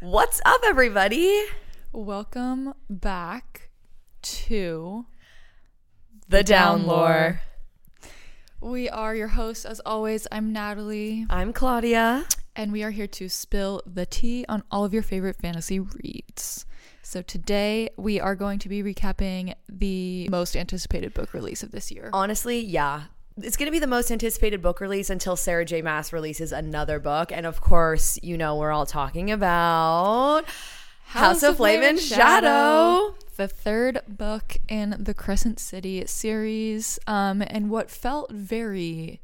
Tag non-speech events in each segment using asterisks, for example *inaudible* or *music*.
What's up, everybody? Welcome back to The Down Lore. We are your hosts, as always. I'm Natalie, I'm Claudia. and we are here to spill the tea on all of your favorite fantasy reads. So today we are going to be recapping the most anticipated book release of this year. Honestly, yeah. It's going to be the most anticipated book release until Sarah J. Maas releases another book. And of course, you know, we're all talking about House, of Flame and Shadow. the third book in the Crescent City series, um, and what felt very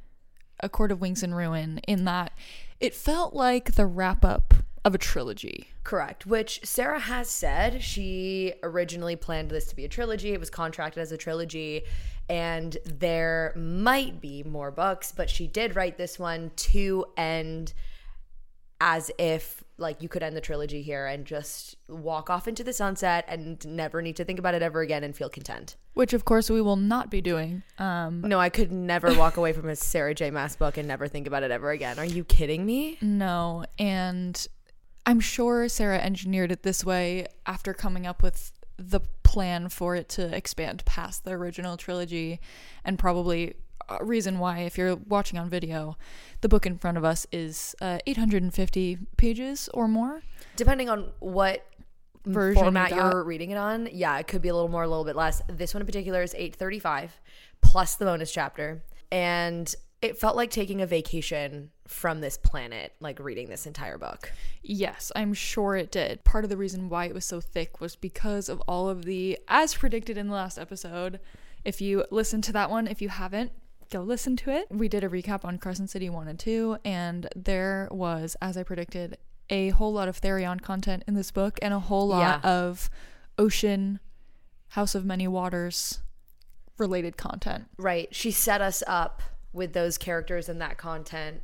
A Court of Wings and Ruin in that it felt like the wrap up of a trilogy. Correct. Which Sarah has said she originally planned this to be a trilogy. It was contracted as a trilogy, and there might be more books, but she did write this one to end as if like you could end the trilogy here and just walk off into the sunset and never need to think about it ever again and feel content. Which, of course, we will not be doing. Um, No, I could never walk away from a Sarah J. Maas book and never think about it ever again. Are you kidding me? No, and I'm sure Sarah engineered it this way after coming up with the plan for it to expand past the original trilogy, and probably a reason why, if you're watching on video, the book in front of us is uh, 850 pages or more. Depending on what Version format got. you're reading it on, yeah, it could be a little more, a little bit less. This one in particular is 835 plus the bonus chapter. And it felt like taking a vacation from this planet, like reading this entire book. Yes, I'm sure it did. Part of the reason why it was so thick was because of all of the, as predicted in the last episode. If you listen to that one, if you haven't, go listen to it. We did a recap on Crescent City 1 and 2, and there was, as I predicted, a whole lot of Tharion content in this book and a whole lot Yeah. of Ocean, House of Many Waters related content. Right. She set us up with those characters and that content.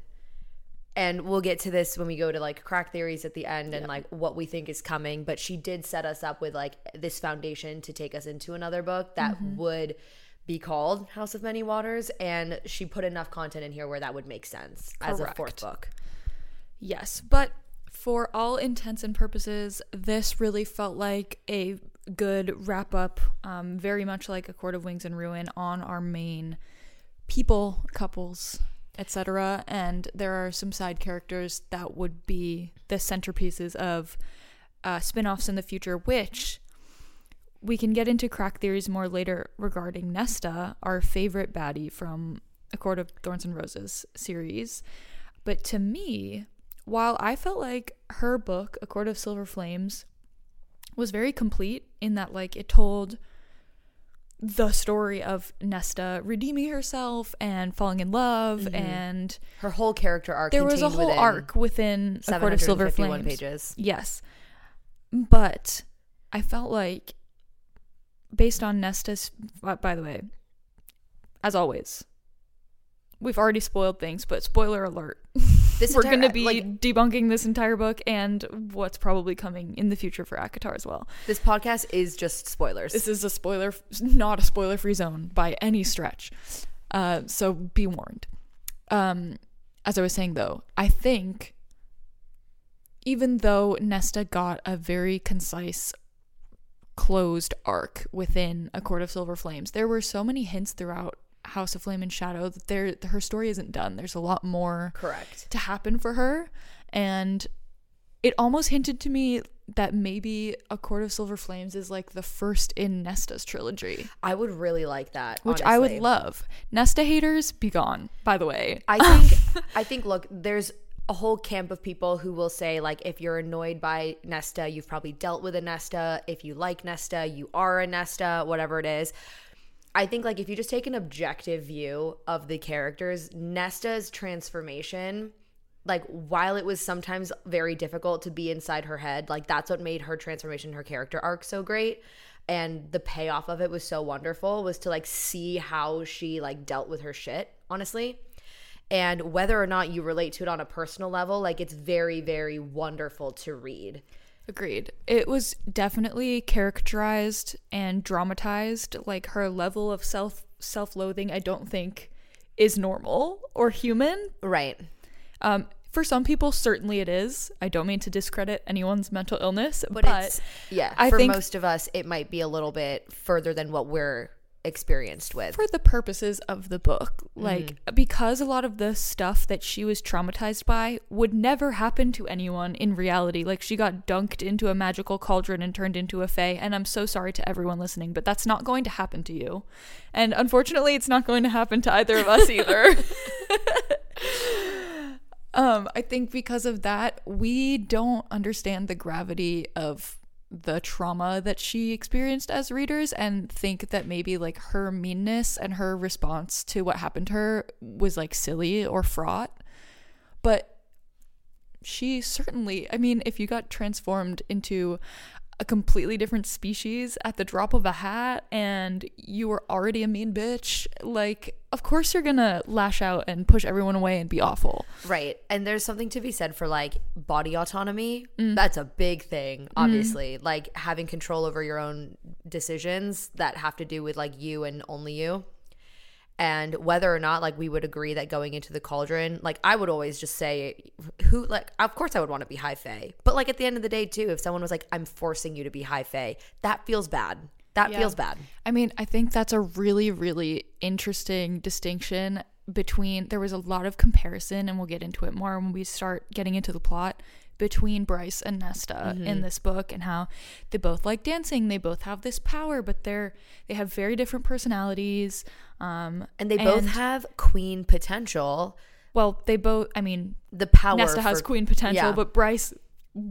And we'll get to this when we go to like crack theories at the end and like what we think is coming. But she did set us up with like this foundation to take us into another book that would be called House of Many Waters. And she put enough content in here where that would make sense as a fourth book. Yes, but for all intents and purposes, this really felt like a good wrap up, um, very much like A Court of Wings and Ruin on our main people, couples, etc. And there are some side characters that would be the centerpieces of uh, spin offs in the future, which we can get into crack theories more later regarding Nesta, our favorite baddie from A Court of Thorns and Roses series. But to me, while I felt like her book, A Court of Silver Flames, was very complete in that, like, it told the story of Nesta redeeming herself and falling in love, mm-hmm. and Her whole character arc. there was a whole within arc within A Court of Silver 751 Flames. pages. Yes. But I felt like, based on Nesta's, by the way, as always, we've already spoiled things, but spoiler alert. This *laughs* We're entire- going to be like, debunking this entire book and what's probably coming in the future for ACOTAR as well. this podcast is just spoilers. This is a spoiler, not a spoiler free zone by any stretch. Uh, so be warned. Um, as I was saying though, I think even though Nesta got a very concise, closed arc within A Court of Silver Flames, there were so many hints throughout House of Flame and Shadow that there her story isn't done. There's a lot more correct. to happen for her and it almost hinted to me that maybe a court of silver flames is like the first in nesta's trilogy I would really like that. which i would love nesta haters be gone by the way I think *laughs* I think look, there's a whole camp of people who will say like if you're annoyed by Nesta, you've probably dealt with a Nesta. If you like Nesta, you are a Nesta, whatever it is. I think like if you just take an objective view of the characters, Nesta's transformation like while it was sometimes very difficult to be inside her head, like that's what made her transformation, her character arc so great. And the payoff of it was so wonderful was to like see how she like dealt with her shit, honestly. And whether or not you relate to it on a personal level, like it's very, very wonderful to read. Agreed. It was definitely characterized and dramatized. Like her level of self self loathing, I don't think is normal or human. Right. Um, for some people, certainly it is. I don't mean to discredit anyone's mental illness, But, but, it's yeah, I for think- most of us it might be a little bit further than what we're experienced with. for the purposes of the book, Mm-hmm. like because a lot of the stuff that she was traumatized by would never happen to anyone in reality. Like she got dunked into a magical cauldron and turned into a fae, and I'm so sorry to everyone listening, but that's not going to happen to you. And unfortunately, it's not going to happen to either of us either. *laughs* *laughs* um, I think because of that, we don't understand the gravity of the trauma that she experienced as readers and think that maybe like her meanness and her response to what happened to her was like silly or fraught. But she certainly, I mean, if you got transformed into a completely different species at the drop of a hat and you were already a mean bitch, like, of course you're gonna lash out and push everyone away and be awful. Right. And there's something to be said for like body autonomy. Mm. That's a big thing, obviously. Like having control over your own decisions that have to do with like you and only you. And whether or not like we would agree that going into the cauldron, like I would always just say who like of course I would want to be high fae. But like at the end of the day too, if someone was like I'm forcing you to be high fae, that feels bad. That Yeah. feels bad. I mean, I think that's a really, really interesting distinction between there was a lot of comparison, and we'll get into it more when we start getting into the plot between Bryce and Nesta in this book and how they both like dancing, they both have this power, but they're they have very different personalities. Um And they both have queen potential. well, they both I mean, The power Nesta has queen potential, yeah. but Bryce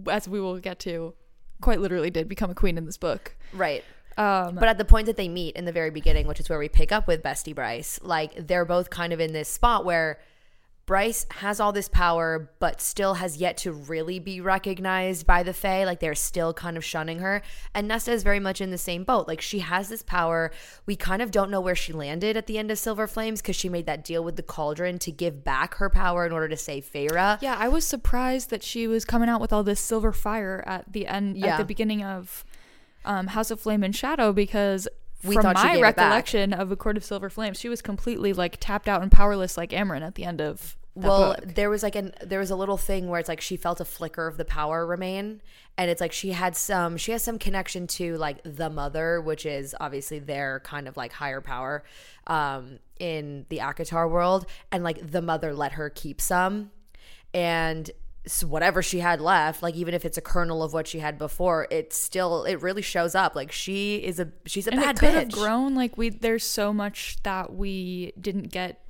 as we will get to quite literally did become a queen in this book. Right. Um But at the point that they meet in the very beginning, which is where we pick up with Bestie Bryce, like they're both kind of in this spot where Bryce has all this power, but still has yet to really be recognized by the Fae. Like they're still kind of shunning her. And Nesta is very much in the same boat. Like she has this power. We kind of don't know where she landed at the end of Silver Flames because she made that deal with the Cauldron to give back her power in order to save Feyre. Yeah, I was surprised that she was coming out with all this silver fire at the end, yeah. at the beginning of um, House of Flame and Shadow, because We from my recollection of A Court of Silver Flames, she was completely like tapped out and powerless, like Amren at the end of well book. there was like an there was a little thing where it's like she felt a flicker of the power remain and it's like she had some she has some connection to like the mother which is obviously their kind of like higher power um in the ACOTAR world and like the mother let her keep some and whatever she had left like even if it's a kernel of what she had before it still it really shows up like she is a she's a and bad it could bitch have grown. Like we, there's so much that we didn't get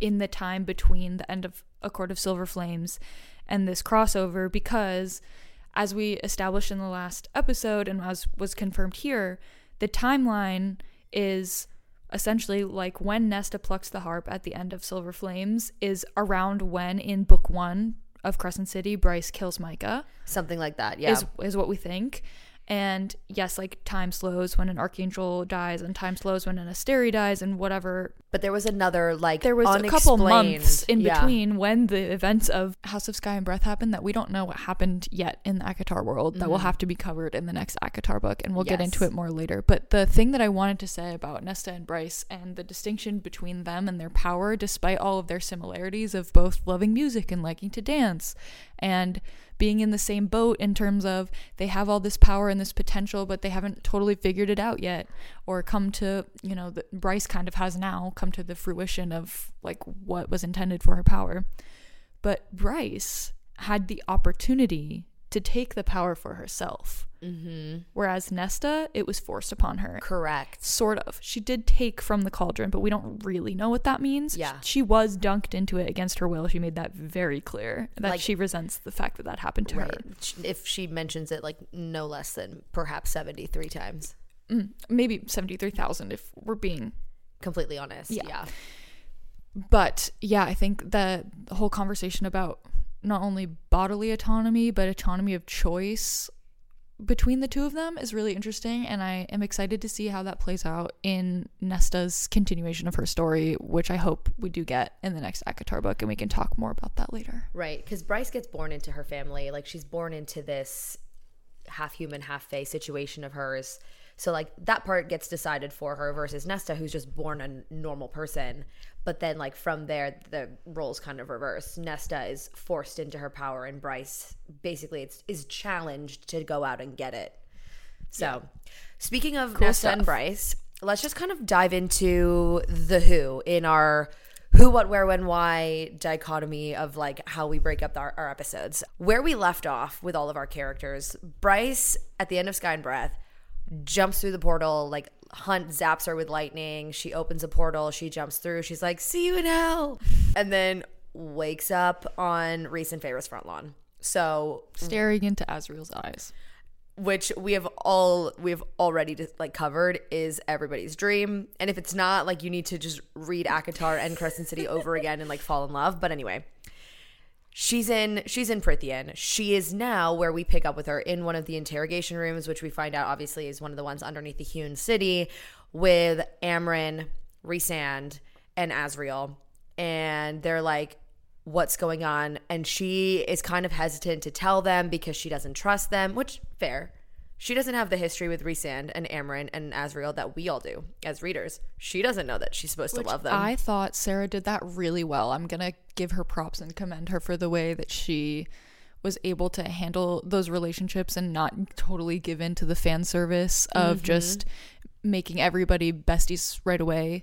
in the time between the end of A Court of Silver Flames and this crossover because, as we established in the last episode and as was confirmed here, the timeline is essentially like when Nesta plucks the harp at the end of Silver Flames is around when in book one of Crescent City Bryce kills Micah something like that yeah is is what we think. And yes, like time slows when an archangel dies, and time slows when an Asteri dies, and whatever. but there was another like There was a couple months in yeah. between when the events of House of Sky and Breath happened that we don't know what happened yet in the ACOTAR world. That will have to be covered in the next ACOTAR book, and we'll get into Mm-hmm. It more later. But the thing that I wanted to say about Nesta and Bryce and the distinction between them and their power, despite all of their similarities of both loving music and liking to dance, and being in the same boat in terms of they have all this power and this potential, but they haven't totally figured it out yet, or come to, you know, the, Bryce kind of has now come to the fruition of like what was intended for her power. But Bryce had the opportunity to take the power for herself. mm-hmm. Whereas Nesta, it was forced upon her. correct Sort of. She did take from the cauldron, but we don't really know what that means. Yeah. She was dunked into it against her will. She made that very clear that Like- she resents the fact that that happened to her. If she mentions it like no less than perhaps 73 times. Mm, maybe 73,000 if we're being. Completely honest. Yeah. Yeah. But yeah, I think the the whole conversation about not only bodily autonomy, but autonomy of choice between the two of them is really interesting. And I am excited to see how that plays out in Nesta's continuation of her story, which I hope we do get in the next ACOTAR book. And we can talk more about that later. Right. Because Bryce gets born into her family. Like she's born into this half human, half fae situation of hers So like that part gets decided for her versus Nesta, who's just born a normal person. But then like from there, the roles kind of reverse. Nesta is forced into her power, and Bryce basically it's, is challenged to go out and get it. So, speaking of Nesta and. Bryce, let's just kind of dive into the Who in our who, what, where, when, why dichotomy of like how we break up our, our episodes. Where we left off with all of our characters, Bryce at the end of Sky and Breath jumps through the portal, like Hunt zaps her with lightning. She opens a portal, she jumps through, she's like, see you in hell. And then wakes up on Rhys and Feyre's front lawn. So Staring into Azriel's eyes. which we have all we've already just, like covered is everybody's dream and if it's not like you need to just read ACOTAR and crescent city over again and like fall in love but anyway she's in she's in prythian. She is now where we pick up with her in one of the interrogation rooms which we find out obviously is one of the ones underneath the hewn city with amren rhysand and azriel. And they're like what's going on? And she is kind of hesitant to tell them because she doesn't trust them which fair she doesn't have the history with Rhysand and Amren and Azriel that we all do as readers. She doesn't know that she's supposed to love them. I thought Sarah did that really well. I'm going to give her props and commend her for the way that she was able to handle those relationships and not totally give in to the fan service of mm-hmm. just making everybody besties right away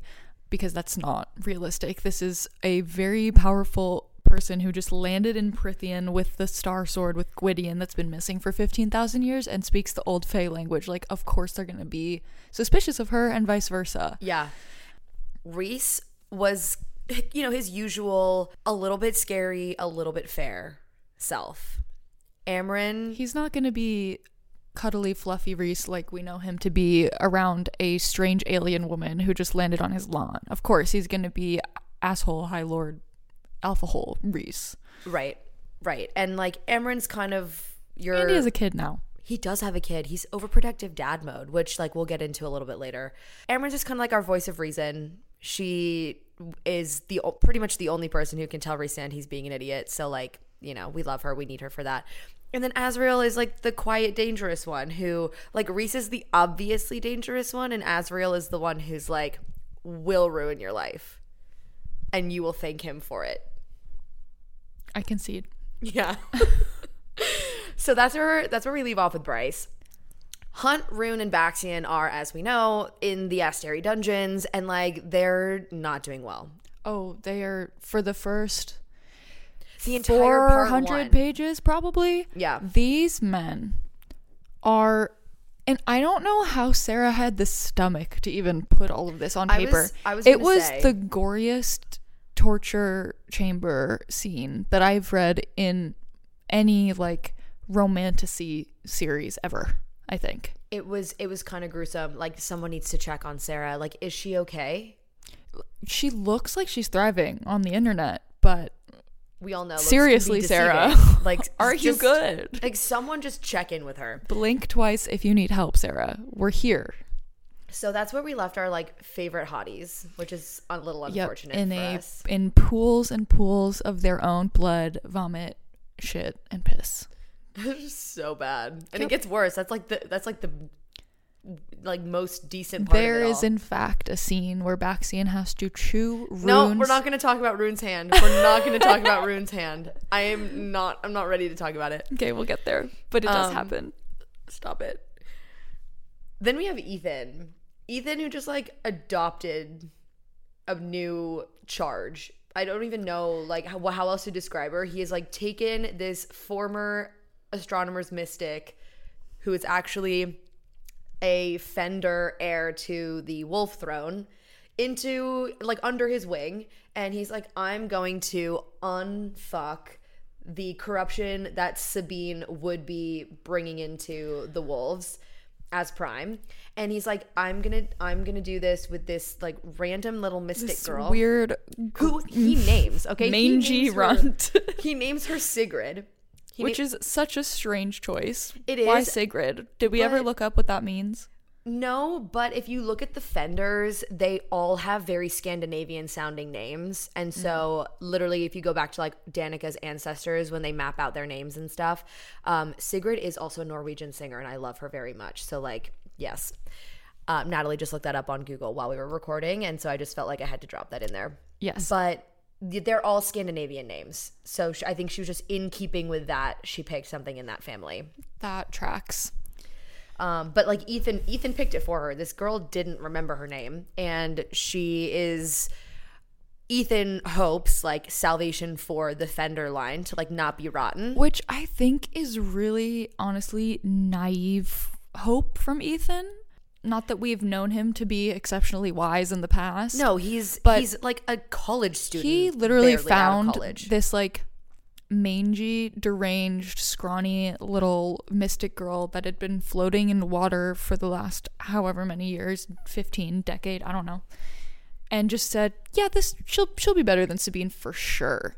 because that's not realistic. This is a very powerful person who just landed in Prythian with the star sword with Gwydion that's been missing for 15,000 years and speaks the old Fey language. Like, of course, they're going to be suspicious of her and vice versa. Yeah. Rhys was, you know, his usual, a little bit scary, a little bit fair self. Amren, He's not going to be cuddly, fluffy Rhys like we know him to be around a strange alien woman who just landed on his lawn. Of course, he's going to be asshole, high lord, alpha hole Rhys. right, right. And like Amren's kind of your. And he has a kid now. he does have a kid. He's overprotective dad mode, which like we'll get into a little bit later. Amren's just kind of like our voice of reason. She is the pretty much the only person who can tell Rhysand he's being an idiot. So like, you know, we love her. We need her for that. And then Azriel is like the quiet, dangerous one who like Rhys is the obviously dangerous one, and Azriel is the one who's like will ruin your life, and you will thank him for it. I concede. Yeah. *laughs* so that's where that's where we leave off with Bryce. Hunt, Ruhn, and Baxian are, as we know, in the Asteri dungeons, and like they're not doing well. Oh, they are for the first The entire 400 one. pages, probably. Yeah. These men are. And I don't know how Sarah had the stomach to even put all of this on I paper. was- I was it was say- the goriest torture chamber scene that I've read in any like romantasy series ever. I think. It was it was kind of gruesome. Like someone needs to check on Sarah. Like, is she okay? She looks like she's thriving on the internet, but We all know. looks can be seriously, Sarah. *laughs* Like, are you good? Like, someone just check in with her. Blink twice if you need help, Sarah. We're here. So that's where we left our like favorite hotties, which is a little unfortunate in for a us. in pools and pools of their own blood, vomit, shit, and piss. *laughs* It's so bad, and Yep. it gets worse. That's like the that's like the like most decent part. There of it is in fact a scene where Baxian has to chew Ruhn's. no. We're not going to talk about Ruhn's hand. We're not going to talk about *laughs* Ruhn's hand. I am not. I'm not ready to talk about it. Okay, we'll get there, but it does Um, happen. Stop it. Then we have Ithan. Ithan, who just like adopted a new charge. I don't even know like how, how else to describe her. He has like taken this former astronomer's mystic, who is actually a Fendyr heir to the Wolf Throne, into like under his wing, and he's like, I'm going to unfuck the corruption that Sabine would be bringing into the wolves as prime and he's like i'm gonna i'm gonna do this with this like random little mystic This girl weird who he *laughs* names okay He mangy names her- runt, *laughs* he names her sigrid He which na- is such a strange choice. It is Why Sigrid? Did we ever look up what that means? No, but if you look at the Fendyrs, they all have very Scandinavian sounding names. And so, literally, if you go back to like Danica's ancestors, when they map out their names and stuff, um, Sigrid is also a Norwegian singer, and I love her very much. So, like, Yes. Um, Natalie just looked that up on Google while we were recording, and so I just felt like I had to drop that in there. Yes. But they're all Scandinavian names, so sh I think she was just in keeping with that. She picked something in that family. that tracks. Um, but like Ithan, Ithan picked it for her. This girl didn't remember her name, and she is. Ithan hopes like salvation for the Fendyr line to like not be rotten. Which I think is really, honestly, naive hope from Ithan. Not that we've known him to be exceptionally wise in the past. No, he's But he's like a college student. he literally barely out of found this like mangy, deranged, scrawny little mystic girl that had been floating in water for the last however many years 15 decade, I don't know. And just said, "Yeah, this she'll she'll be better than Sabine for sure."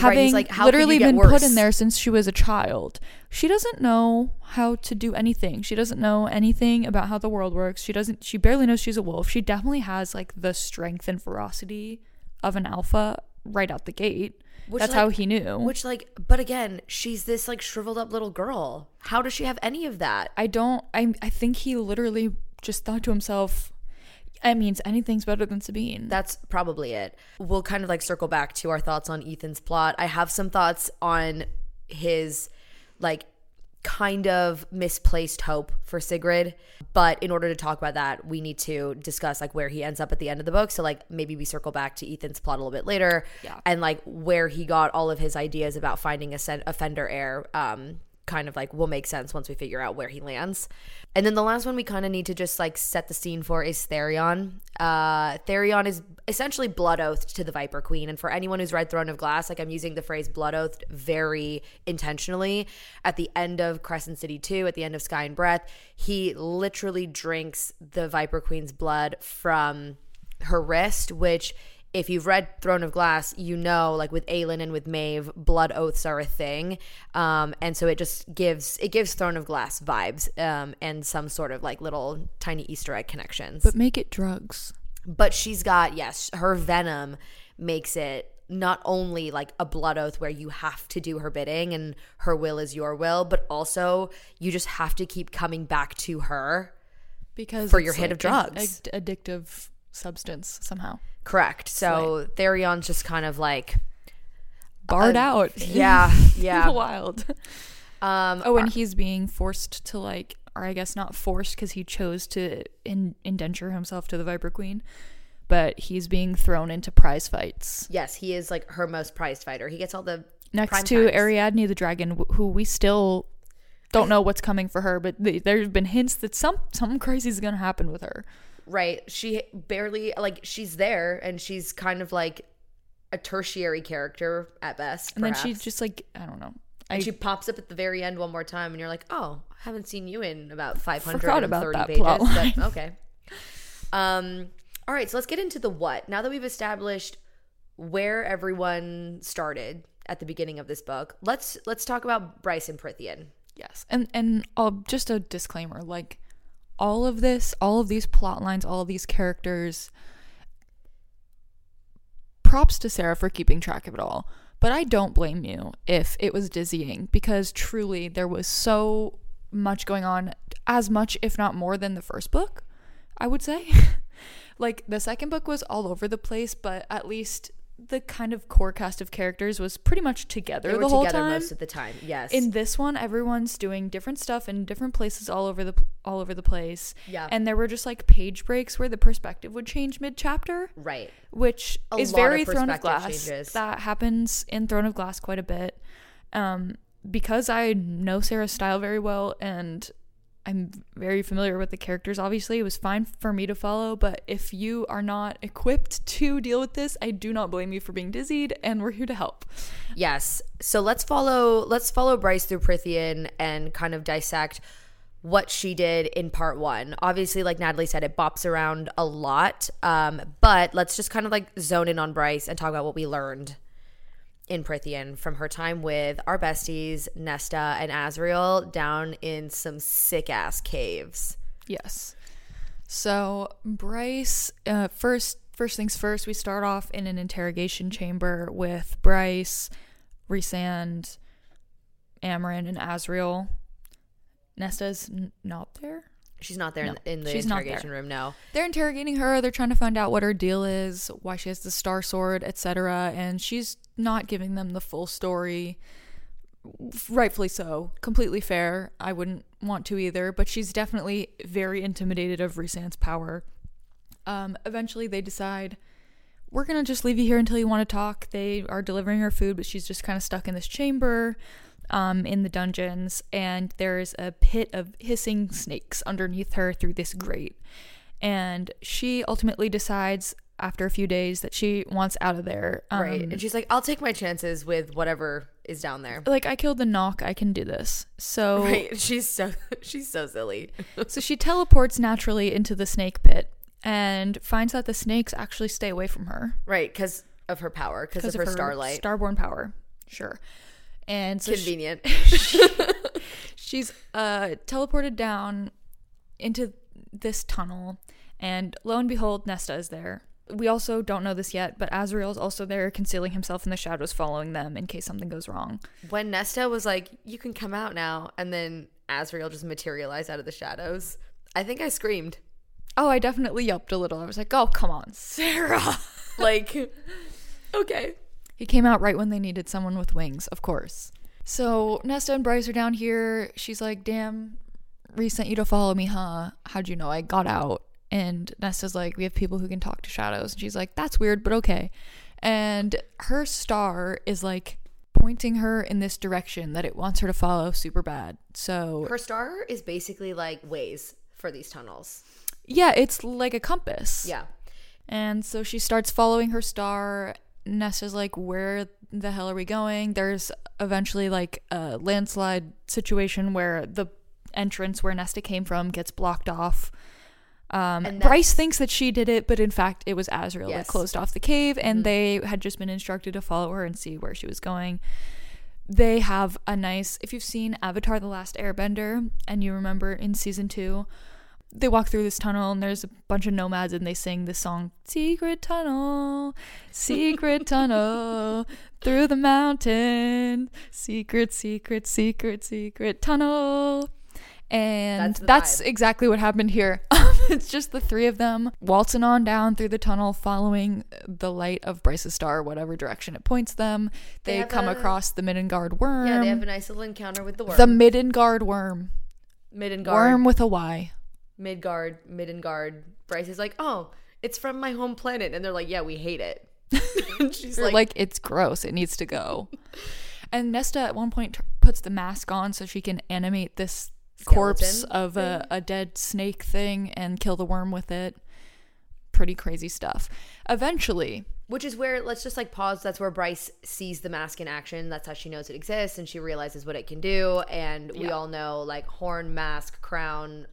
Right, he's Having like, "How literally been put in there since she was a child. She doesn't know how to do anything. She doesn't know anything about how the world works. She doesn't she barely knows she's a wolf. She definitely has like the strength and ferocity of an alpha right out the gate. Which, That's like- how he knew. Which like, but again, she's this like shriveled up little girl. How does she have any of that? I don't I I think he literally just thought to himself, I mean, anything's better than Sabine. That's probably it. We'll kind of like circle back to our thoughts on Ithan's plot. I have some thoughts on his like kind of misplaced hope for Sigrid, but in order to talk about that, we need to discuss like where he ends up at the end of the book. So like maybe we circle back to Ithan's plot a little bit later Yeah. and like where he got all of his ideas about finding a, sen- a Fendyr heir um kind of like will make sense once we figure out where he lands. And then the last one we kind of need to just like set the scene for is Tharion. Uh, Tharion is essentially blood oathed to the Viper Queen. And for anyone who's read Throne of Glass, like I'm using the phrase blood oathed very intentionally. At the end of Crescent City 2, at the end of Sky and Breath, he literally drinks the Viper Queen's blood from her wrist, which if you've read Throne of Glass, you know, like with Aelin and with Maeve, blood oaths are a thing, um, and so it just gives it gives Throne of Glass vibes um, and some sort of like little tiny Easter egg connections. but make it drugs. But she's got yes, her venom makes it not only like a blood oath where you have to do her bidding and her will is your will, but also you just have to keep coming back to her. Because For your hit of like an drugs. addictive substance somehow. Correct. So Tharion's just kind of like Barred Uh, out. *laughs* yeah, yeah. *laughs* Wild. Um, Oh, and he's being forced to like, or I guess not forced because he chose to in- indenture himself to the Viper Queen, but he's being thrown into prize fights Yes, he is like her most prized fighter. He gets all the next to times. Ariadne the dragon, who we still don't know what's coming for her, but th- there's been hints that some something crazy is gonna happen with her. Right. She barely like she's there and she's kind of like a tertiary character at best. And then perhaps. she's just like, I don't know. I and she pops up at the very end one more time and you're like, "Oh, I haven't seen you in about 530 about that pages." But *laughs* okay. Um all right, so let's get into the what. Now that we've established where everyone started at the beginning of this book, let's let's talk about Bryce and Prythian. Yes, and and uh, just a disclaimer, like all of this, all of these plot lines, all of these characters. Props to Sarah for keeping track of it all, but I don't blame you if it was dizzying because truly there was so much going on, as much if not more than the first book. I would say, *laughs* like the second book was all over the place, but at least the kind of core cast of characters was pretty much together They the whole together time. most of the time. Yes. In this one, everyone's doing different stuff in different places all over the all over the place. Yeah. And there were just like page breaks where the perspective would change mid chapter, right. which A is lot of very Throne of Glass. changes. That happens in Throne of Glass quite a bit. Um, because I know Sarah's style very well and I'm very familiar with the characters, obviously, it was fine for me to follow. But if you are not equipped *laughs* to deal with this, I do not blame you for being dizzied, and we're here to help. Yes. So let's follow let's follow Bryce through Prythian and kind of dissect what she did in part one. Obviously, like Natalie said, it bops around a lot. Um, but let's just kind of like zone in on Bryce and talk about what we learned in Prythian from her time with our besties, Nesta and Azriel, down in some sick ass caves. Yes. So Bryce, uh, first first things first, we start off in an interrogation chamber with Bryce, Rhysand, Amren, and Azriel. Nesta's n- not there. She's not there in, in the interrogation room. No. They're interrogating her. They're trying to find out what her deal is, why she has the star sword, etc. And she's not giving them the full story. Rightfully so. Completely fair. I wouldn't want to either, but she's definitely very intimidated of Rhysand's power. Um, eventually, they decide we're gonna just leave you here until you want to talk. They are delivering her food, but she's just kind of stuck in this chamber um, in the dungeons, and there's a pit of hissing snakes underneath her through this grate. And she ultimately decides after a few days that she wants out of there. Um, Right. And she's like, I'll take my chances with whatever is down there. Like I killed the knock, I can do this. So *laughs* Right. She's so *laughs* she's so silly. *laughs* so she teleports naturally into the snake pit and finds that the snakes actually stay away from her Right, because of her power, because of, her starlight. starborn power. Sure. And so she- Convenient. *laughs* *laughs* she's uh teleported down into this tunnel and lo and behold nesta is there we also don't know this yet but azriel's also there concealing himself in the shadows following them in case something goes wrong when Nesta was like, "You can come out now," and then Azriel just materialized out of the shadows, I think I screamed. oh i definitely yelped a little i was like oh come on Sarah, like, okay. He came out right when they needed someone with wings of course. So nesta and bryce are down here. She's like damn Rhys sent you to follow me huh? How'd you know? I got out. And nesta's like we have people who can talk to shadows. And she's like that's weird but okay. And her star is like pointing her in this direction that it wants her to follow super bad. So Her star is basically like ways for these tunnels. yeah it's like a compass. Yeah. And so she starts following her star. Nesta's like, Where the hell are we going? There's eventually like a landslide situation where the entrance where Nesta came from gets blocked off. Um, Bryce thinks that she did it, but in fact, it was Azriel that closed off the cave, and they had just been instructed to follow her and see where she was going. They have a nice, if you've seen Avatar The Last Airbender, and you remember in season two, they walk through this tunnel and there's a bunch of nomads and they sing this song secret tunnel secret tunnel through the mountain secret secret secret secret tunnel. And That's that's, exactly what happened here. *laughs* It's just the three of them waltzing on down through the tunnel following the light of bryce's star whatever direction it points them. They they, come a- across the middengard worm Yeah, they have a nice little encounter with the worm. the middengard worm. Middengard. worm with a y Midgard, Middengard. Bryce is like, oh, it's from my home planet. And they're like, yeah, we hate it. *laughs* she's like, like, it's gross. It needs to go. and Nesta at one point t- puts the mask on so she can animate this corpse of a, a dead snake thing and kill the worm with it. Pretty crazy stuff. Eventually, which is where, let's just like pause. That's where Bryce sees the mask in action. That's how she knows it exists and she realizes what it can do. And we Yeah. all know like horn, mask, crown,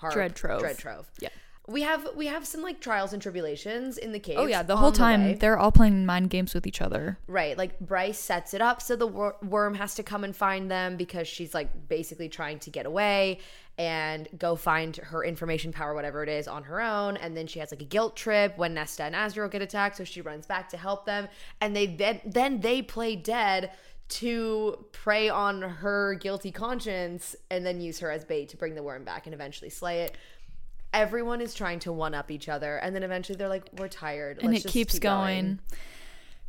harp, Dread trove. Dread trove. Yeah. We have we have some like trials and tribulations in the cave. oh yeah, the whole time way. they're all playing mind games with each other. Right. Like Bryce sets it up so the wor- worm has to come and find them because she's like basically trying to get away and go find her information power, whatever it is, on her own. And then she has like a guilt trip when Nesta and Azriel get attacked. So she runs back to help them. And they then, then they play dead to prey on her guilty conscience and then use her as bait to bring the worm back and eventually slay it. Everyone is trying to one up each other. And then eventually they're like, we're tired. and Let's it just keeps keep going.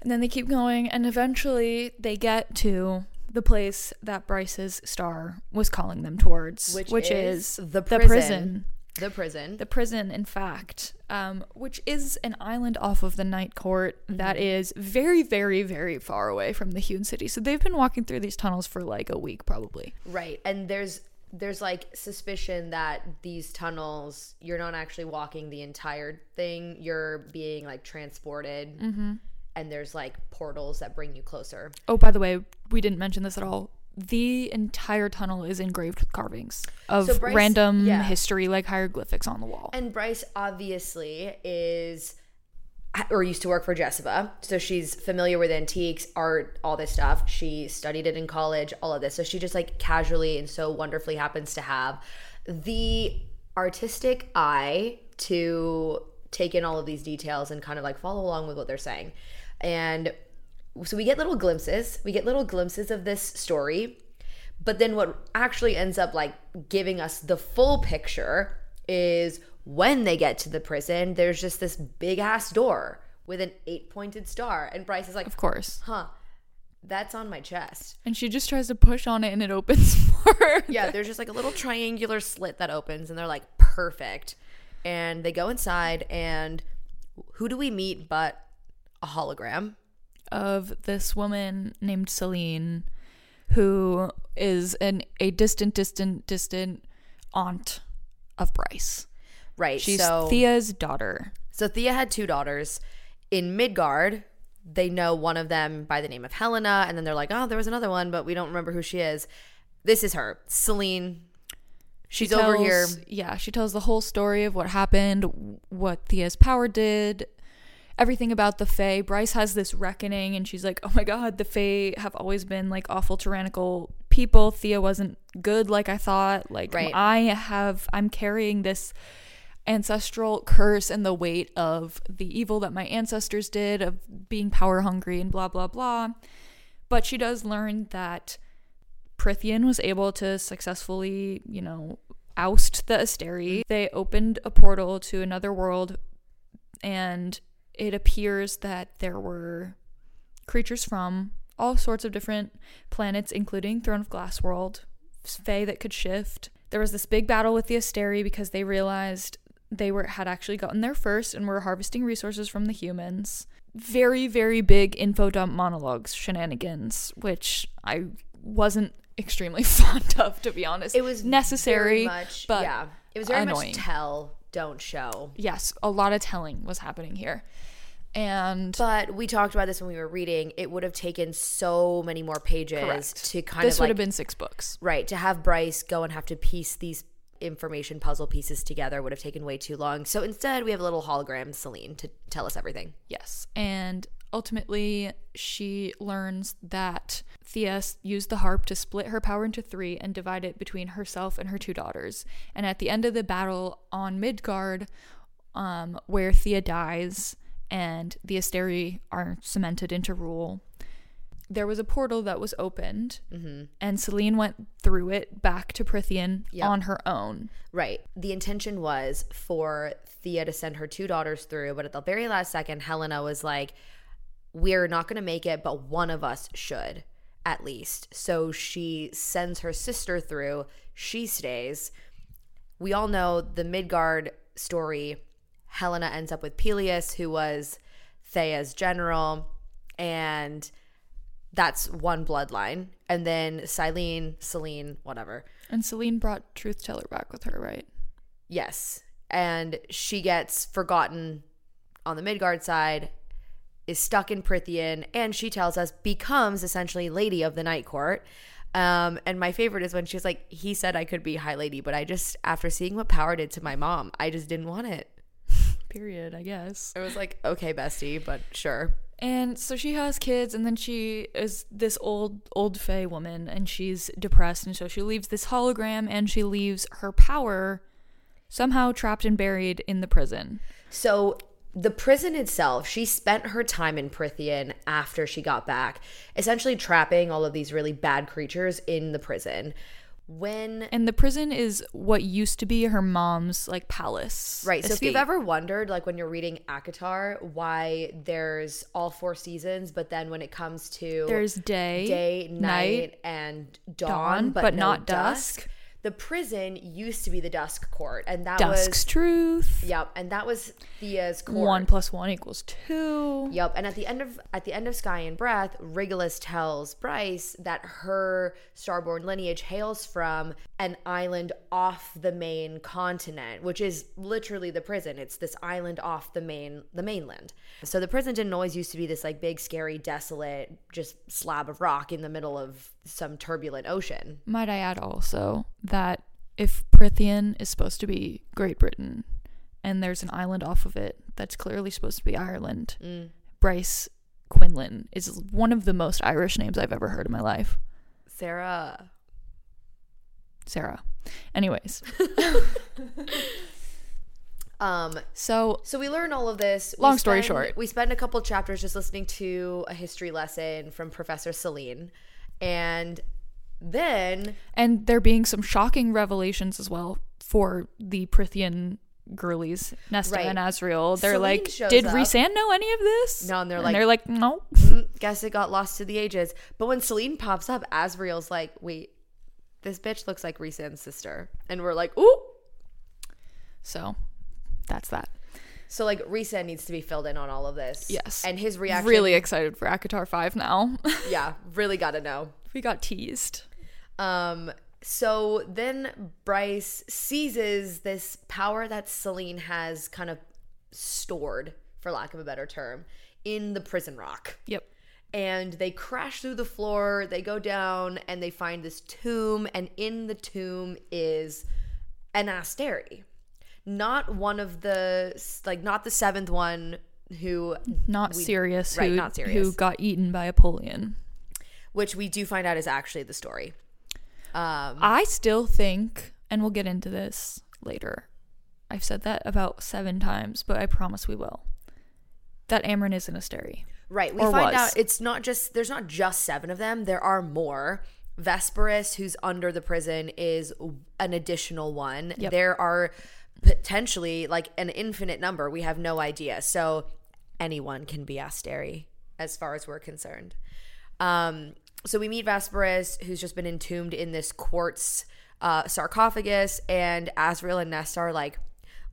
And then they keep going, and eventually they get to the place that Bryce's star was calling them towards, Which which, is is, the the prison. The prison. The prison, in fact, um, which is an island off of the Night Court that Mm-hmm. is very, very, very far away from the Hewn City. So they've been walking through these tunnels for like a week, probably. Right. And there's there's like suspicion that these tunnels you're not actually walking the entire thing. You're being like transported. Mm-hmm. And there's like portals that bring you closer. Oh, by the way, we didn't mention this at all. The entire tunnel is engraved with carvings of So Bryce- random yeah. history, like hieroglyphics on the wall. And Bryce obviously is or used to work for Jesiba. So she's familiar with antiques, art, all this stuff. She studied it in college, all of this. So she just like casually and so wonderfully happens to have the artistic eye to take in all of these details and kind of like follow along with what they're saying. And so we get little glimpses. We get little glimpses of this story. But then what actually ends up like giving us the full picture is when they get to the prison, there's just this big ass door with an eight pointed star. And Bryce is like, Of course. huh, that's on my chest. And she just tries to push on it and it opens *laughs* for her. Yeah, there's just like a little triangular slit that opens, and they're like, perfect. And they go inside, and who do we meet but a hologram? Of this woman named Celine, who is an a distant, distant, distant aunt of Bryce. Right. She's so Theia's daughter. So Theia had two daughters. In Midgard, they know one of them by the name of Helena, and then they're like, oh, there was another one, but we don't remember who she is. This is her, Celine. She's over here. Yeah, she tells the whole story of what happened, what Theia's power did, everything about the Fae. Bryce has this reckoning, and she's like, "Oh my god, the Fae have always been like awful, tyrannical people. Theia wasn't good like I thought. Like Right. I have, I'm carrying this." ancestral curse and the weight of the evil that my ancestors did of being power hungry and blah blah blah but she does learn that Prythian was able to successfully, you know, oust the Asteri. They opened a portal to another world, and it appears that there were creatures from all sorts of different planets, including Throne of Glass World, Fae that could shift. There was this big battle with the Asteri because they realized they were had actually gotten there first and were harvesting resources from the humans. Very, very big info dump monologues, shenanigans, which I wasn't extremely *laughs* fond of, to be honest. It was necessary, very much, but yeah, it was very annoying. much tell, don't show. yes, a lot of telling was happening here. And But we talked about this when we were reading. It would have taken so many more pages Correct. to kind of this would like have been six books. right to have Bryce go and have to piece these information puzzle pieces together would have taken way too long. So instead, we have a little hologram, Celine, to tell us everything. Yes. And ultimately, she learns that Theia used the harp to split her power into three and divide it between herself and her two daughters. And at the end of the battle on Midgard, um, where Theia dies and the Asteri are cemented into rule, there was a portal that was opened, mm-hmm. and Celine went through it back to Prythian Yep. on her own. Right. The intention was for Theia to send her two daughters through, but at the very last second, Helena was like, We're not going to make it, but one of us should, at least. So she sends her sister through. She stays. We all know the Midgard story. Helena ends up with Peleus, who was Theia's general, and that's one bloodline. And then Silene, Celine, whatever. And Celine brought Truth Teller back with her, right? Yes. And she gets forgotten on the Midgard side, is stuck in Prythian, and she tells us becomes essentially Lady of the Night Court. Um, and my favorite is when she's like, he said I could be High Lady, but I just, after seeing what power did to my mom, I just didn't want it. Period, I guess. It was like, okay, bestie, but sure. And so she has kids, and then she is this old, old Fae woman, and she's depressed, and so she leaves this hologram, and she leaves her power somehow trapped and buried in the prison. So the prison itself, she spent her time in Prythian after she got back, essentially trapping all of these really bad creatures in the prison. When And the prison is what used to be her mom's like palace. Right. So if you've ever wondered, like when you're reading ACOTAR, why there's all four seasons, but then when it comes to there's day, day, night, night, and dawn, dawn, but, but no not dusk, dusk. The prison used to be the dusk court, and that was dusk's was truth. yep, and that was Theia's court. One plus one equals two. Yep, and at the end of at the end of Sky and Breath, Rigelus tells Bryce that her starborn lineage hails from an island off the main continent, which is literally the prison. It's this island off the main the mainland. So the prison didn't always used to be this like big, scary, desolate, just slab of rock in the middle of some turbulent ocean. Might I add also that if Prythian is supposed to be Great Britain and there's an island off of it that's clearly supposed to be Ireland, Mm. Bryce Quinlan is one of the most Irish names I've ever heard in my life. Sarah. Sarah. Anyways, *laughs* Um, so So we learn all of this. We Long story spend- short. we spend a couple chapters just listening to a history lesson from Professor Celine, and Then And there being some shocking revelations as well for the Prythian girlies, Nesta Right. and Azriel. They're Selene like, did up. Rhysand know any of this? No, and they're and like- they're like, no. mm, guess it got lost to the ages. But when Celine pops up, Azriel's like, wait, this bitch looks like Rhysand's sister. And we're like, ooh. So that's that. So like Rhysand needs to be filled in on all of this. Yes. And his reaction Really excited for ACOTAR 5 now. *laughs* Yeah, really gotta know. we got teased. Um, so then Bryce seizes this power that Silene has kind of stored, for lack of a better term, in the prison rock. Yep. And they crash through the floor, they go down, and they find this tomb, and in the tomb is an Asteri. Not one of the, like, not the seventh one who, Not Sirius. right, who, not Sirius. Who got eaten by Apollyon. which we do find out is actually the story. Um, I still think, and we'll get into this later. I've said that about seven times, but I promise we will. That Amren is an Asteri. Right. We Or find was. out it's not just there's not just seven of them. There are more. Vesperus, who's under the prison, is an additional one. Yep. There are potentially like an infinite number. We have no idea. So anyone can be Asteri, as far as we're concerned. Um, so we meet Vesperus, who's just been entombed in this quartz uh, sarcophagus, and Azriel and Nesta are like,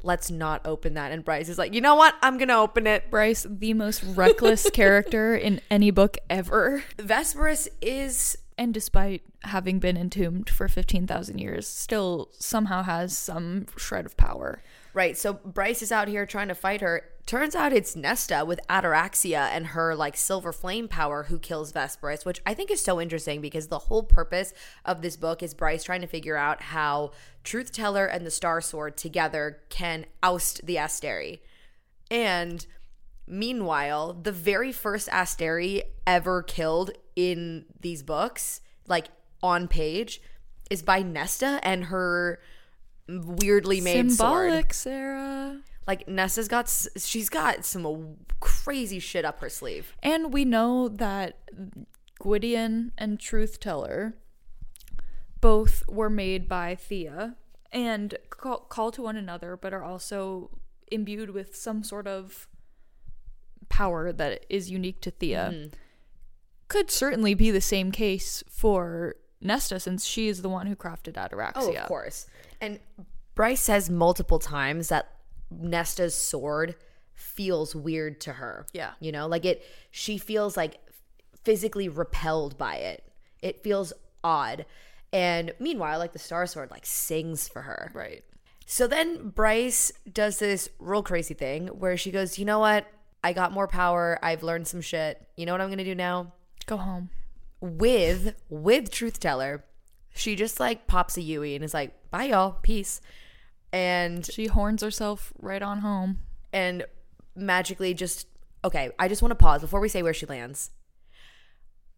let's not open that. And Bryce is like, you know what? I'm going to open it. Bryce, the most reckless *laughs* character in any book ever. Vesperus is And despite having been entombed for 15,000 years, still somehow has some shred of power. right. So Bryce is out here trying to fight her. Turns out it's Nesta with Ataraxia and her like silver flame power who kills Vesperus, which I think is so interesting because the whole purpose of this book is Bryce trying to figure out how Truth Teller and the Star Sword together can oust the Asteri. And meanwhile, the very first Asteri ever killed in these books, like on page, is by Nesta and her weirdly made sword. Symbolic, Sarah. Like Nesta's got, she's got some crazy shit up her sleeve. And we know that Gwydion and Truth Teller both were made by Theia and call, call to one another, but are also imbued with some sort of power that is unique to Theia. Mm-hmm. Could certainly be the same case for Nesta, since she is the one who crafted Ataraxia. Oh, of course. And Bryce says multiple times that Nesta's sword feels weird to her. Yeah. You know, like it, she feels like physically repelled by it. It feels odd. And meanwhile, like the Star Sword, like sings for her. Right. So then Bryce does this real crazy thing where she goes, You know what? I got more power. I've learned some shit. You know what I'm going to do now? Go home. with with truth teller she just like pops a yui and is like bye y'all peace and She horns herself right on home. and magically just okay i just want to pause before we say where she lands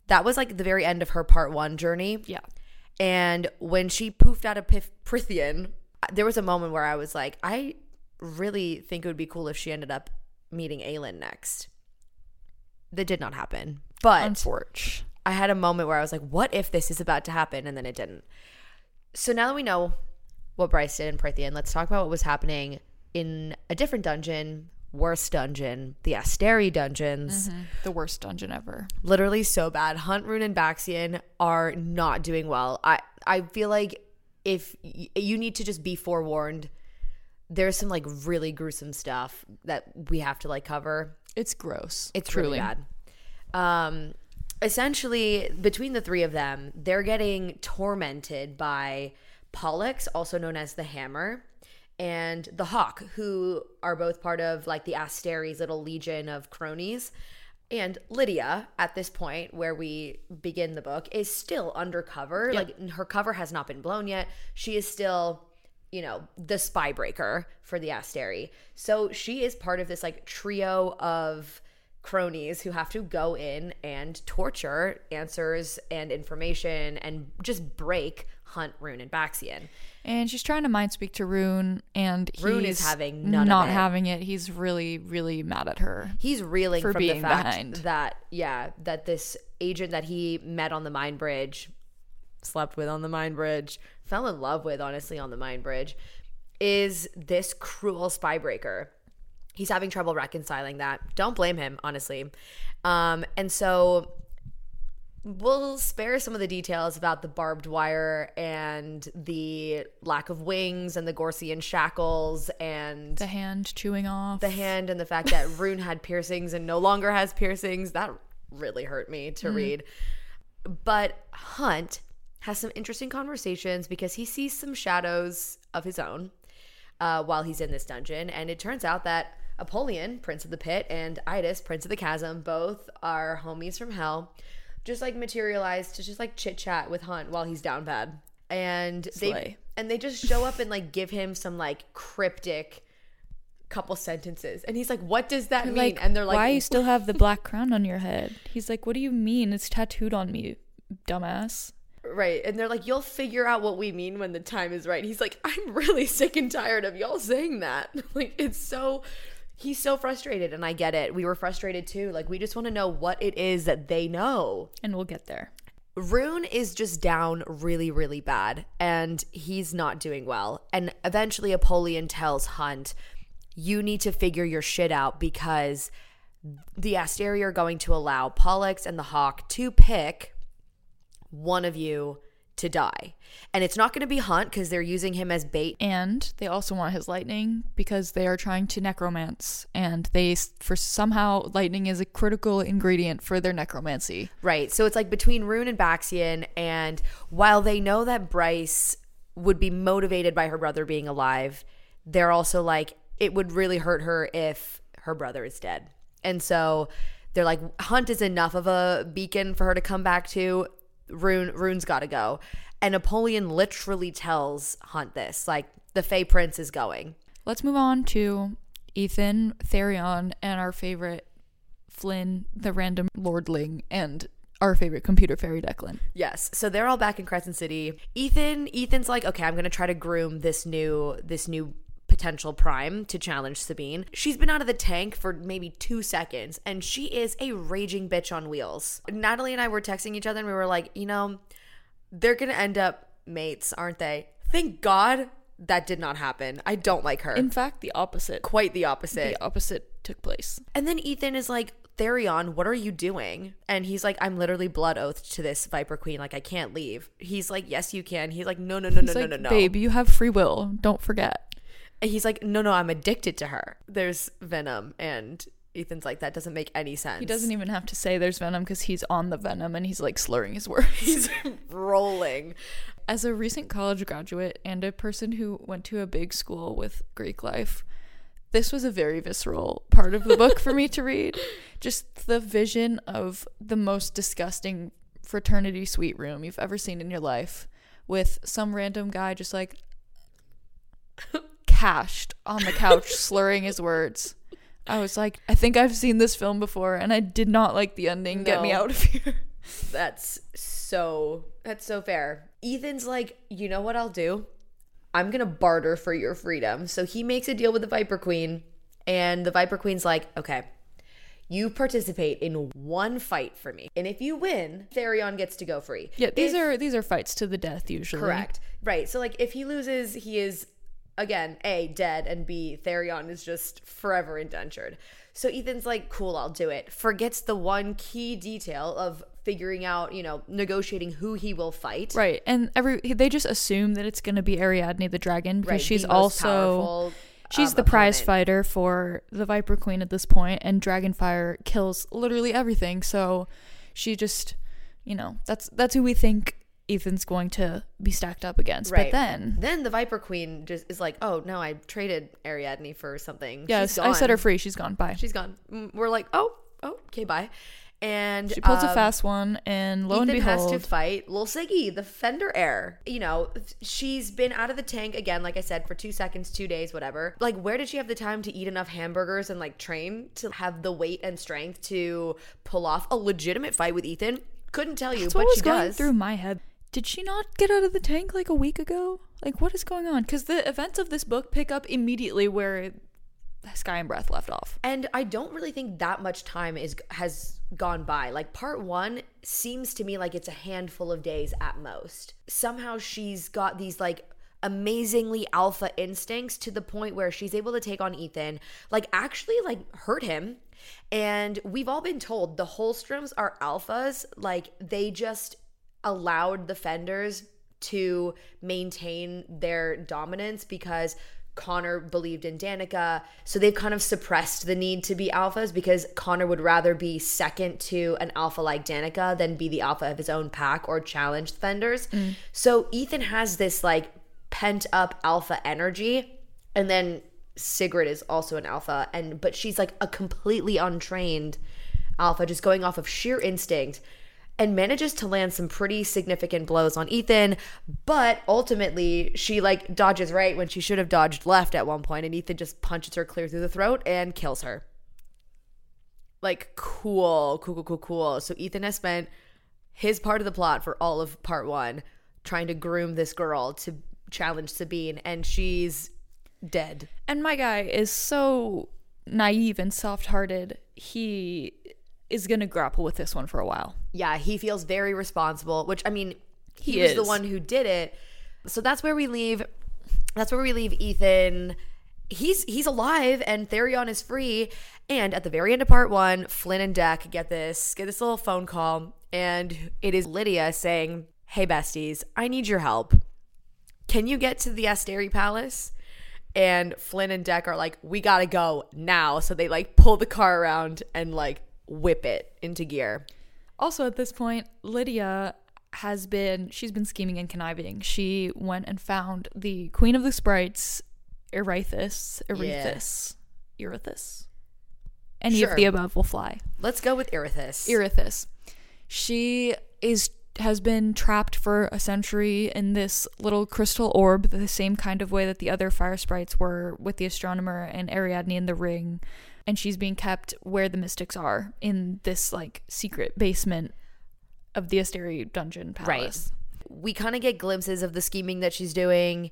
that was like the very end of her part one journey Yeah. and when she poofed out of Pith- prythian uh, there was a moment where i was like i really think it would be cool if she ended up meeting aelin next that did not happen but. I had a moment where I was like, what if this is about to happen? And then it didn't. So now that we know what Bryce did in Prythian, let's talk about what was happening in a different dungeon, worst dungeon, the Asteri dungeons. The worst dungeon ever. Literally so bad. Hunt, Ruhn, and Baxian are not doing well. I, I feel like if y- you need to just be forewarned, there's some like really gruesome stuff that we have to like cover. It's gross. It's truly really bad. Um, essentially, between the three of them, they're getting tormented by Pollux, also known as the Hammer, and the Hawk, who are both part of like the Asteri's little legion of cronies. And Lidia, at this point where we begin the book, is still undercover. Like her cover has not been blown yet. She is still you know, the spy breaker for the Asteri. So she is part of this like trio of cronies who have to go in and torture answers and information and just break Hunt, Ruhn, and Baxian. And she's trying to mind speak to Ruhn, and Ruhn is having none of not it. having it. He's really, really mad at her. He's reeling For from being the fact behind. that yeah, that this agent that he met on the mine bridge slept with on the mine Bridge, fell in love with, honestly, on the mine Bridge, is this cruel spy breaker. He's having trouble reconciling that. Don't blame him, honestly. Um, and so we'll spare some of the details about the barbed wire and the lack of wings and the Gorsian shackles and The hand chewing off. the hand and the fact that *laughs* Ruhn had piercings and no longer has piercings. That really hurt me to read. But Hunt has some interesting conversations because he sees some shadows of his own uh, while he's in this dungeon. And it turns out that Apollyon, Prince of the Pit, and Aidas, Prince of the Chasm, both are homies from hell, just like materialized to just like chit chat with Hunt while he's down bad. And they and they just show up and like give him some like cryptic couple sentences. And he's like, What does that mean? like, and they're like, why you still have the *laughs* black crown on your head? He's like, what do you mean? It's tattooed on me, dumbass. Right. And they're like, You'll figure out what we mean when the time is right. He's like, I'm really sick and tired of y'all saying that. *laughs* like, it's so. He's so frustrated, and I get it. We were frustrated too. Like, we just want to know what it is that they know. And we'll get there. Ruhn is just down really, really bad, and he's not doing well. And eventually, Apollyon tells Hunt, You need to figure your shit out because the Asteri are going to allow Pollux and the Hawk to pick one of you to die. And it's not going to be Hunt because they're using him as bait. And they also want his lightning because they are trying to necromance. And they, for somehow, lightning is a critical ingredient for their necromancy. Right. So it's like between Ruhn and Baxian. And while they know that Bryce would be motivated by her brother being alive, they're also like, it would really hurt her if her brother is dead. And so they're like, Hunt is enough of a beacon for her to come back to. Ruhn, Ruhn's got to go. And Apollyon literally tells Hunt this, like, the Fey Prince is going. Let's move on to Ithan, Tharion, and our favorite Flynn, the random lordling, and our favorite computer fairy Declan. Yes. So they're all back in Crescent City. Ithan, Ithan's like, okay, I'm gonna try to groom this new this new potential prime to challenge Sabine. She's been out of the tank for maybe two seconds, and she is a raging bitch on wheels. Natalie and I were texting each other and we were like, you know, they're gonna end up mates, aren't they? Thank God that did not happen. I don't like her. In fact, the opposite. Quite the opposite. The opposite took place. And then Ithan is like, Tharion, what are you doing? And he's like, I'm literally blood oathed to this Viper Queen. Like, I can't leave. He's like, Yes, you can. He's like, No, no, no, He's no, like, no, no, no. babe, you have free will. Don't forget. And he's like, No, no, I'm addicted to her. There's Venom. And Ithan's like, That doesn't make any sense. He doesn't even have to say there's venom because he's on the venom and he's like slurring his words. *laughs* He's rolling. As a recent college graduate and a person who went to a big school with Greek life, this was a very visceral part of the book for me to read. *laughs* Just the vision of the most disgusting fraternity suite room you've ever seen in your life with some random guy just like cashed on the couch *laughs* slurring his words. I was like, I think I've seen this film before and I did not like the ending. Get me out of here. *laughs* That's so, that's so fair. Ithan's like, You know what I'll do? I'm to barter for your freedom. So he makes a deal with the Viper Queen. And the Viper Queen's like, Okay, you participate in one fight for me. And if you win, Tharion gets to go free. Yeah, these If- are these are fights to the death usually. Correct. Right. So like if he loses, he is again A dead and B Tharion is just forever indentured. So Ithan's like, "Cool, I'll do it." Forgets the one key detail of figuring out, you know, negotiating who he will fight. Right, and every they just assume that it's going to be Ariadne the dragon because Right, she's also powerful, she's um, the prize fighter for the Viper Queen at this point, and Dragonfire kills literally everything. So she just, you know, that's that's who we think Ithan's going to be stacked up against. Right. But then, Then the Viper Queen just is like, "Oh no, I traded Ariadne for something." yes, I set her free. She's gone. Bye. She's gone. We're like, "Oh, oh, okay, bye." And She pulls a um, fast one, and lo Ithan and has to fight Lil Siggy, the Fendyr heir. You know, she's been out of the tank again, like I said, for two seconds, two days, whatever. Like, where did she have the time to eat enough hamburgers and like train to have the weight and strength to pull off a legitimate fight with Ithan? Couldn't tell you, that's but what was she going does. through my head. Did she not get out of the tank like a week ago? Like, what is going on? Because the events of this book pick up immediately where Sky and Breath left off. And I don't really think that much time is has gone by. Like part 1 seems to me like it's a handful of days at most. Somehow she's got these like amazingly alpha instincts to the point where she's able to take on Ithan, like actually like hurt him. And we've all been told the Holstroms are alphas, like they just allowed the Fendyrs to maintain their dominance because Connor believed in Danica. So they've kind of suppressed the need to be alphas because Connor would rather be second to an alpha like Danica than be the alpha of his own pack or challenge the Fendyrs. Mm. So Ithan has this like pent up alpha energy. And then Sigrid is also an alpha and but she's like a completely untrained alpha just going off of sheer instinct and manages to land some pretty significant blows on Ithan, but ultimately she like dodges right when she should have dodged left at one point and Ithan just punches her clear through the throat and kills her. Like cool, cool, cool, cool, cool. So Ithan has spent his part of the plot for all of part 1 trying to groom this girl to challenge Sabine and she's dead. And my guy is so naive and soft hearted. He is going to grapple with this one for a while. Yeah, he feels very responsible, which I mean, he, He was the one who did it. So that's where we leave that's where we leave Ithan. He's he's alive and Tharion is free. And at the very end of part 1, Flynn and Dec get this get this little phone call and it is Lidia saying, "Hey besties, I need your help. Can you get to the Asteri Palace?" And Flynn and Dec are like, "We got to go now." So they like pull the car around and like whip it into gear. Also, at this point, Lidia has been she's been scheming and conniving. She went and found the Queen of the Sprites, Irithys, Irithys, Irithys. Any Sure. of the above will fly. Let's go with Irithys. Irithys. She is has been trapped for a century in this little crystal orb, the same kind of way that the other fire sprites were with the astronomer and Ariadne in the ring. And she's being kept where the mystics are in this like secret basement of the Asteri dungeon palace. Right. we kind of get glimpses of the scheming that she's doing.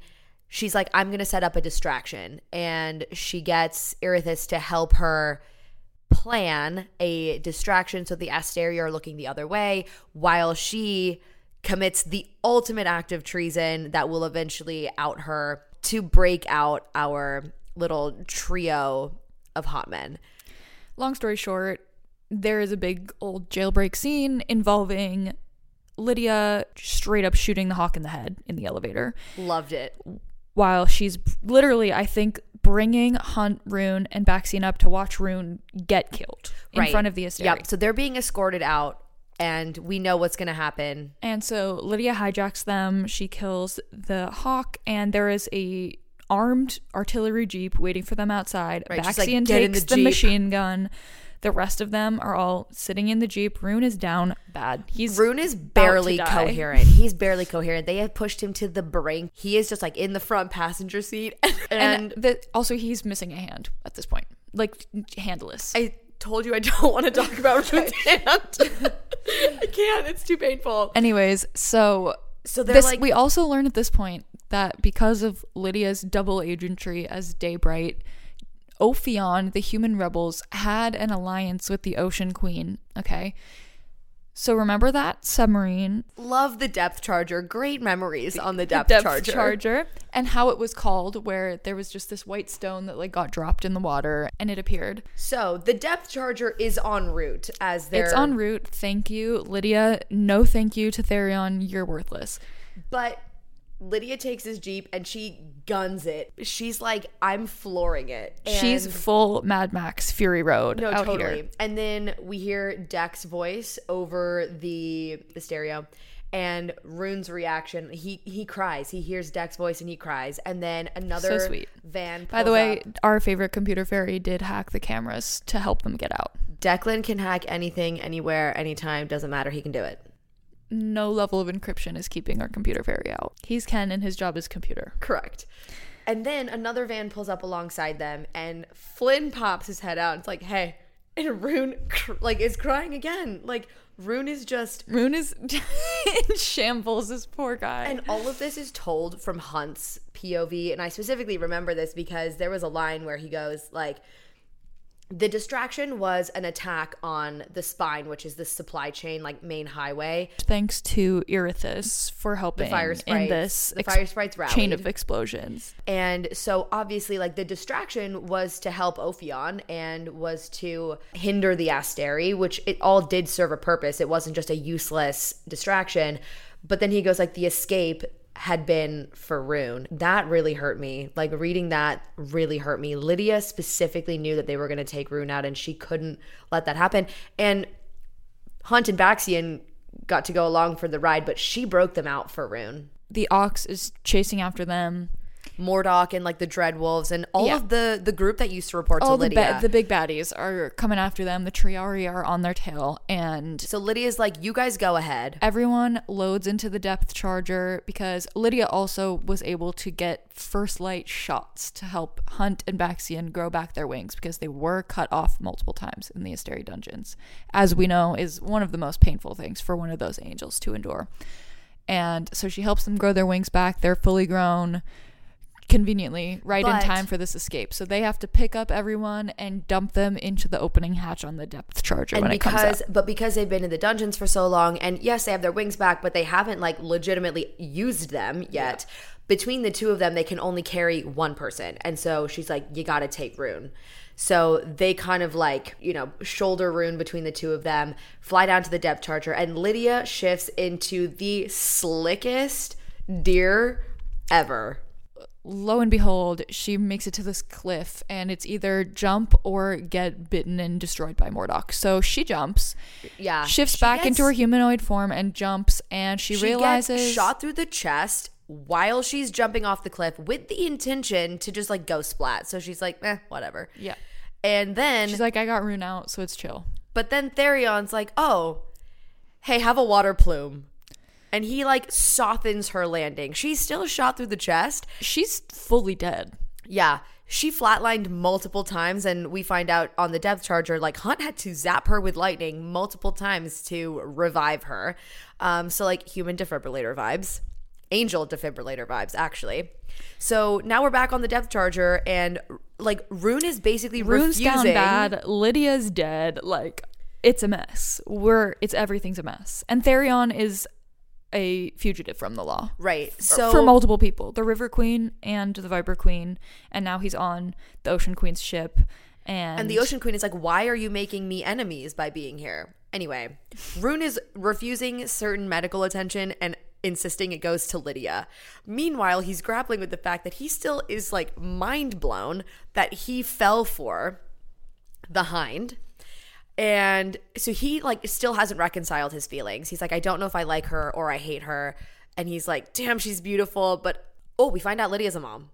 She's like, I'm going to set up a distraction. And she gets Irithys to help her plan a distraction so the Asteri are looking the other way while she commits the ultimate act of treason that will eventually out her to break out our little trio of hot men. Long story short, there is a big old jailbreak scene involving Lidia straight up shooting the hawk in the head in the elevator. Loved it. while she's literally, I think, bringing Hunt, Ruhn, and Baxian up to watch Ruhn get killed in Right. front of the Asteri. Yep. So they're being escorted out, and we know what's going to happen. And so Lidia hijacks them. She kills the hawk, and there is a armed artillery jeep waiting for them outside. Right, like, Baxian in takes the the, machine gun. The rest of them are all sitting in the jeep. Ruhn is down bad. He's Ruhn is barely coherent. He's barely coherent. They have pushed him to the brink. He is just like in the front passenger seat. *laughs* and And, the, also he's missing a hand at this point, like handless. I told you I don't want to talk about *laughs* Ruhn's hand. *laughs* I can't. It's too painful. Anyways, so So they're this, like, we also learn at this point that because of Lidia's double agentry as Daybright, Ophion, the human rebels, had an alliance with the Ocean Queen. Okay. So remember that submarine, love the depth charger. Great memories on the depth, depth charger. charger, and how it was called, where there was just this white stone that like got dropped in the water and it appeared. So the depth charger is en route as they're It's en route. Thank you, Lidia. No, thank you to Tharion. You're worthless. But Lidia takes his Jeep and she guns it. She's like, I'm flooring it. She's full Mad Max Fury Road. No, out totally. Here. And then we hear Dec's voice over the the stereo and Ruhn's reaction. He he cries. He hears Dec's voice and he cries. And then another so sweet. van By the way, up. our favorite computer fairy did hack the cameras to help them get out. Declan can hack anything, anywhere, anytime, doesn't matter. He can do it. No level of encryption is keeping our computer fairy out. He's Ken and his job is computer. Correct. And then another van pulls up alongside them, and Flynn pops his head out. And it's like, "Hey!" And Ruhn cr- like is crying again. Like, Ruhn is just Ruhn is *laughs* in shambles. This poor guy. And all of this is told from Hunt's POV. And I specifically remember this because there was a line where he goes, like, the distraction was an attack on the spine, which is the supply chain, like main highway. Thanks to Irithys for helping fire in this the fire sprites chain of explosions. And so obviously like the distraction was to help Ophion and was to hinder the Asteri, which it all did serve a purpose. It wasn't just a useless distraction. But then he goes like the escape had been for Ruhn. That really hurt me. Like reading that really hurt me. Lidia specifically knew that they were going to take Ruhn out and she couldn't let that happen. And Hunt and Baxian got to go along for the ride, but she broke them out for Ruhn. The ox is chasing after them. Mordoc and like the Dread Wolves and all Yeah. of the the group that used to report to All the Lidia. ba- the big baddies are coming after them. The Triarii are on their tail, and so Lidia's like, "You guys go ahead." everyone loads into the depth charger because Lidia also was able to get first light shots to help Hunt and Baxian grow back their wings because they were cut off multiple times in the Asteri dungeons. As we know, is one of the most painful things for one of those angels to endure. And so she helps them grow their wings back. They're fully grown conveniently right But- in time for this escape. So they have to pick up everyone and dump them into the opening hatch on the depth charger And when it comes because, but because they've been in the dungeons for so long, and yes, they have their wings back, but they haven't like legitimately used them yet. Between the two of them, they can only carry one person, and so she's like, "You got to take Ruhn." So they kind of like, you know, shoulder Ruhn between the two of them, fly down to the depth charger, and Lidia shifts into the slickest deer ever. Lo and behold, she makes it to this cliff, and it's either jump or get bitten and destroyed by Mordoc. So she jumps, Yeah, shifts she back gets- into her humanoid form, and jumps. And she, she realizes gets shot through the chest while she's jumping off the cliff with the intention to just like go splat. So she's like, eh, whatever. Yeah. And then, she's like, "I got ruhn out, so it's chill." but then Tharion's like, oh, hey, have a water plume. And he like softens her landing. She's still shot through the chest. She's fully dead. Yeah. She flatlined multiple times, and we find out on the depth charger, like Hunt had to zap her with lightning multiple times to revive her. Um, so, like, human defibrillator vibes, angel defibrillator vibes, actually. So now we're back on the depth charger, and like, Ruhn is basically Ruhn's refusing. down bad. Lidia's dead. Like it's a mess. We're it's everything's a mess. And Tharion is a fugitive from the law. Right. So for multiple people, the River Queen and the Viper Queen, and now he's on the Ocean Queen's ship. And, And the Ocean Queen is like, why are you making me enemies by being here? Anyway, Ruhn is refusing certain medical attention and insisting it goes to Lidia. Meanwhile, he's grappling with the fact that he still is like mind blown that he fell for the hind. And so he like still hasn't reconciled his feelings. He's like, I don't know if I like her or I hate her. And he's like, damn, she's beautiful. But oh, we find out Lidia's a mom.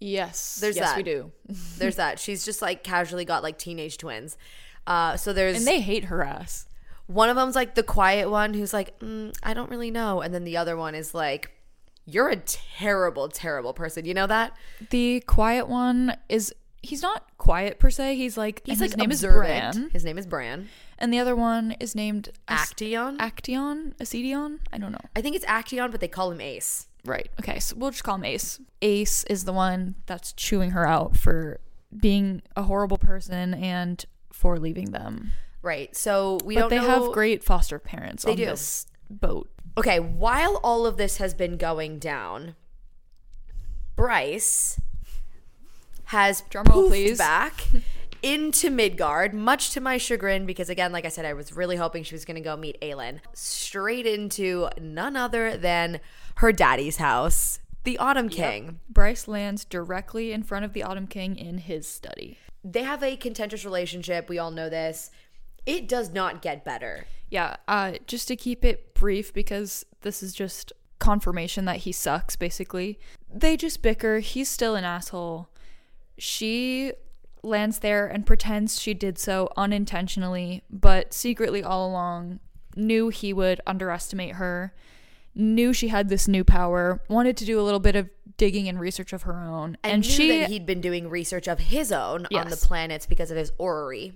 yes, There's yes that. we do, *laughs* There's that. She's just like casually got like teenage twins. Uh, so there's and they hate her ass. one of them's like the quiet one who's like, mm, I don't really know, and then the other one is like, you're a terrible, terrible person. You know that? The quiet one is he's not quiet per se. He's like He's like his name observant. is Bran, His name is Bran. and the other one is named Acteon. Acteon, Acedion. I don't know. I think it's Acteon, but they call him Ace. Right. Okay. So we'll just call him Ace. Ace is the one that's chewing her out for being a horrible person and for leaving them. Right. So we but don't they know. have great foster parents on do. this boat. Okay, while all of this has been going down, Bryce has Drum roll, please. back *laughs* into Midgard, much to my chagrin, because again, like I said, I was really hoping she was going to go meet Aelin. Straight into none other than her daddy's house, the Autumn King. Bryce lands directly in front of the Autumn King in his study. They have a contentious relationship. We all know this. It does not get better. Yeah, uh, just to keep it brief, because this is just confirmation that he sucks, basically. They just bicker. He's still an asshole. She lands there and pretends she did so unintentionally, but secretly all along knew he would underestimate her, knew she had this new power, wanted to do a little bit of digging and research of her own. And, And, knew she that he'd been doing research of his own on the planets because of his orrery.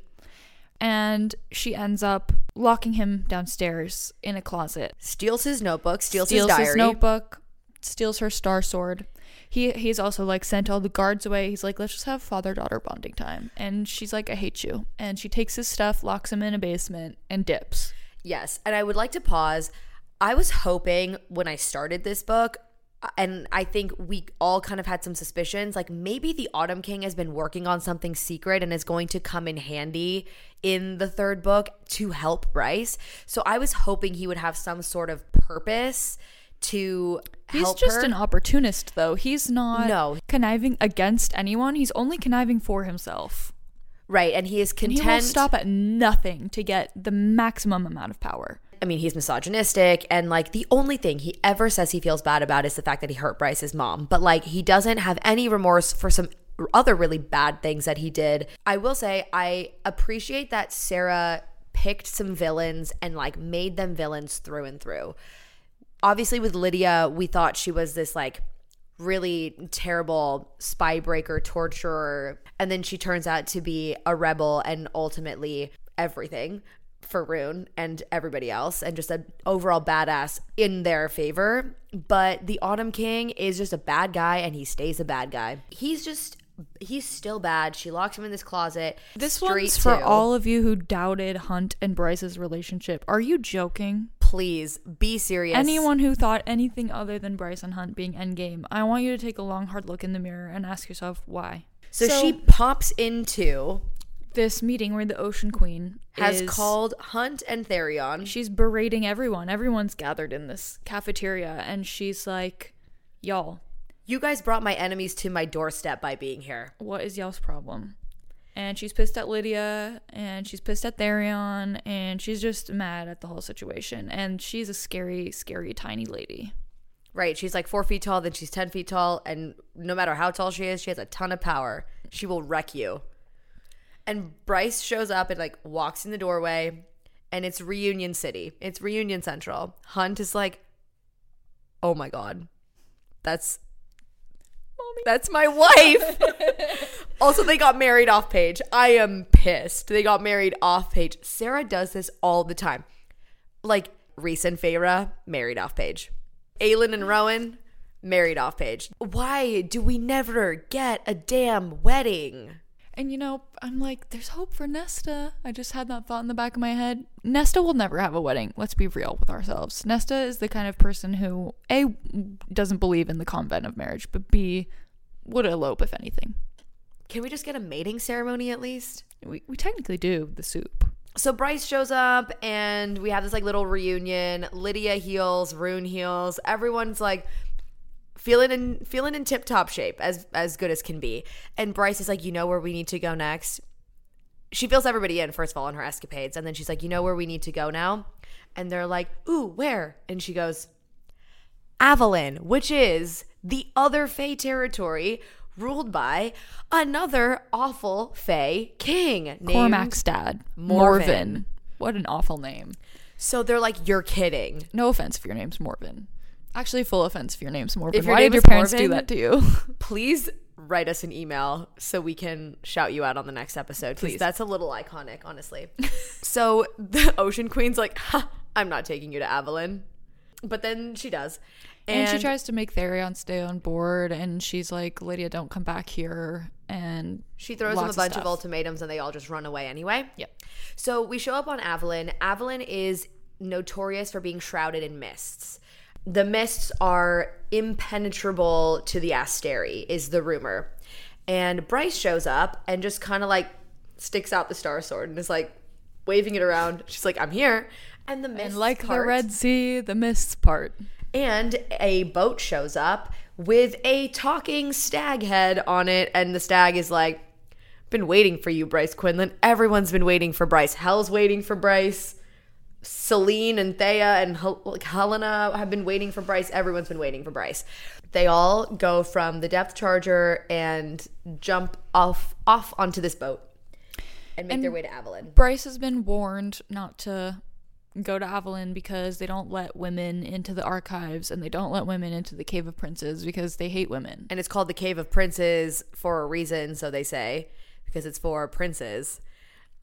and she ends up locking him downstairs in a closet. Steals his notebook, steals, Steals his diary. his notebook, steals her star sword. He he's also like sent all the guards away. He's like, let's just have father daughter bonding time. And she's like, I hate you. And she takes his stuff, locks him in a basement, and dips. Yes. And I would like to pause. I was hoping when I started this book, uh, and I think we all kind of had some suspicions, like maybe the Autumn King has been working on something secret and is going to come in handy in the third book to help Bryce. So I was hoping he would have some sort of purpose to He's just her. an opportunist, though. He's not No. conniving against anyone. He's only conniving for himself. right, and he is And content. he will stop at nothing to get the maximum amount of power. I mean, he's misogynistic, and like the only thing he ever says he feels bad about is the fact that he hurt Bryce's mom. But like, he doesn't have any remorse for some other really bad things that he did. I will say, I appreciate that Sarah picked some villains and like made them villains through and through. Obviously, with Lidia, we thought she was this like really terrible spy breaker, torturer, and then she turns out to be a rebel and ultimately everything for Ruhn and everybody else, and just an overall badass in their favor. But the Autumn King is just a bad guy, and he stays a bad guy. He's just. He's still bad. She locks him in this closet. This one's for to, all of you who doubted Hunt and Bryce's relationship. Are you joking? Please be serious. Anyone who thought anything other than Bryce and Hunt being endgame, I want you to take a long, hard look in the mirror and ask yourself why. So, she pops into this meeting where the Ocean Queen has is- called Hunt and Tharion. she's berating everyone. Everyone's gathered in this cafeteria, and she's like, "Y'all, You guys brought my enemies to my doorstep by being here. what is y'all's problem?" And she's pissed at Lidia, and she's pissed at Tharion, and she's just mad at the whole situation. And she's a scary, scary, tiny lady. Right. She's like four feet tall, then she's 10 feet tall. And no matter how tall she is, she has a ton of power. She will wreck you. And Bryce shows up and like walks in the doorway, and it's Reunion City. It's Reunion Central. Hunt is like, oh my God, that's. That's my wife. *laughs* also, they got married off page. I am pissed. They got married off page. Sarah does this all the time. Like Rhys and Feyre, married off page. Aelin and Rowan, married off page. Why do we never get a damn wedding? And you know, I'm like, there's hope for Nesta. I just had that thought in the back of my head. Nesta will never have a wedding. Let's be real with ourselves. Nesta is the kind of person who A doesn't believe in the convent of marriage, but B would elope if anything. Can we just get a mating ceremony at least? We we technically do the soup. So Bryce shows up and we have this like little reunion. Lidia heals, Ruhn heals. Everyone's like feeling in feeling in tip top shape as as good as can be. And Bryce is like, you know where we need to go next? She fills everybody in, first of all, on her escapades, and then she's like, you know where we need to go now? And they're like, ooh, where? And she goes, Avalon, which is the other Fey territory ruled by another awful Fey king named Cormac's dad, Morven. Morven. What an awful name. So they're like, you're kidding. No offense if your name's Morven. Actually, full offense if your name's Morven. If your Why name did your is parents do Morven- that to you? *laughs* *laughs* Please write us an email so we can shout you out on the next episode. Please. Please. That's a little iconic, honestly. *laughs* so the Ocean Queen's like, ha, I'm not taking you to Avalon. But then she does. And, she tries to make Tharion stay on board, and she's like, Lidia, don't come back here. And She throws them a lots bunch of, stuff. ultimatums and they all just run away anyway. Yep. So we show up on Avalon. Avalon is notorious for being shrouded in mists. The mists are impenetrable to the Asteri, is the rumor. And Bryce shows up and just kind of like sticks out the Star Sword and is like waving it around. She's like, I'm here. And the mists And like the. Red Sea, the mists part. And a boat shows up with a talking stag head on it. And the stag is like, Been waiting for you, Bryce Quinlan. Everyone's been waiting for Bryce. Hell's waiting for Bryce. Silene and Theia and Hel- like Helena have been waiting for Bryce. Everyone's been waiting for Bryce. They all go from the depth charger and jump off off onto this boat and make their way to Avalon. Bryce has been warned not to go to Avalon because they don't let women into the archives and they don't let women into the Cave of Princes because they hate women. and it's called the Cave of Princes for a reason, so they say, because it's for princes.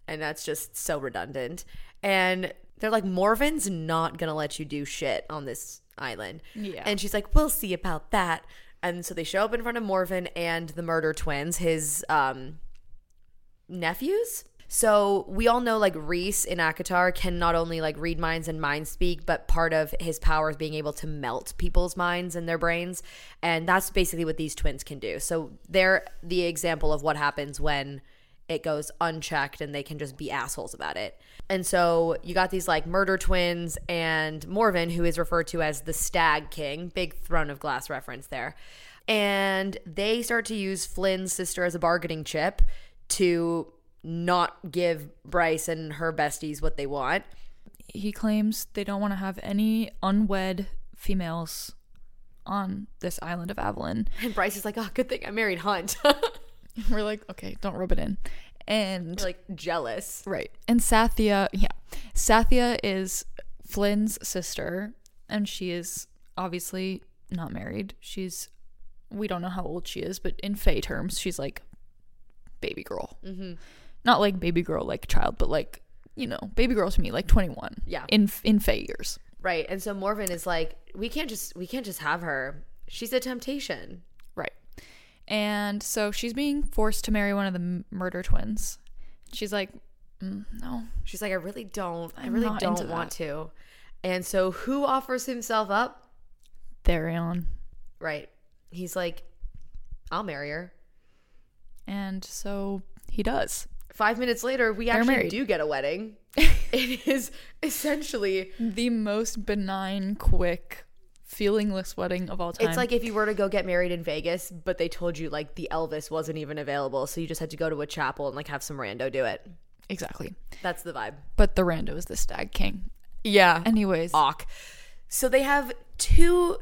And that's just so redundant. And they're like, Morven's not to let you do shit on this island. Yeah. And she's like, we'll see about that. And so they show up in front of Morven and the murder twins, his um, nephews. So we all know like Rhys in ACOTAR can not only like read minds and mind speak, but part of his power is being able to melt people's minds and their brains. And that's basically what these twins can do. So they're the example of what happens when it goes unchecked and they can just be assholes about it. And so you got these like murder twins and Morven, who is referred to as the Stag King, big throne of glass reference there. And they start to use Flynn's sister as a bargaining chip to not give Bryce and her besties what they want. He claims they don't want to have any unwed females on this island of Avalon. And Bryce is like, oh, good thing I married Hunt. *laughs* We're like, okay, don't rub it in. And like jealous. Right. And Sathia, yeah. Sathia is Flynn's sister, and she is obviously not married. She's, we don't know how old she is, but in Fae terms, she's like baby girl. Mm-hmm. Not like baby girl, like child, but like, you know, baby girl to me, like 21. Yeah. In, in Fae years. Right. And so Morven is like, we can't just, we can't just have her. She's a temptation. And so she's being forced to marry one of the murder twins. She's like, mm, no. She's like, I really don't, I really not don't want to. And so who offers himself up? Tharion. Right. He's like, I'll marry her. And so he does. Five minutes later, we actually married. do get a wedding. *laughs* it is essentially, The most benign, quick, feelingless wedding of all time. it's like if you were to go get married in Vegas, but they told you like the Elvis wasn't even available. So you just had to go to a chapel and like have some rando do it. exactly. That's the vibe. But the rando is the stag king. Yeah. Anyways, Awk. So they have two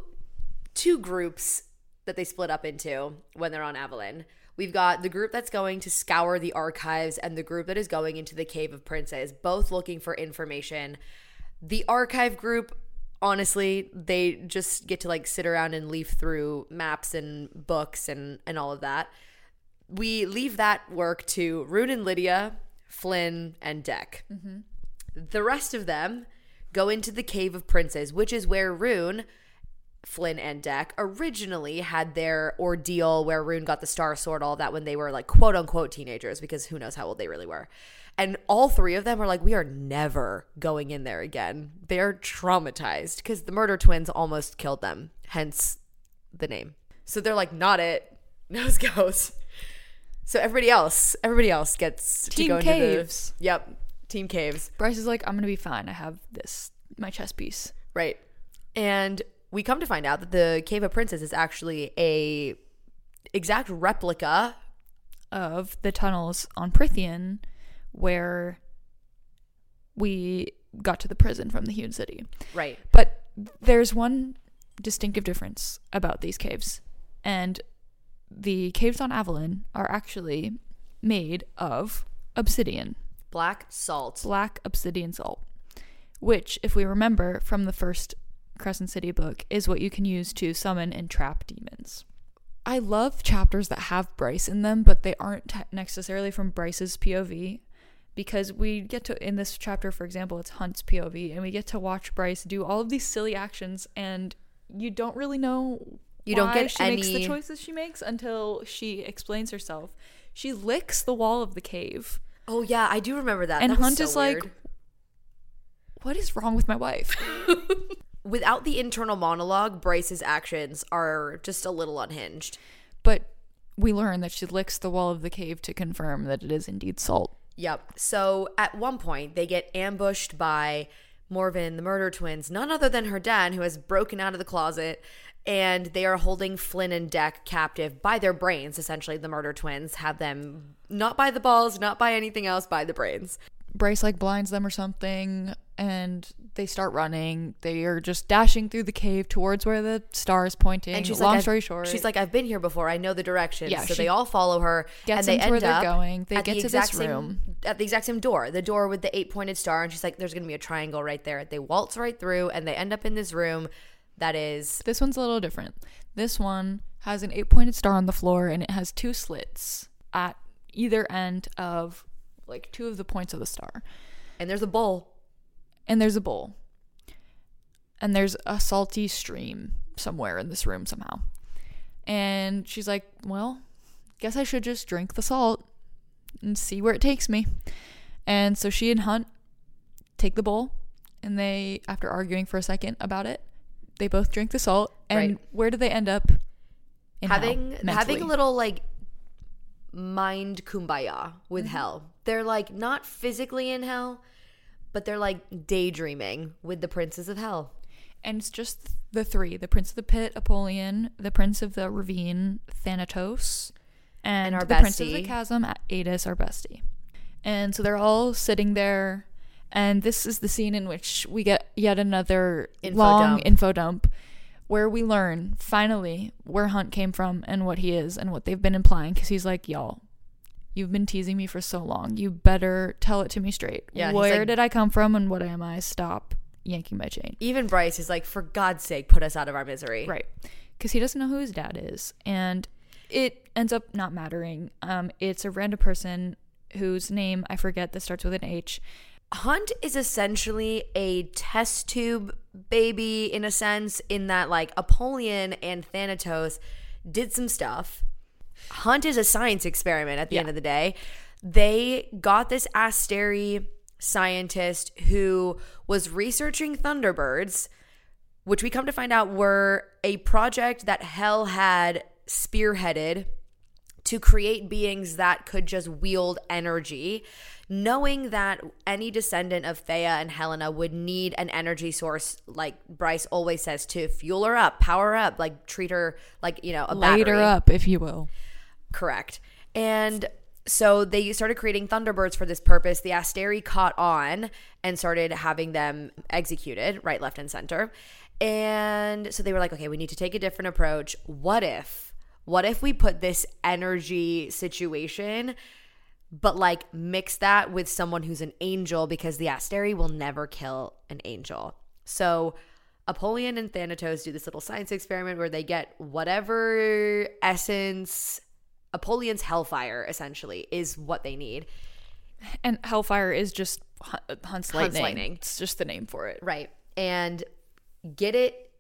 two groups that they split up into when they're on Avalon. We've got the group that's going to scour the archives and the group that is going into the Cave of Princes, both looking for information. The archive group, honestly, they just get to like sit around and leaf through maps and books and and all of that. We leave that work to Ruhn and Lidia, Flynn, and Dec. Mm-hmm. The rest of them go into the Cave of Princes, which is where Ruhn, Flynn, and Dec originally had their ordeal where Ruhn got the Star Sword, all that when they were like quote unquote teenagers, because who knows how old they really were. And all three of them are like, we are never going in there again. They're traumatized because the murder twins almost killed them, hence the name. So they're like, not it. *laughs* Nose goes. So everybody else, everybody else gets Team to go Caves. into the Yep, Team Caves. Bryce is like, I'm gonna be fine. I have this, my chess piece. Right. And we come to find out that the Cave of Princes is actually a exact replica. of the tunnels on Prythian where we got to the prison from the Hewn City. Right. But there's one distinctive difference about these caves. And the caves on Avalon are actually made of obsidian, Black salt. black obsidian salt, which, if we remember from the first Crescent City book, is what you can use to summon and trap demons. I love chapters that have Bryce in them, but they aren't necessarily from Bryce's POV because we get to in this chapter for example it's Hunt's POV and we get to watch Bryce do all of these silly actions and you don't really know You don't get she makes the any- choices she makes until she explains herself. She licks the wall of the cave Oh yeah, I do remember that. and That Hunt so is like what is wrong with my wife? *laughs* without the internal monologue, Bryce's actions are just a little unhinged. but we learn that she licks the wall of the cave to confirm that it is indeed salt. Yep. So at one point, they get ambushed by Morven, the murder twins, none other than her dad, who has broken out of the closet. And they are holding Flynn and Dec captive by their brains, essentially. The murder twins have them not by the balls, not by anything else, by the brains. Bryce like blinds them or something and they start running. They are just dashing through the cave towards where the star is pointing. And she's Long like, story short, she's like, I've been here before. I know the directions. Yeah, so they all follow her, and they end where they're up going. They at get the to exact this same, room. at the exact same door, the door with the eight pointed star. And she's like, "There's gonna be a triangle right there." They waltz right through, and they end up in this room that is This one's a little different. This one has an eight pointed star on the floor and it has two slits at either end of like two of the points of the star. And there's a bowl. And there's a bowl. And there's a salty stream somewhere in this room somehow. And she's like, Well, guess I should just drink the salt and see where it takes me. And so she and Hunt take the bowl and they, after arguing for a second about it, they both drink the salt. And Right. where do they end up? In having having a little like mind kumbaya with Mm-hmm. hell. They're like not physically in hell, but they're like daydreaming with the princes of hell. And it's just the three the Prince of the Pit, Apollyon, the Prince of the Ravine, Thanatos, and, And our the Prince of the bestie. Chasm, Aidas, our bestie. And so they're all sitting there. And this is the scene in which we get yet another Info long dump. info dump where we learn finally where Hunt came from and what he is and what they've been implying. Because he's like, y'all, you've been teasing me for so long. You better tell it to me straight. Yeah, Where like- did I come from and what am I? Stop yanking my chain. Even Bryce is like, for God's sake, put us out of our misery. Right. Because he doesn't know who his dad is. And it ends up not mattering. Um, it's a random person whose name I forget that starts with an H. Hunt is essentially a test tube baby in a sense, in that like Apollyon and Thanatos did some stuff. Hunt is a science experiment at the Yeah. end of the day. They got this Asteri scientist who was researching Thunderbirds, which we come to find out were a project that Hell had spearheaded to create beings that could just wield energy, knowing that any descendant of Theia and Helena would need an energy source, like Bryce always says, to fuel her up, power her up, like treat her like, you know, a Laid her battery. up, if you will. Correct. And so they started creating Thunderbirds for this purpose. The Asteri caught on and started having them executed right, left, and center. And so they were like, okay, we need to take a different approach. What if, what if we put this energy situation, but like mix that with someone who's an angel because the Asteri will never kill an angel. So Apollyon and Thanatos do this little science experiment where they get whatever essence Apollyon's hellfire essentially is what they need. And Hellfire is just Hunt's lightning. lightning. It's just the name for it. Right. And get it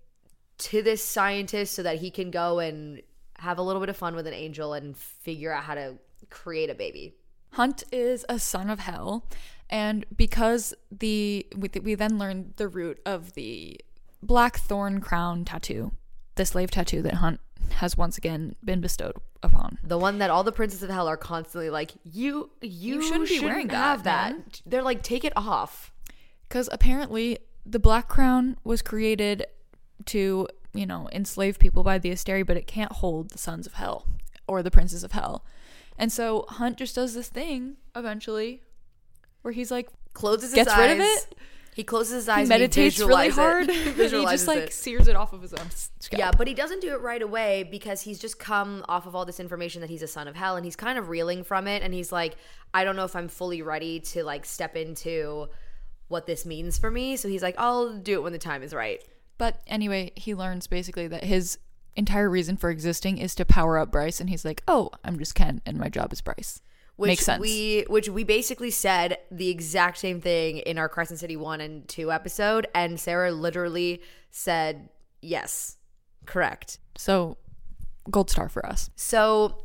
to this scientist so that he can go and have a little bit of fun with an angel and figure out how to create a baby. Hunt is a son of hell, and because the we, we then learn the root of the black thorn crown tattoo, the slave tattoo that Hunt has once again been bestowed upon. The one that all the princes of hell are constantly like, you you, shouldn't be wearing that, have that. man." They're like, take it off. Because apparently the black crown was created to, you know, enslave people by the Asteri, but it can't hold the sons of hell or the princes of hell. And so Hunt just does this thing eventually where he's like, Closes his Gets eyes. rid of it? He closes his he eyes. and meditates really hard. It. *laughs* and he just like it. sears it off of his own scalp. Yeah, but he doesn't do it right away because he's just come off of all this information that he's a son of hell and he's kind of reeling from it and he's like, I don't know if I'm fully ready to like step into what this means for me. So he's like, I'll do it when the time is right. But anyway, he learns basically that his entire reason for existing is to power up Bryce, and he's like, "Oh, I'm just Ken, and my job is Bryce." Which Makes sense. We which we basically said the exact same thing in our Crescent City one and two episode, and Sarah literally said yes, correct. So, gold star for us. So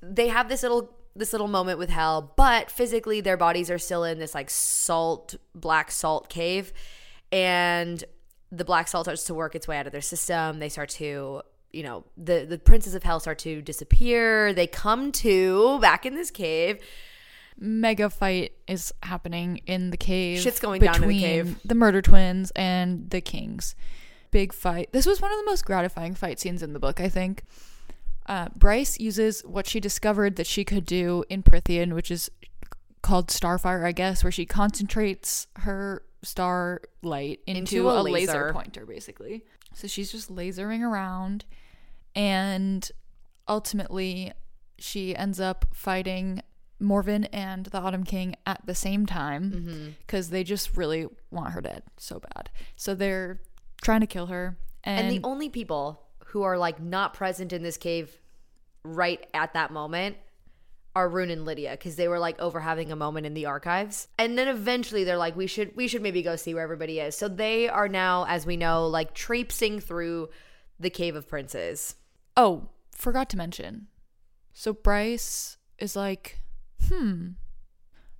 they have this little this little moment with hell, but physically their bodies are still in this like salt black salt cave and the black salt starts to work its way out of their system. They start to you know, the the princes of hell start to disappear. They come to back in this cave. Mega fight is happening in the cave. Shit's going down in the between cave. The murder twins and the kings. Big fight. This was one of the most gratifying fight scenes in the book, I think. Uh, Bryce uses what she discovered that she could do in Prythian, which is called Starfire, I guess, where she concentrates her star light into, Into a a, laser. laser. pointer, basically. So she's just lasering around, and ultimately, she ends up fighting Morven and the Autumn King at the same time mm-hmm. because they just really want her dead so bad. So they're trying to kill her, and, And, the only people who are like not present in this cave right at that moment are Ruhn and Lidia because they were like over having a moment in the archives. And then eventually they're like, we should we should maybe go see where everybody is. So they are now, as we know, like traipsing through the Cave of Princes. Oh, forgot to mention. So Bryce is like, hmm,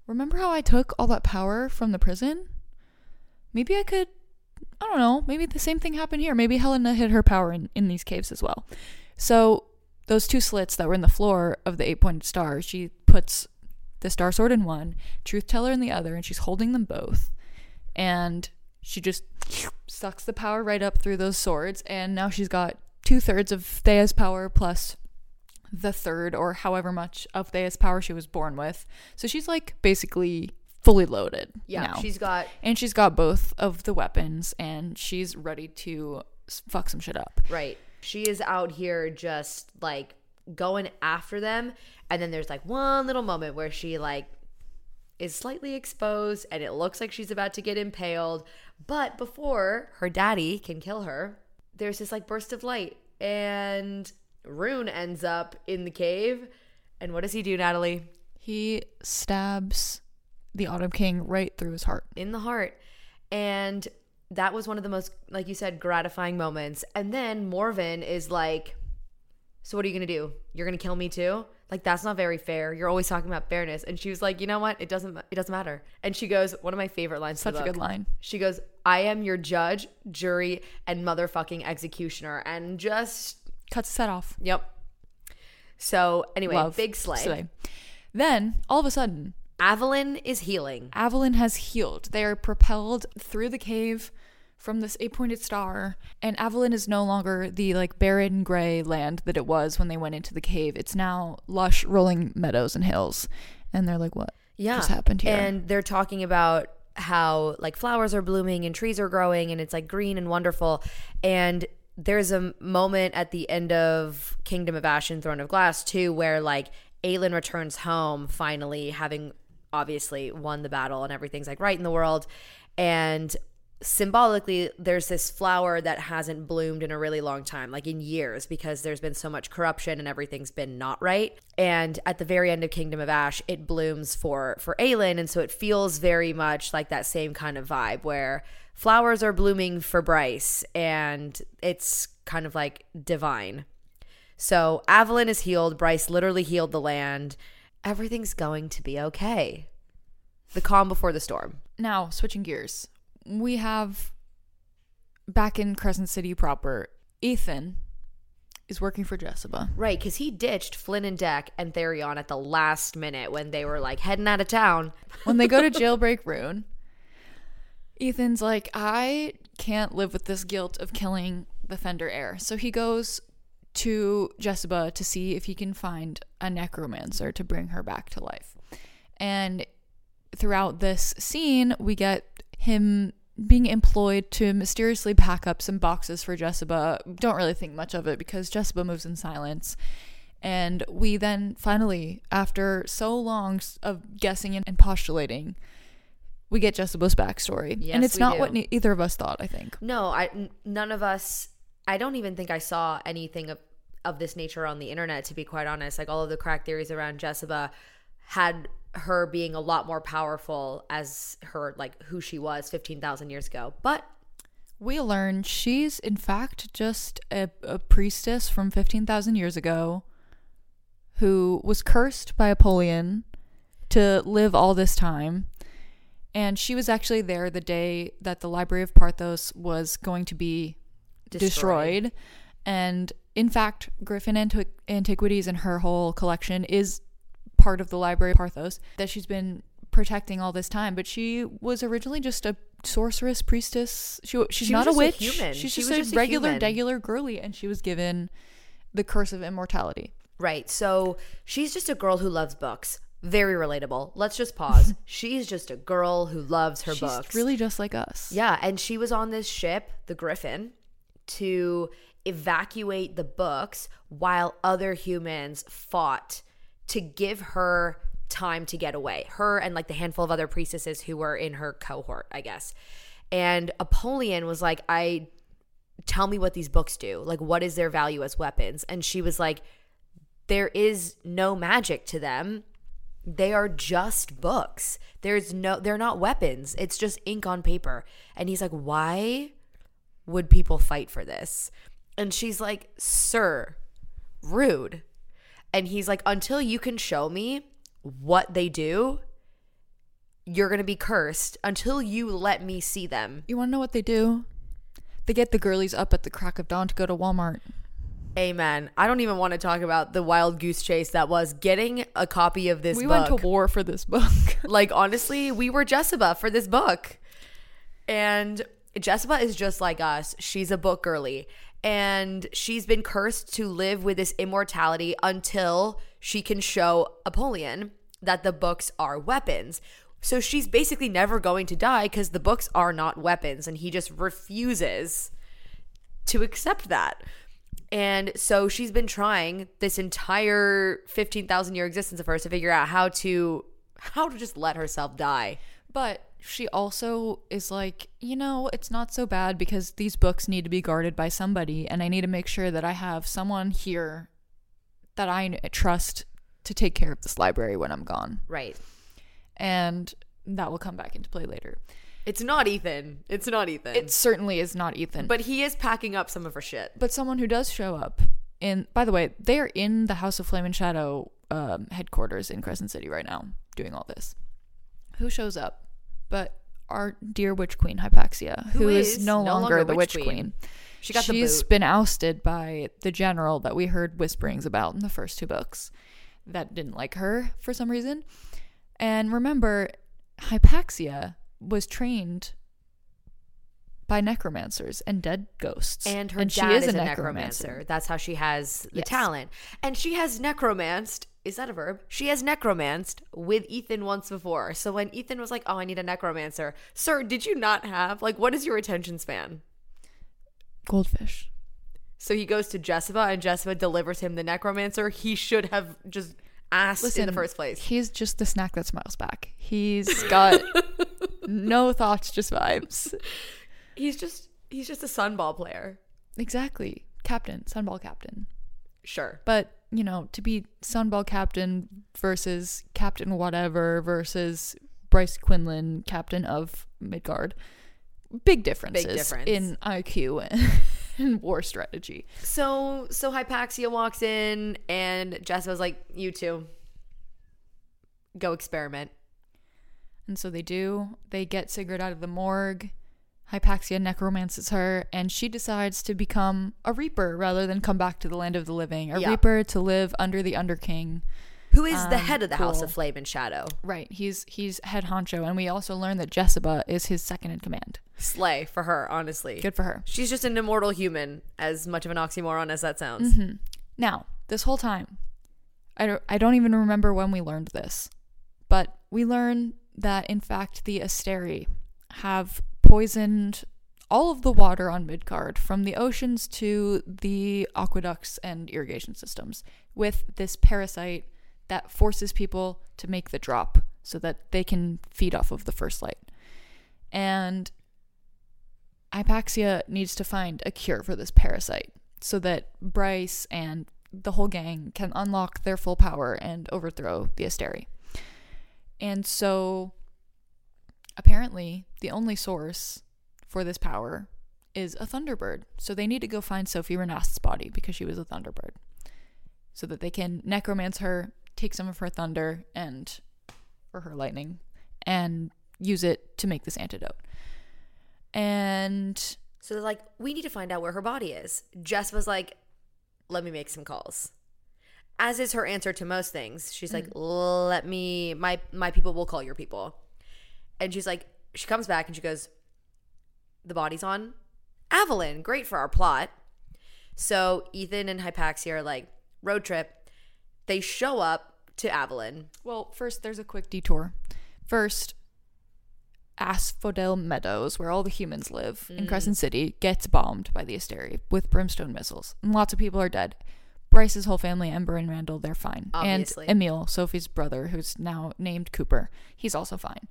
remember how I took all that power from the prison? Maybe I could, I don't know, maybe the same thing happened here. Maybe Helena hid her power in, in these caves as well. So those two slits that were in the floor of the eight pointed star, she puts the star sword in one, truth teller in the other, and she's holding them both. And she just sucks the power right up through those swords, and now she's got two thirds of Theia's power plus the third or however much of Theia's power she was born with. So she's like basically fully loaded. Yeah, now. she's got and she's got both of the weapons and she's ready to fuck some shit up. right. She is out here just like going after them, and then there's like one little moment where she like is slightly exposed and it looks like she's about to get impaled. But before her daddy can kill her, there's this like burst of light and Ruhn ends up in the cave. And what does he do, Natalie? He stabs the Autumn King right through his heart. In the heart. And that was one of the most, like you said, gratifying moments. And then Morven is like, So what are you gonna do? You're gonna kill me too? Like that's not very fair. You're always talking about fairness. And she was like, you know what? It doesn't it doesn't matter. And she goes, one of my favorite lines. Such a good line. She goes, I am your judge, jury, and motherfucking executioner. And just Cuts his head off. Yep. So anyway, Love. big slay. Slay. Then, all of a sudden, Avallen is healing. Avallen has healed. They are propelled through the cave from this eight-pointed star, and Avallen is no longer the like barren gray land that it was when they went into the cave. It's now lush rolling meadows and hills. And they're like, "What Yeah. just happened here?" And they're talking about how like flowers are blooming and trees are growing and it's like green and wonderful. And there's a moment at the end of Kingdom of Ash and Throne of Glass too, where like Aelin returns home finally, having obviously won the battle and everything's like right in the world. And symbolically there's this flower that hasn't bloomed in a really long time like in years because there's been so much corruption and everything's been not right. And at the very end of kingdom of ash it blooms for for Aelin. And so it feels very much like that same kind of vibe where flowers are blooming for Bryce and it's kind of like divine. So Avallen is healed. Bryce literally healed the land everything's going to be okay the calm before the storm now, switching gears, we have back in Crescent City proper, Ithan is working for Jesiba. Right, because he ditched Flynn and Dec and Tharion at the last minute when they were like heading out of town. when they go to *laughs* jailbreak Ruhn, Ithan's like, I can't live with this guilt of killing the Fendyr heir. So he goes to Jesiba to see if he can find a necromancer to bring her back to life. And throughout this scene, we get him being employed to mysteriously pack up some boxes for Jesiba. Don't really think much of it because Jesiba moves in silence. And we then finally, after so long of guessing and postulating, we get Jesiba's backstory. Yes, and it's not do. what ne- either of us thought, I think. No, I n- none of us. I don't even think I saw anything of of this nature on the internet. To be quite honest, like all of the crack theories around Jesiba had her being a lot more powerful as her like who she was fifteen thousand years ago. But We learn she's, in fact, just a, a priestess from 15,000 years ago who was cursed by Apollyon to live all this time. And she was actually there the day that the Library of Parthos was going to be Destroyed. destroyed. And in fact, Griffin Antiqu- Antiquities and her whole collection is part of the Library of Parthos that she's been protecting all this time. But she was originally just a sorceress priestess. She, she's She not a a witch. human. She's She just was a just a regular, human. regular girly, and she was given the curse of immortality. right, so she's just a girl who loves books. Very relatable. Let's just pause. *laughs* she's just a girl who loves her She's books. really just like us. Yeah, and she was on this ship, the Griffin, to evacuate the books while other humans fought to give her time to get away. Her and like the handful of other priestesses who were in her cohort, I guess. And Apollyon was like, I tell me what these books do. Like what is their value as weapons? And she was like, there is no magic to them. they are just books. There's no they're not weapons. It's just ink on paper. And he's like, "Why would people fight for this?" And she's like, "Sir, rude." And he's like, "Until you can show me what they do, you're going to be cursed until you let me see them." You want to know what they do? They get the girlies up at the crack of dawn to go to Walmart. Amen. I don't even want to talk about the wild goose chase that was getting a copy of this We book. went to war for this book. *laughs* like honestly, we were Jesiba for this book. And Jesiba is just like us. She's a book girly. And she's been cursed to live with this immortality until she can show Apollyon that the books are weapons. So she's basically never going to die because the books are not weapons. And he just refuses to accept that. And so she's been trying this entire 15,000 year existence of hers to figure out how to how to just let herself die. But she also is like, you know, it's not so bad because these books need to be guarded by somebody, and I need to make sure that I have someone here that I trust to take care of this library when I'm gone. Right. And that will come back into play later. It's not Ithan. It's not Ithan. It certainly is not Ithan. but he is packing up some of her shit. but someone who does show up in by the way they are in the house of flame and shadow um, headquarters in crescent city right now doing all this who shows up but our dear witch queen hypaxia Who who is, is no, no longer, longer the witch queen. queen, She got the She's been ousted by the general that we heard whisperings about in the first two books that didn't like her for some reason and remember hypaxia was trained by necromancers and dead ghosts And her she dad is, a necromancer. That's how she has the Yes. talent. And she has necromanced. Is that a verb? She has necromanced with Ithan once before. So when Ithan was like, "Oh, I need a necromancer," sir, did you not have like what is your attention span? goldfish So he goes to Jesiba, and Jesiba delivers him the necromancer. He should have just asked in the first place. He's just the snack that smiles back. He's got *laughs* no thoughts, just vibes. He's just he's just a sunball player. Exactly. Captain, Sunball Captain. Sure. But, you know, to be Sunball Captain versus Captain Whatever versus Bryce Quinlan, Captain of Midgard, big differences difference. in IQ and, *laughs* and war strategy. So so Hypaxia walks in, and Jesiba's like, "You two, go experiment." And so they do. They get Sigrid out of the morgue. Hypaxia necromances her, and she decides to become a Reaper rather than come back to the land of the living. A Yeah. Reaper to live under the Underking. Who is the Um, head of the House of Flame and Shadow? Right. He's he's head honcho, and we also learn that Jesiba is his second in command. Slay for her, honestly. Good for her. She's just an immortal human, as much of an oxymoron as that sounds. hmm Now, this whole time, I don't, I don't even remember when we learned this, but we learn that in fact the Asteri have poisoned all of the water on Midgard, from the oceans to the aqueducts and irrigation systems, with this parasite that forces people to make the drop so that they can feed off of the first light. And Hypaxia needs to find a cure for this parasite so that Bryce and the whole gang can unlock their full power and overthrow the Asteri. And so apparently the only source for this power is a Thunderbird. So they need to go find Sofie Renast's body because she was a Thunderbird. So that they can necromance her, take some of her thunder and or her lightning and use it to make this antidote. And So they're like, we need to find out where her body is. Jess was like, let me make some calls. As is her answer to most things. She's like, mm. let me my my people will call your people. And she's like, she comes back and she goes, the body's on Avallen. Great for our plot. So Ithan and Hypaxia are like, road trip. They show up to Avallen. Well, first there's a quick detour. First, Asphodel Meadows, where all the humans live in mm. Crescent City, gets bombed by the Asteri with brimstone missiles. And lots of people are dead. Bryce's whole family, Ember and Randall, they're fine. Obviously. And Emile, Sofie's brother, who's now named Cooper, he's also fine.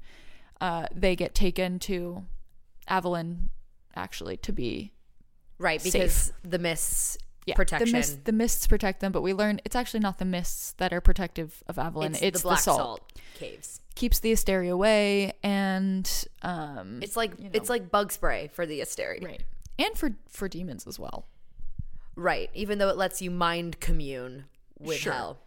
Uh, they get taken to Avallen, actually, to be Right, Safe. because the mists yeah, protection. The, mist, the mists protect them, but we learn it's actually not the mists that are protective of Avallen. it's, It's, the black salt. salt. caves. Keeps the Asteria away, and um, It's like You know. it's like bug spray for the Asteri. right, and for for demons as well. Right. Even though it lets you mind commune with Sure. hell.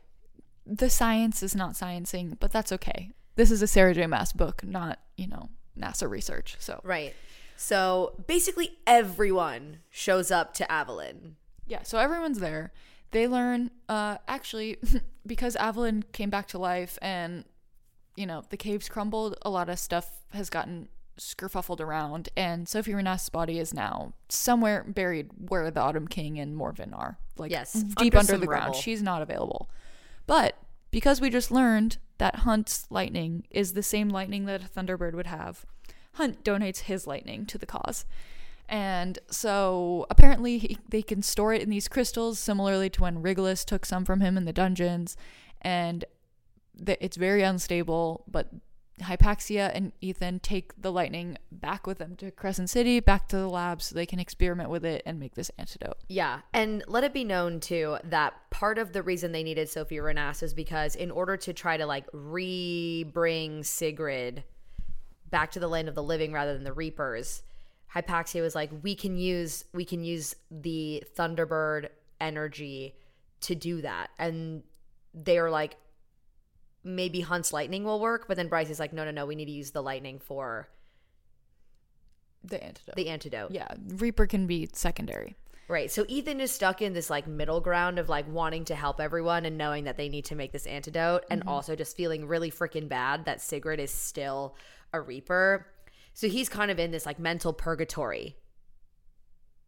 The science is not sciencing, but that's okay. This is a Sarah J. Maas book, not you know NASA research. So Right. So basically everyone shows up to Avallen. Yeah, so everyone's there. They learn, uh, actually, *laughs* because Avallen came back to life and, you know, the caves crumbled, a lot of stuff has gotten skerfuffled around, and Sofie Renast's body is now somewhere buried where the Autumn King and Morven are. Like, Yes, deep under under the ground. rubble. She's not available. But because we just learned that Hunt's lightning is the same lightning that a Thunderbird would have, Hunt donates his lightning to the cause. And so apparently he, they can store it in these crystals, similarly to when Rigelus took some from him in the dungeons. And th- it's very unstable, but Hypaxia and Ithan take the lightning back with them to Crescent City, back to the lab, so they can experiment with it and make this antidote. Yeah. And let it be known too that part of the reason they needed Sofie Renas is because in order to try to like re bring Sigrid back to the land of the living rather than the Reapers, Hypaxia was like, we can use we can use the Thunderbird energy to do that. And they are like, maybe Hunt's lightning will work, but then Bryce is like, no, no, no, we need to use the lightning for The antidote. the antidote. yeah, Reaper can be secondary. Right. So Ithan is stuck in this like middle ground of like wanting to help everyone and knowing that they need to make this antidote and also just feeling really freaking bad that Sigrid is still a reaper. So he's kind of in this like mental purgatory.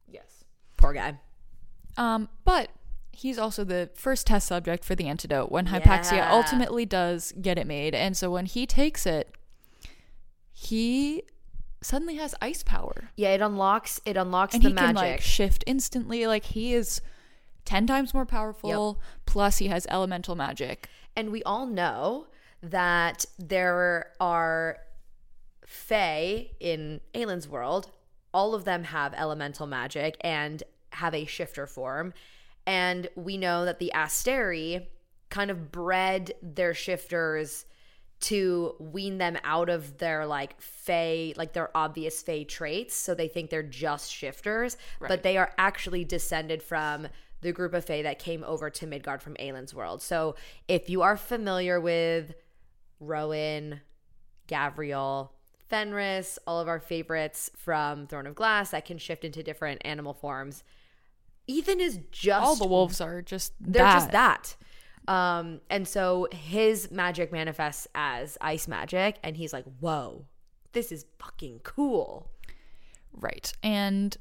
Yes. Poor guy. Um, but he's also the first test subject for the antidote when Hypaxia Yeah. ultimately does get it made. And so when he takes it, he suddenly has ice power. Yeah, it unlocks it unlocks And the he magic. can like shift instantly. Like he is 10 times more powerful. Plus he has elemental magic. And we all know that there are Fae in Aelin's world. All of them have elemental magic and have a shifter form. And we know that the Asteri kind of bred their shifters to wean them out of their like fey like their obvious fey traits. So they think they're just shifters, but they are actually descended from the group of fey that came over to Midgard from aelin's world. So if you are familiar with Rowan, Gavriel, Fenrys, all of our favorites from Throne of Glass that can shift into different animal forms, Ithan is just All the wolves are just they're that. just that. Um, and so his magic manifests as ice magic, and he's like, "Whoa, this is fucking cool." Right. And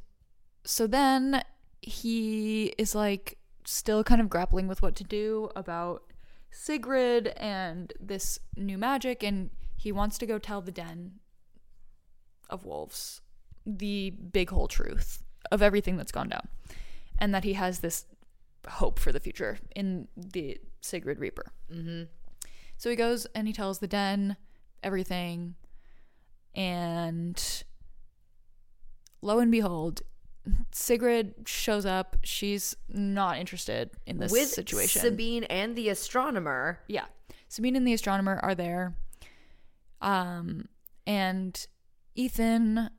so then he is like still kind of grappling with what to do about Sigrid and this new magic and he wants to go tell the den of wolves the big whole truth of everything that's gone down and that he has this hope for the future in the Sigrid Reaper. Mm-hmm. So he goes and he tells the den everything, and lo and behold, Sigrid shows up. She's not interested in this With situation. Sabine and the astronomer, yeah, Sabine and the astronomer are there, um, and Ithan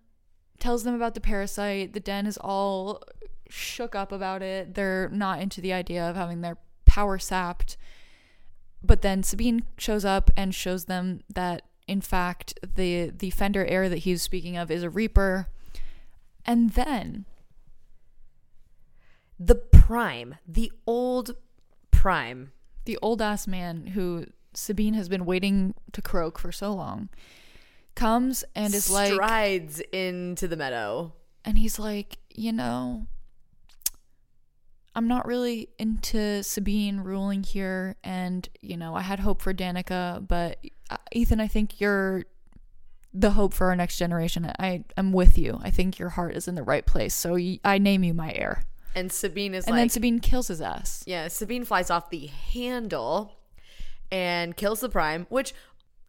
tells them about the parasite. The den is all shook up about it. They're not into the idea of having their power sapped. But then Sabine shows up and shows them that in fact the the Fendyr heir that he's speaking of is a Reaper. And then the prime, the old prime, the old ass man who Sabine has been waiting to croak for so long comes and is like strides into the meadow. and he's like, you know, I'm not really into Sabine ruling here, and you know, I had hope for Danika, but uh, Ithan, I think you're the hope for our next generation. I am with you. I think your heart is in the right place, so I name you my heir. And Sabine is And then Sabine kills his ass. yeah, Sabine flies off the handle and kills the prime, which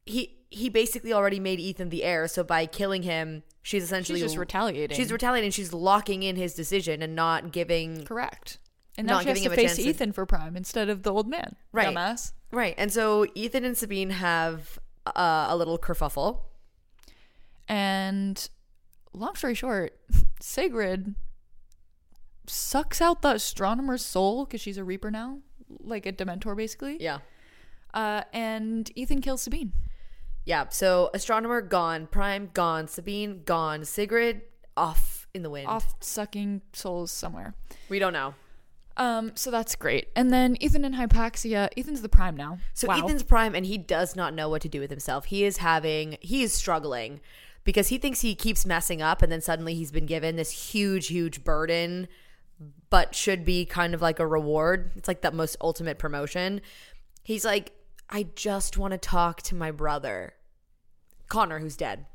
he he basically already made Ithan the heir. So by killing him, she's essentially She's just retaliating. She's retaliating. She's locking in his decision and not giving correct. And now she has to face Ithan for Prime instead of the old man. Right. Dumbass. Right. And so Ithan and Sabine have a little kerfuffle. Ithan and Sabine have uh, a little kerfuffle. And long story short, *laughs* Sigrid sucks out the astronomer's soul because she's a Reaper now, like a Dementor basically. Yeah. Uh, and Ithan kills Sabine. Yeah. So astronomer gone, Prime gone, Sabine gone, Sigrid off in the wind. Off sucking souls somewhere. We don't know. Um, so that's great. And then Ithan and Hypaxia. Ithan's the Prime now. So wow. Ithan's prime and he does not know what to do with himself. He is having he is struggling because he thinks he keeps messing up and then suddenly he's been given this huge huge burden but should be kind of like a reward. It's like that most ultimate promotion. He's like I just want to talk to my brother. Connor who's dead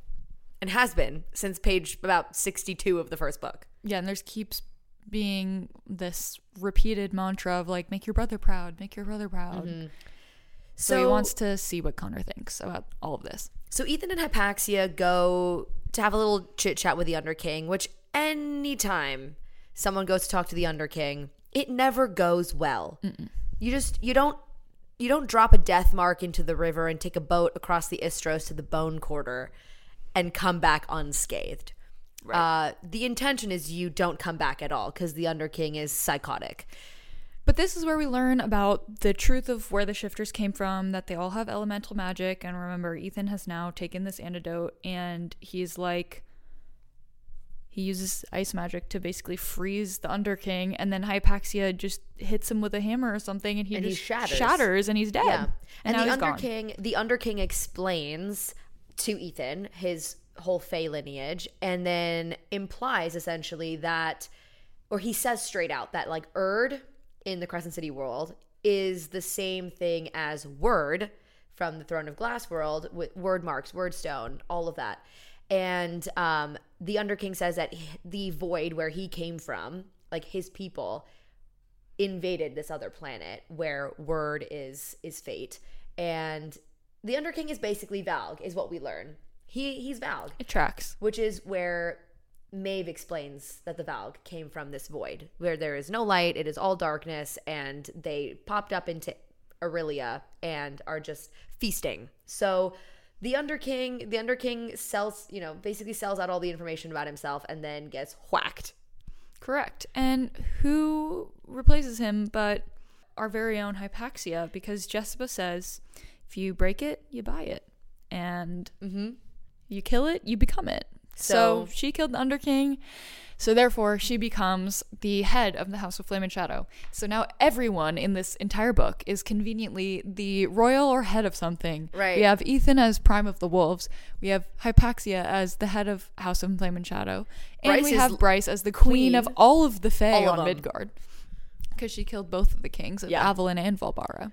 and has been since page about 62 of the first book. yeah, and there's keeps being this repeated mantra of like, make your brother proud, make your brother proud. Mm-hmm. So, he wants to see what Connor thinks about all of this. So Ithan and Hypaxia go to have a little chit chat with the Underking, which anytime someone goes to talk to the Underking, it never goes well. You just you don't you don't drop a death mark into the river and take a boat across the Istros to the Bone Quarter and come back unscathed. Uh, the intention is you don't come back at all because the Underking is psychotic. But this is where we learn about the truth of where the shifters came from, that they all have elemental magic. And remember, Ithan has now taken this antidote and he's like, he uses ice magic to basically freeze the Underking. And then Hypaxia just hits him with a hammer or something and he And he just shatters. shatters and he's dead. Yeah. And, now the he's gone. Underking, the Underking explains to Ithan his whole Fey lineage and then implies essentially that or he says straight out that like Urd in the Crescent City world is the same thing as Wyrd from the Throne of Glass world with Wyrdmarks, word stone, all of that. And um, the Underking says that the void where he came from, like his people, invaded this other planet where word is is fate and the underking is basically valg is what we learn he he's valg It tracks. which is where Maeve explains that the valg came from this void where there is no light it is all darkness and they popped up into Aurelia and are just feasting so the underking the underking sells you know basically sells out all the information about himself and then gets whacked Correct. And who replaces him but our very own Hypaxia? Because Jesiba says, if you break it, you buy it. And mm-hmm. You kill it, you become it. So, So- she killed the Underking. So therefore, she becomes the head of the House of Flame and Shadow. So now everyone in this entire book is conveniently the royal or head of something. Right. We have Ithan as Prime of the Wolves. We have Hypaxia as the head of House of Flame and Shadow. And Bryce we have Bryce as the queen, of all of the Fae on them. Midgard. Because she killed both of the kings of Yeah. Avallen and Valbara.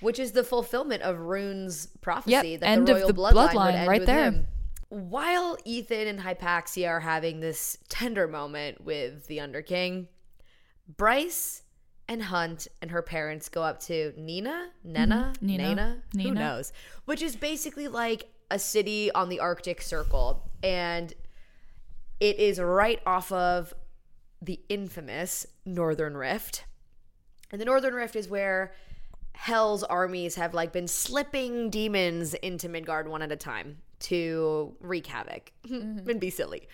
which is the fulfillment of Ruhn's prophecy Yep, that end the of the bloodline, bloodline right there. him. While Ithan and Hypaxia are having this tender moment with the Underking, Bryce and Hunt and her parents go up to Nina, Nena, Mm-hmm. Nina. Nina, who knows, which is basically like a city on the Arctic Circle, and it is right off of the infamous Northern Rift. And the Northern Rift is where Hell's armies have like been slipping demons into Midgard one at a time to wreak havoc *laughs* and be silly.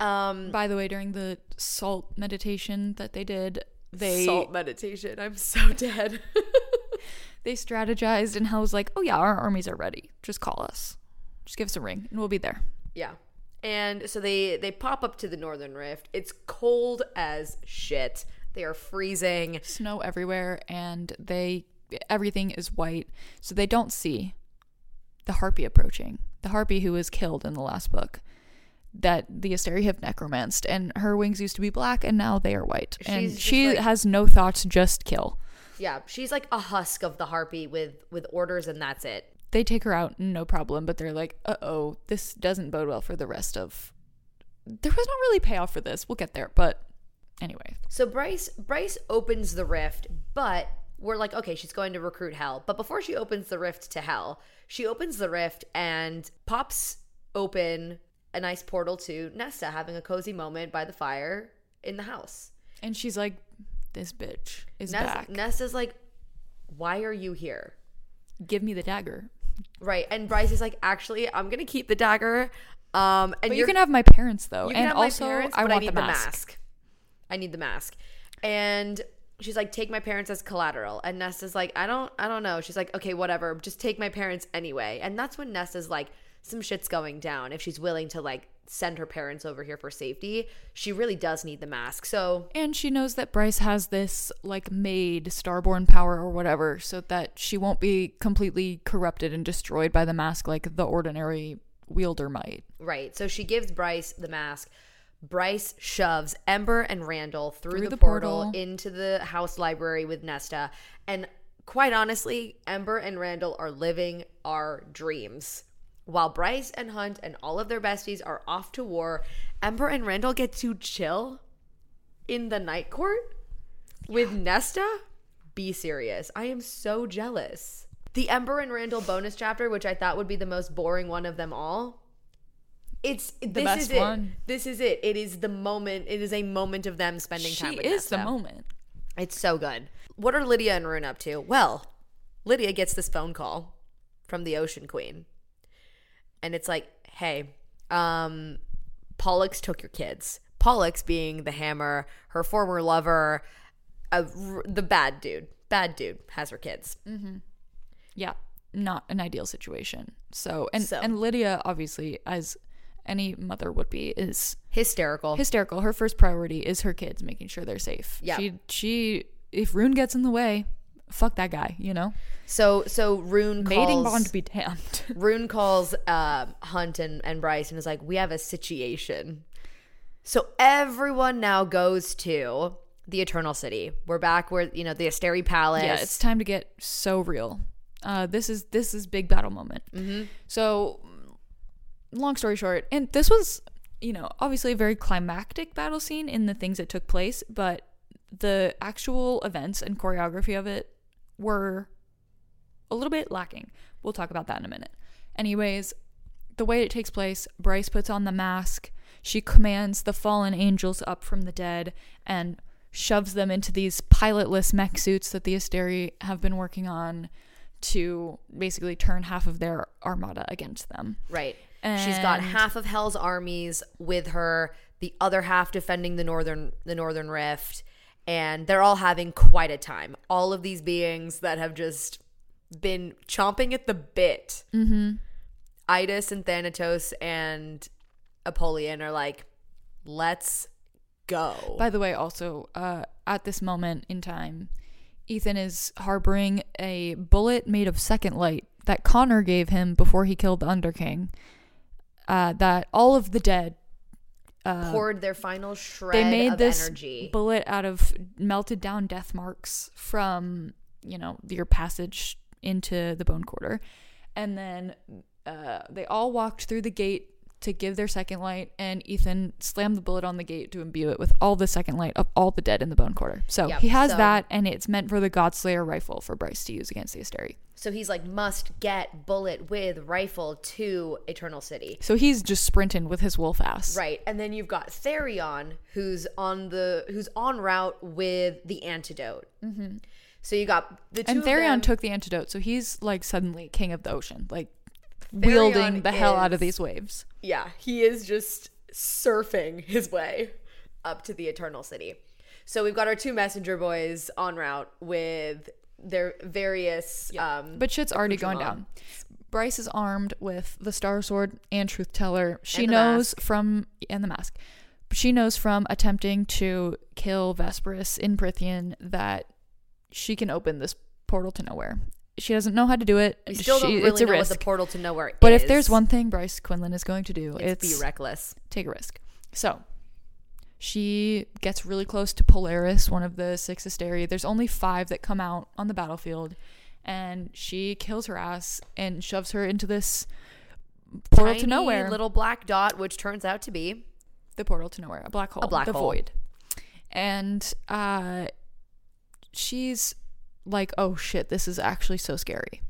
Um, By the way, during the salt meditation that they did, they salt meditation. I'm so *laughs* dead. *laughs* they strategized and Hell was like, "Oh yeah, our armies are ready. Just call us. Just give us a ring and we'll be there." yeah. And so they they pop up to the Northern Rift. It's cold as shit. They are freezing. Snow everywhere and they everything is white, so they don't see the harpy approaching. The harpy who was killed in the last book. That the Asteri have necromanced, and her wings used to be black, and now they are white. and She's just she like- has no thoughts, just kill. Yeah, she's like a husk of the harpy with with orders, and that's it. they take her out no problem but they're like uh-oh this doesn't bode well for the rest of there was not really payoff for this we'll get there but anyway So Bryce Bryce opens the rift, but we're like, okay, she's going to recruit Hell. But before she opens the rift to Hell, she opens the rift and pops open a nice portal to Nesta having a cozy moment by the fire in the house. and she's like this bitch is Nest, back. Nesta's like, why are you here? Give me the dagger. Right. And Bryce is like, actually, I'm gonna keep the dagger. Um, and you you're- can have my parents though, and also parents, I want I need the mask. I need the mask. And she's like, take my parents as collateral. And Nesta's like, I don't, I don't know. She's like, okay, whatever. Just take my parents anyway. And that's when Nesta's like, some shit's going down. If she's willing to like send her parents over here for safety, she really does need the mask. So And she knows that Bryce has this like made starborn power or whatever, so that she won't be completely corrupted and destroyed by the mask like the ordinary wielder might. Right. So she gives Bryce the mask. Bryce shoves Ember and Randall through, Through the, the portal, portal. into the house library with Nesta. And quite honestly, Ember and Randall are living our dreams. While Bryce and Hunt and all of their besties are off to war, Ember and Randall get to chill in the night court with Nesta? Be serious. I am so jealous. The Ember and Randall bonus chapter, which I thought would be the most boring one of them all, it's this best is it. This is it. It is the moment. It is a moment of them spending She time with is the moment. It's so good. What are Lidia and Ruhn up to? Well, Lidia gets this phone call from the Ocean Queen. And it's like, hey, um, Pollux took your kids. Pollux being the hammer, her former lover, r- the bad dude. Bad dude has her kids. Mm-hmm. Yeah, not an ideal situation. So and So. and Lidia obviously as any mother would be is Hysterical. hysterical. Her first priority is her kids, making sure they're safe. Yeah. She she if Ruhn gets in the way, fuck that guy, you know? so so Ruhn calls Mating bond be damned. *laughs* Ruhn calls uh, Hunt and, and Bryce and is like, We have a situation. So everyone now goes to the Eternal City. We're back where, you know, the Asteri Palace. yeah, it's time to get so real. Uh, this is this is big battle moment. Mm-hmm. So, long story short, and this was, you know, obviously a very climactic battle scene in the things that took place, but the actual events and choreography of it were a little bit lacking. We'll talk about that in a minute. Anyways, the way it takes place, Bryce puts on the mask. She commands the fallen angels up from the dead and shoves them into these pilotless mech suits that the Asteri have been working on to basically turn half of their armada against them. Right. She's got half of Hell's armies with her, the other half defending the northern the northern rift, and they're all having quite a time. All of these beings that have just been chomping at the bit. Mm-hmm. Aidas and Thanatos and Apollyon are like, let's go. By the way, also, uh, at this moment in time, Ithan is harboring a bullet made of second light that Connor gave him before he killed the Underking. Uh, that all of the dead uh, Poured their final shred they made of this energy. bullet out of melted down death marks from you know your passage into the bone quarter and then uh, they all walked through the gate to give their second light and ithan slammed the bullet on the gate to imbue it with all the second light of all the dead in the bone quarter so Yep, he has so- that and it's meant for the godslayer rifle for bryce to use against the asteri so he's like, must get bullet with rifle to Eternal City. so he's just sprinting with his wolf ass Right. And then you've got Tharion who's on the who's on route with the antidote. Mm-hmm. So you got the two and Tharion took the antidote so he's like suddenly king of the ocean like wielding the hell out of these waves Yeah, he is just surfing his way up to the Eternal City. So we've got our two messenger boys en route with their various um But shit's already going down. Bryce is armed with the Star Sword and Truth Teller. She knows mask. from and the mask. She knows from attempting to kill Vesperus in Prythian that she can open this portal to nowhere. She doesn't know how to do it. we still She- don't it's a know risk. what the portal to nowhere is. but if there's one thing Bryce Quinlan is going to do, it's, it's, be reckless. take a risk. So she gets really close to Polaris, one of the six Asteri. There's only five that come out on the battlefield, and she kills her ass and shoves her into this portal to nowhere. little black dot, which turns out to be the portal to nowhere, a black hole, A black the hole. void. And uh, she's like, "Oh shit, this is actually so scary.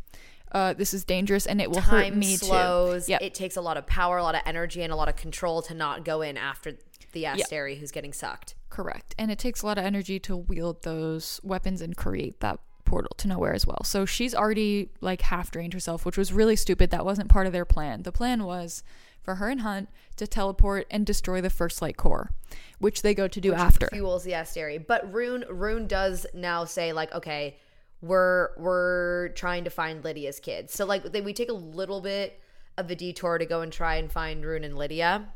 Uh, this is dangerous, and it will hurt me slows. too." Yeah, It takes a lot of power, a lot of energy, and a lot of control to not go in after the Asteri who's getting sucked. Correct. And it takes a lot of energy to wield those weapons and create that portal to nowhere as well. So she's already like half drained herself, which was really stupid. That wasn't part of their plan. The plan was for her and Hunt to teleport and destroy the first light core, which they go to do after. Fuels the Asteri. But Ruhn Ruhn does now say like, okay, we're we're trying to find Lidia's kids. So like we take a little bit of a detour to go and try and find Ruhn and Lidia.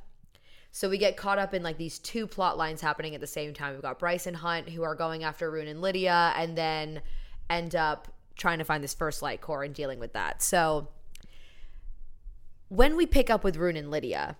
So we get caught up in like these two plot lines happening at the same time. We've got Bryce and Hunt who are going after Ruhn and Lidia and then end up trying to find this first light core and dealing with that. So when we pick up with Ruhn and Lidia,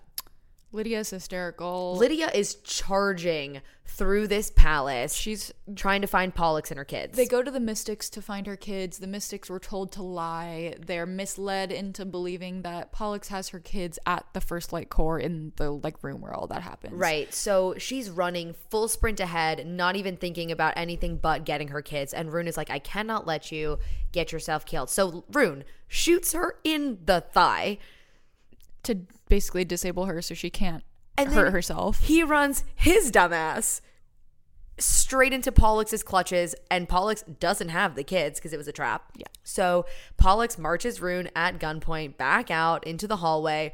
Lidia's hysterical. Lidia is charging through this palace. She's trying to find Pollux and her kids. They go to the Mystics to find her kids. The Mystics were told to lie. They're misled into believing that Pollux has her kids at the First Light Core in the like room where all that happens. Right. So she's running full sprint ahead, not even thinking about anything but getting her kids. And Ruhn is like, I cannot let you get yourself killed. So Ruhn shoots her in the thigh to basically disable her so she can't And hurt herself. He runs his dumbass straight into Pollux's clutches, and Pollux doesn't have the kids because it was a trap. Yeah. So Pollux marches Ruhn at gunpoint back out into the hallway,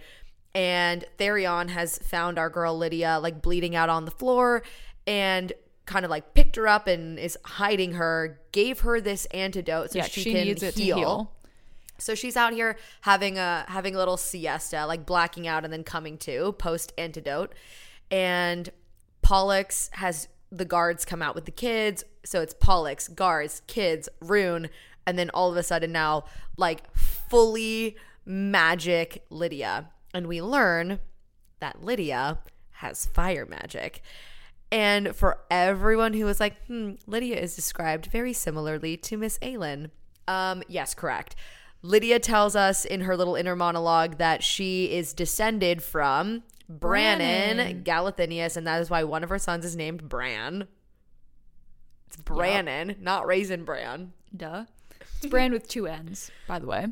and Tharion has found our girl Lidia like bleeding out on the floor, and kind of like picked her up and is hiding her. Gave her this antidote so yeah, she, she, can heal. heal. So she's out here having a having a little siesta, like blacking out and then coming to post antidote. And Pollux has the guards come out with the kids. So it's Pollux, guards, kids, Ruhn, and then all of a sudden now like fully magic Lidia. And we learn that Lidia has fire magic. And for everyone who was like, hmm, Lidia is described very similarly to Miss Aelin. Um, yes, correct. Lidia tells us in her little inner monologue that she is descended from Brannon, Brannon. Galathynius, and that is why one of her sons is named Bran. It's Brannon, not Raisin Bran. Duh. It's Bran with two N's, by the way.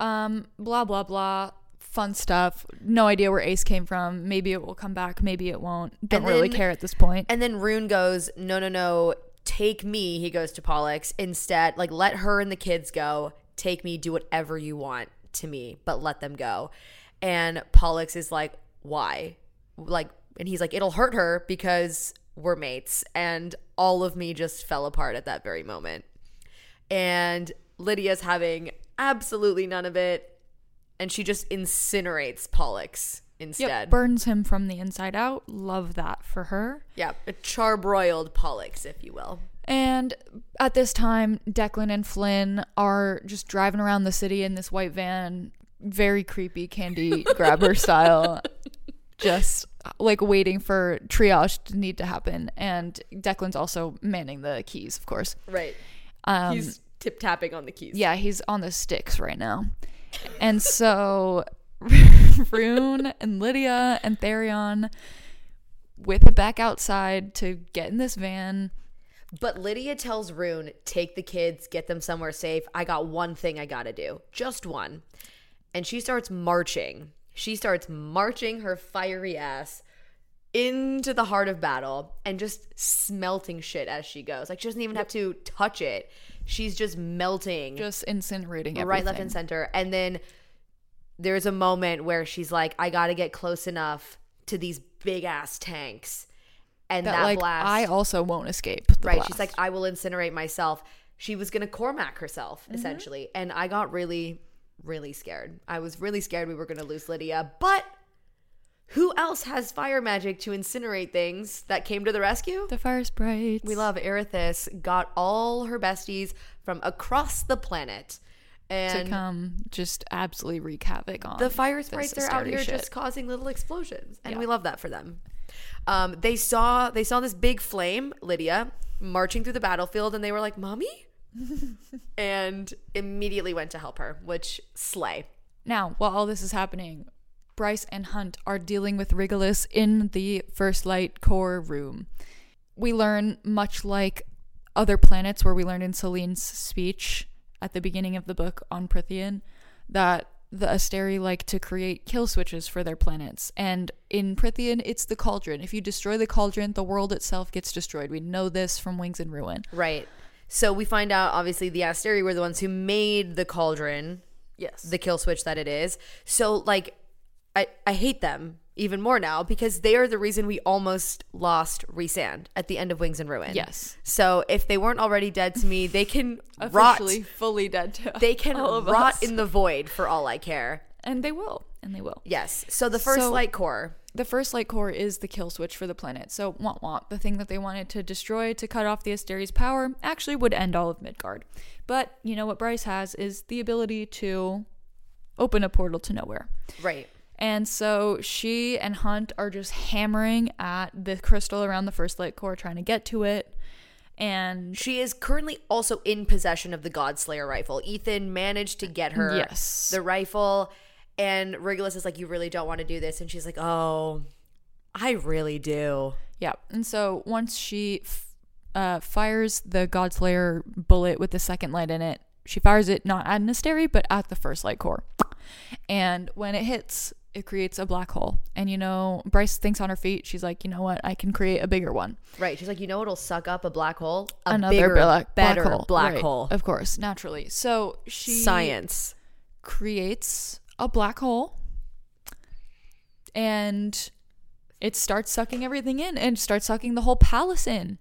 Um, blah blah blah. Fun stuff. No idea where Ace came from. Maybe it will come back. Maybe it won't. Don't And really care at this point. And then Ruhn goes, no, no, no, take me. He goes to Pollux instead. Like, let her and the kids go. Take me. Do whatever you want to me, but let them go. And Pollux is like, why? Like, and he's like, it'll hurt her because we're mates. And all of me just fell apart at that very moment. And Lidia's having absolutely none of it. And she just incinerates Pollux instead. Yep, burns him from the inside out. Love that for her. Yeah, a charbroiled Pollux, if you will. And at this time, Declan and Flynn are just driving around the city in this white van, very creepy candy *laughs* grabber style, just like waiting for triage to need to happen. And Declan's also manning the keys, of course. Right. Um, He's tip tapping on the keys. yeah, he's on the sticks right now. And *laughs* so *laughs* Ruhn and Lidia and Tharion whip it back outside to get in this van. But Lidia tells Ruhn, take the kids, get them somewhere safe. I got one thing I gotta do. Just one. And she starts marching. She starts marching her fiery ass into the heart of battle and just smelting shit as she goes. Like she doesn't even have to touch it. She's just melting. just incinerating everything. right, left, and center. And then there's a moment where she's like, I got to get close enough to these big ass tanks. And that, that, like blast. I also won't escape. right. She's like, I will incinerate myself. She was going to Cormac herself, Mm-hmm. essentially. And I got really, really scared. I was really scared we were going to lose Lidia. But who else has fire magic to incinerate things that came to the rescue? the fire sprites. We love Irithys got all her besties from across the planet. to come just absolutely wreak havoc on the fire sprites are out here shit. just causing little explosions and Yeah. we love that for them um, they saw they saw this big flame lidia marching through the battlefield and they were like mommy *laughs* and immediately went to help her which slay Now, while all this is happening, Bryce and Hunt are dealing with Rigelus in the First Light core room. We learn, much like other planets where we learned in Silene's speech at the beginning of the book on Prythian, that the Asteri like to create kill switches for their planets. And in Prythian, it's the cauldron. If you destroy the cauldron, the world itself gets destroyed. We know this from Wings and Ruin. Right. So we find out obviously the Asteri were the ones who made the cauldron, Yes. the kill switch that it is. So like I I hate them even more now because they are the reason we almost lost Rhysand at the end of Wings and Ruin. Yes. So if they weren't already dead to me, they can *laughs* rot. Officially fully dead to us. They can rot us. in the void for all I care. and they will. And they will. Yes. So the first So- light core. The first light core is the kill switch for the planet. So want want the thing that they wanted to destroy to cut off the Asteri's power actually would end all of Midgard. But you know what Bryce has is the ability to open a portal to nowhere. Right. And so she and Hunt are just hammering at the crystal around the first light core, trying to get to it. And She is currently also in possession of the Godslayer rifle. Ithan managed to get her Yes. the rifle, and Rigelus is like, "You really don't want to do this," and she's like, "Oh, I really do." yeah, and so once she f- uh, fires the Godslayer bullet with the second light in it, she fires it not at an but at the first light core. And when it hits, it creates a black hole. And you know, Bryce thinks on her feet. She's like, you know what? I can create a bigger one. Right? She's like, "You know it'll suck up a black hole? A Another bigger, black, better black hole. black Right, hole." Of course, naturally. So she Science. creates a black hole and it starts sucking everything in and starts sucking the whole palace in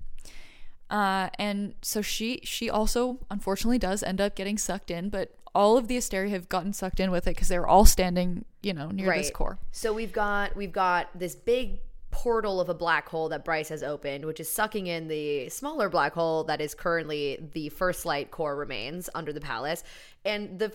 uh, and so she she also unfortunately does end up getting sucked in but all of the Asteri have gotten sucked in with it because they're all standing you know near this core. So we've got we've got this big portal of a black hole that Bryce has opened, which is sucking in the smaller black hole that is currently the first light core remains under the palace, and the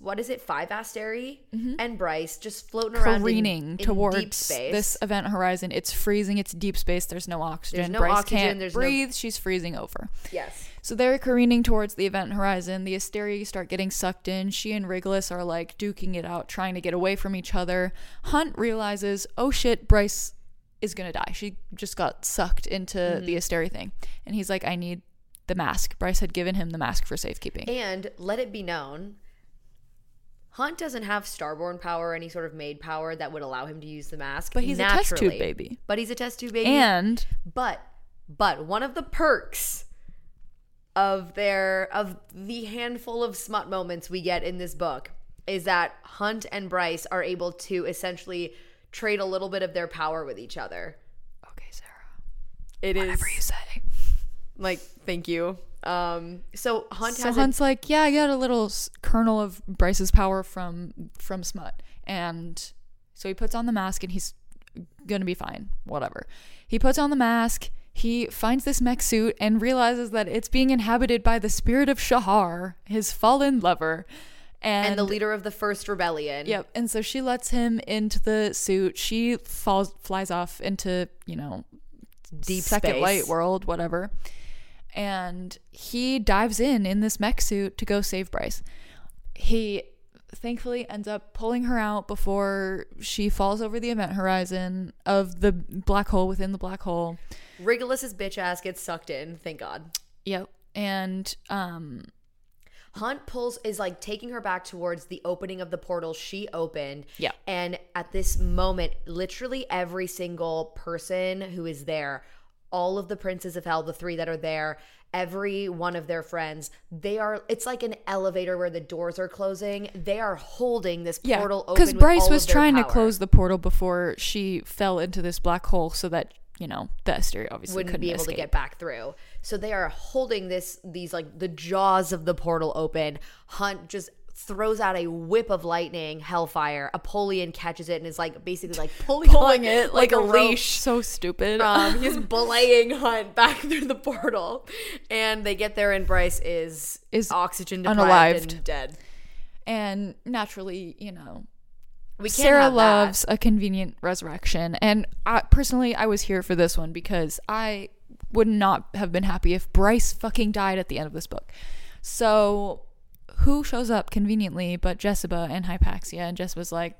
what is it, five Asteri mm-hmm. and Bryce just floating around in- careening in, towards this event horizon. It's freezing. It's deep space. There's no oxygen. No Bryce oxygen, can't there's no- breathe. She's freezing over. Yes, So they're careening towards the event horizon. The Asteri start getting sucked in. She and Rigelus are like duking it out, trying to get away from each other. Hunt realizes, oh shit, Bryce is gonna die. She just got sucked into Mm-hmm. the Asteri thing. And he's like, I need the mask. Bryce had given him the mask for safekeeping. and let it be known. Hunt doesn't have starborn power any sort of maid power that would allow him to use the mask. But he's a test tube baby. But he's a test tube baby. And But but one of the perks of their of the handful of smut moments we get in this book is that Hunt and Bryce are able to essentially trade a little bit of their power with each other. okay, Sarah, It is whatever you say. like thank you. Um so Hunt So has a, Hunt's like, yeah, I got a little kernel of Bryce's power from from Smut, and so he puts on the mask and he's gonna be fine. Whatever. He puts on the mask. He finds this mech suit and realizes that it's being inhabited by the spirit of Shahar, his fallen lover, and, and the leader of the first rebellion. Yep. And so she lets him into the suit. She falls, flies off into you know Deep second space. light world, whatever. And he dives in in this mech suit to go save Bryce. He thankfully ends up pulling her out before she falls over the event horizon of the black hole within the black hole. Rigelus's bitch ass gets sucked in, thank God. Yep. And um Hunt pulls is like taking her back towards the opening of the portal she opened. Yeah. And at this moment, literally every single person who is there, all of the princes of hell, the three that are there, every one of their friends, they are it's like an elevator where the doors are closing. They are holding this yeah, portal open. because Bryce was trying to close the portal before she fell into this black hole, so that you know the Asteria obviously wouldn't couldn't be able escape. to get back through. So they are holding this these like the jaws of the portal open. Hunt just throws out a whip of lightning, hellfire. Apollyon catches it and is like basically like *laughs* pulling, pulling on it like, a, rope. leash. So stupid. Um, he's *laughs* belaying Hunt back through the portal, and they get there, and Bryce is Is oxygen deprived and dead. and naturally, you know, We can't Sarah have that. loves a convenient resurrection, and I, personally, I was here for this one because I would not have been happy if Bryce fucking died at the end of this book. So, who shows up conveniently but Jesiba and Hypaxia? And Jess was like,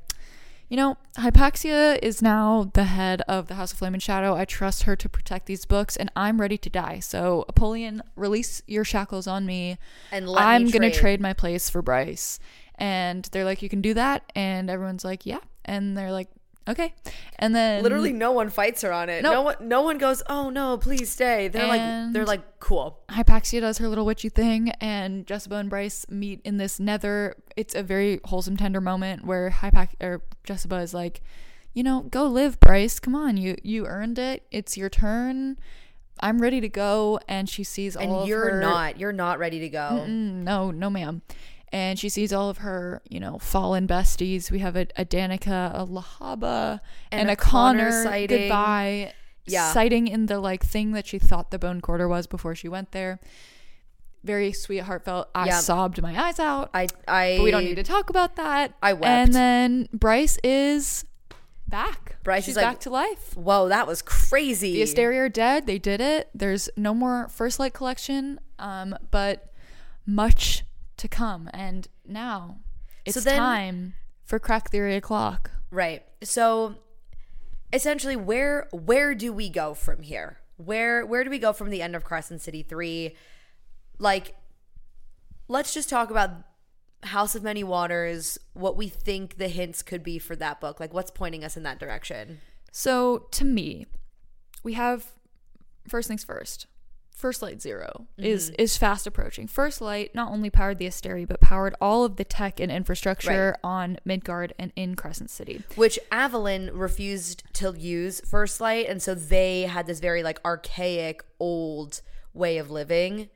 you know, Hypaxia is now the head of the House of Flame and Shadow. I trust her to protect these books, and I'm ready to die. So, Apollyon, release your shackles on me. and let I'm gonna trade. trade my place for Bryce. And they're like, you can do that. And everyone's like, yeah. And they're like, okay. And then Literally, no one fights her on it. No. No, one, no one goes, "Oh no, please stay." They're like, they're like, "Cool." Hypaxia does her little witchy thing, and Jesiba and Bryce meet in this nether. It's a very wholesome, tender moment where Hypax or Jesiba is like, you know, go live, Bryce. Come on, you you earned it. It's your turn. I'm ready to go. And she sees all And you're her- not. You're not ready to go. Mm, no, no, ma'am. And she sees all of her, you know, fallen besties. We have a, a Danika, a Lehabah, and, And a, a Connor Connor sighting. goodbye Yeah. sighting in the like thing that she thought the bone quarter was before she went there. Very sweet, heartfelt. I Yeah. sobbed my eyes out. I, I. but we don't need to talk about that. I wept. And then Bryce is back. Bryce She's is like- back to life. Whoa, that was crazy. The Asteria are dead. They did it. There's no more First Light collection, um, but much to come. And now it's then- time for Crack Theory o'clock. Right. So essentially where where do we go from here? Where where do we go from the end of Crescent City 3? Like let's just talk about House of Many Waters, what we think the hints could be for that book. Like what's pointing us in that direction? So to me, we have first things first. First Light 0 is mm-hmm. is fast approaching. First Light not only powered the Asteri, but powered all of the tech and infrastructure on Midgard and in Crescent City. Which Avallen refused to use First Light and so they had this very like archaic old way of living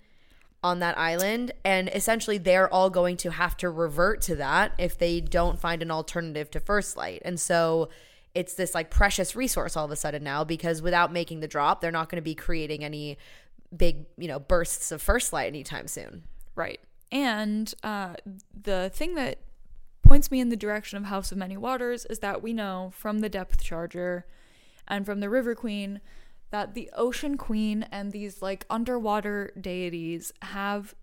on that island and essentially they're all going to have to revert to that if they don't find an alternative to first light and so it's this like precious resource all of a sudden now because without making the drop they're not going to be creating any big you know bursts of first light anytime soon Right. And uh, the thing that points me in the direction of House of Many Waters is that we know from the Depth Charger and from the River Queen that the Ocean Queen and these like underwater deities have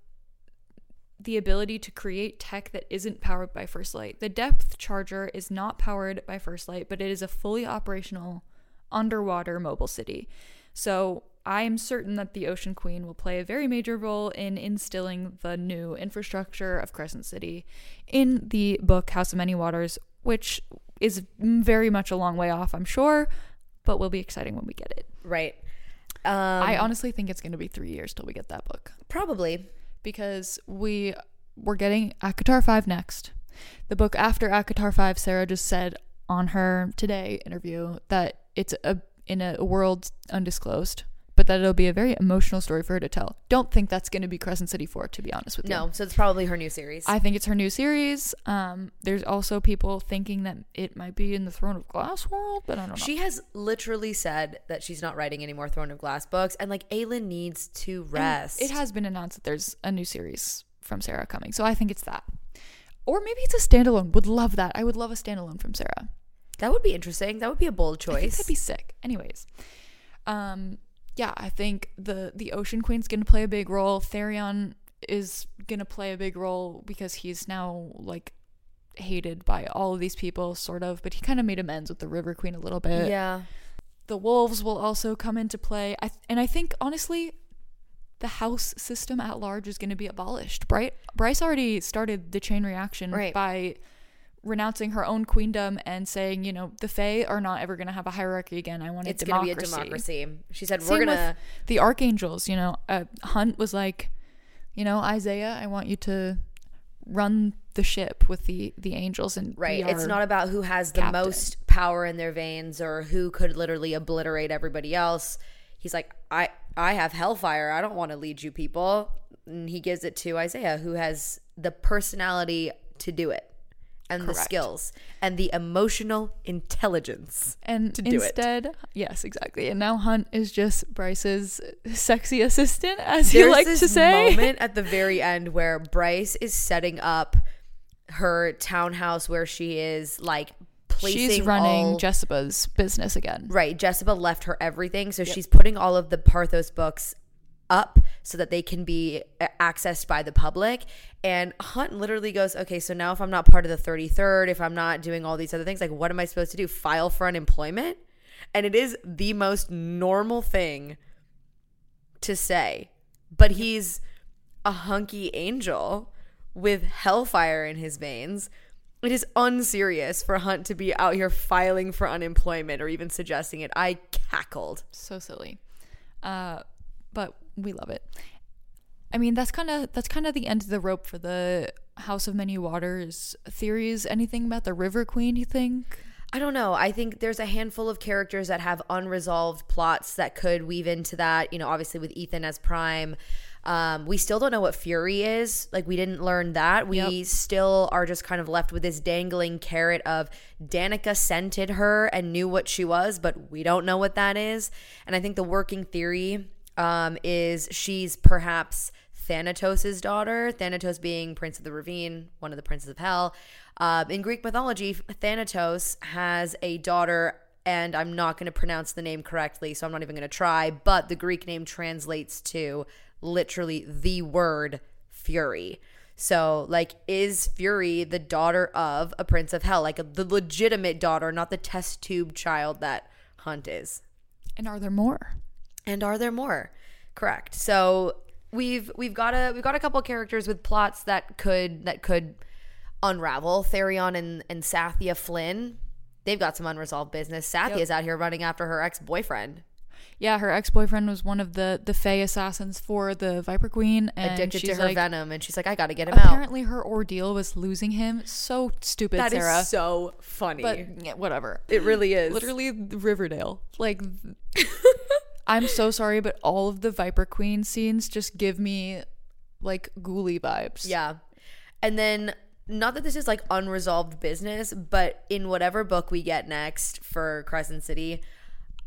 the ability to create tech that isn't powered by First Light. The Depth Charger is not powered by First Light, but it is a fully operational underwater mobile city. So I am certain that the Ocean Queen will play a very major role in instilling the new infrastructure of Crescent City in the book House of Many Waters, which is very much a long way off, I'm sure, but will be exciting when we get it. right um I honestly think it's going to be three years till we get that book probably because we we're getting ACOTAR 5 next. The book after ACOTAR 5, Sarah just said on her today interview that it's a in a world undisclosed, but that it'll be a very emotional story for her to tell. Don't think that's going to be Crescent City 4 to be honest with you. no so it's probably her new series I think it's her new series. Um, there's also people thinking that it might be in the Throne of Glass world, but I don't know. She has literally said that she's not writing any more Throne of Glass books, and like Aelin needs to And rest. It has been announced that there's a new series from Sarah coming, so I think it's that. Or maybe it's a standalone. Would love that. I would love a standalone from Sarah. That would be interesting. That would be a bold choice. that'd be sick. Anyways, um, yeah, I think the the Ocean Queen's gonna play a big role. Tharion is gonna play a big role because he's now like hated by all of these people, sort of. But he kind of made amends with the River Queen a little bit. yeah. The wolves will also come into play. I th- and I think honestly, the house system at large is going to be abolished. Bryce Bryce already started the chain reaction Right. by renouncing her own queendom and saying, you know, the Fae are not ever going to have a hierarchy again. I want a It's going to be a democracy. She said, Same we're going to. the archangels. You know, uh, Hunt was like, you know, Isaiah, I want you to run the ship with the the angels and Right. It's not about who has the captain. most power in their veins or who could literally obliterate everybody else. He's like, I, I have hellfire. I don't want to lead you people. And he gives it to Isaiah, who has the personality to do it and the skills and the emotional intelligence. and to do it. instead, yes, exactly. And now Hunt is just Bryce's sexy assistant, as he There's likes this to say. moment at the *laughs* very end where Bryce is setting up her townhouse where she is like placing She's running all, Jesiba's business again. right. Jesiba left her everything, so she's putting all of the Parthos books up so that they can be uh, accessed by the public. And Hunt literally goes, "Okay, so now if I'm not part of the 33rd, if I'm not doing all these other things, like what am I supposed to do? File for unemployment?" And it is the most normal thing to say. But he's a hunky angel with hellfire in his veins. It is unserious for Hunt to be out here filing for unemployment or even suggesting it. I cackled. So silly. Uh, but we love it. I mean, that's kind of that's kind of the end of the rope for the House of Many Waters theories. Anything about the River Queen? You think? I don't know. I think there's a handful of characters that have unresolved plots that could weave into that. You know, obviously with Ithan as Prime. Um, we still don't know what Fury is. Like, we didn't learn that. We Yep. still are just kind of left with this dangling carrot of Danika scented her and knew what she was, but we don't know what that is. And I think the working theory um, is she's perhaps Thanatos' daughter, Thanatos being Prince of the Ravine, one of the princes of hell. Um, in Greek mythology, Thanatos has a daughter, and I'm not going to pronounce the name correctly, so I'm not even going to try, but the Greek name translates to literally the word fury. So, like, is Fury the daughter of a prince of hell? Like, the legitimate daughter, not the test tube child that Hunt is. And are there more? And are there more? Correct. So we've we've got a we've got a couple characters with plots that could that could unravel. Tharion and and Sathia Flynn, they've got some unresolved business. Sathia's out here running after her ex boyfriend, Yeah, her ex boyfriend was one of the the Fae assassins for the Viper Queen, and addicted to she's her like, venom, and she's like, I got to get him out. apparently her ordeal was losing him. So stupid, That is Sarah. so funny. but yeah, whatever. it really is. literally Riverdale. Like, *laughs* I'm so sorry, but all of the Viper Queen scenes just give me like ghouly vibes. Yeah. And then not that this is like unresolved business, but in whatever book we get next for Crescent City,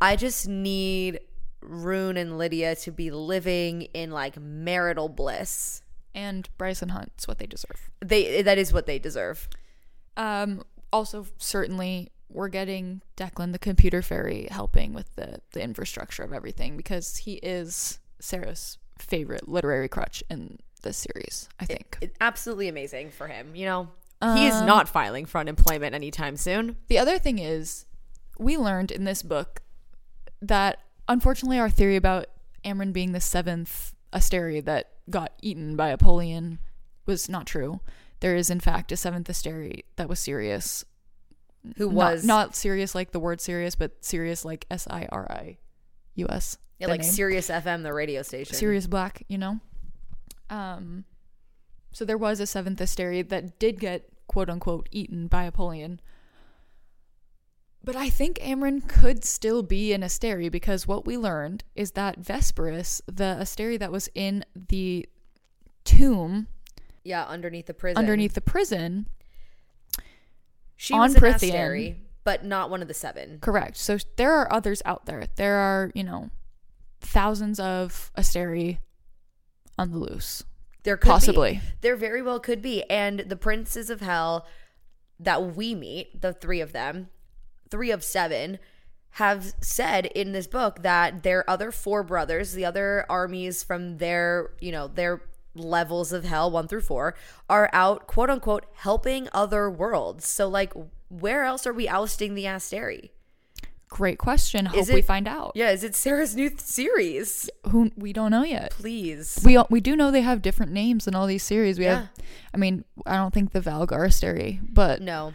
I just need Ruhn and Lidia to be living in like marital bliss. And Bryson Hunt's what they deserve. They that is what they deserve. Um, also, certainly, we're getting Declan the computer fairy helping with the the infrastructure of everything because he is Sarah's favorite literary crutch in this series. I think. It's absolutely amazing for him, you know. he is um, not filing for unemployment anytime soon. The other thing is, we learned in this book that unfortunately our theory about Amren being the seventh Asteri that got eaten by Apollyon was not true. There is in fact a seventh Asteri that was Sirius. Who was not, serious like the word serious, but serious like S I R I U S. yeah, like name. Sirius FM, the radio station. Sirius Black, you know? Um so there was a seventh Asteri that did get quote unquote eaten by Apollyon. But I think Amren could still be an Asteri because what we learned is that Vesperus, the Asteri that was in the tomb yeah, underneath the prison. underneath the prison, she on was an Prythian. Asteri, but not one of the seven. correct. So there are others out there. There are, you know, thousands of Asteri on the loose. There could Possibly. be. There very well could be. And the princes of hell that we meet, the three of them, three of seven, have said in this book that their other four brothers, the other armies from their, you know, their levels of hell, one through four, are out, quote unquote, helping other worlds. So, like, where else are we ousting the Asteri? Great question. Hope Is we find out. Yeah, is it Sarah's new th- series? Who we don't know yet. Please. We we do know they have different names in all these series. We Yeah. have, I mean, I don't think the Valgar Asteri, but No.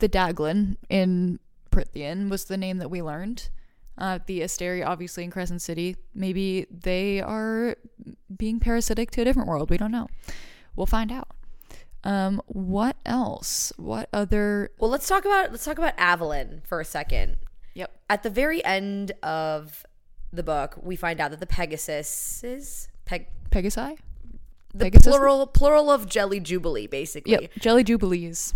the Daglan in Prythian was the name that we learned. Uh, the Asteri, obviously in Crescent City, maybe they are being parasitic to a different world. We don't know. We'll find out. Um, what else? What other? Well, let's talk about let's talk about Avallen for a second. Yep. At the very end of the book, we find out that the Pegasus is Peg, Pegasi. the Pegasus? plural plural of Jelly Jubilee, basically. Yep. Jelly Jubilees.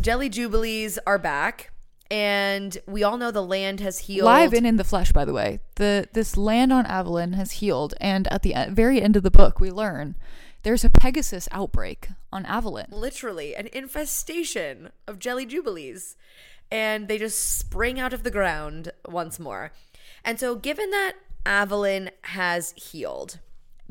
Jelly Jubilees are back, and we all know the land has healed. live and in the flesh by the way the this land on avallen has healed and at the very end of the book we learn there's a pegasus outbreak on avallen literally an infestation of Jelly Jubilees, and they just spring out of the ground once more. And so, given that Avallen has healed,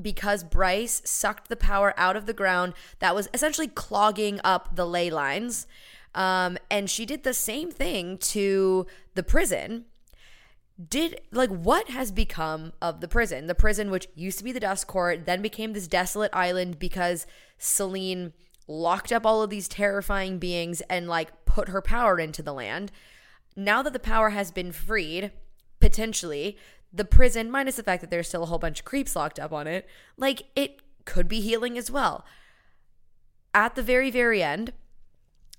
because Bryce sucked the power out of the ground that was essentially clogging up the ley lines, um, and she did the same thing to the prison did like what has become of the prison the prison which used to be the dust court then became this desolate island because silene locked up all of these terrifying beings and like put her power into the land. Now that the power has been freed, potentially, the prison, minus the fact that there's still a whole bunch of creeps locked up on it, like it could be healing as well. At the very, very end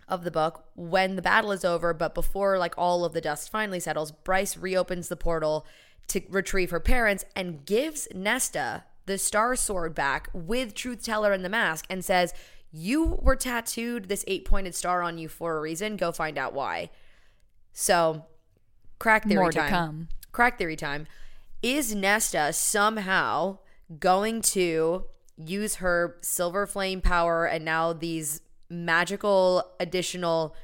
of the book, when the battle is over, but before like all of the dust finally settles, Bryce reopens the portal to retrieve her parents and gives Nesta the star sword back with Truth Teller and the mask and says, You were tattooed this eight pointed star on you for a reason. Go find out why. So, crack theory More time. come. Crack theory time. Is Nesta somehow going to use her silver flame power and now these magical additional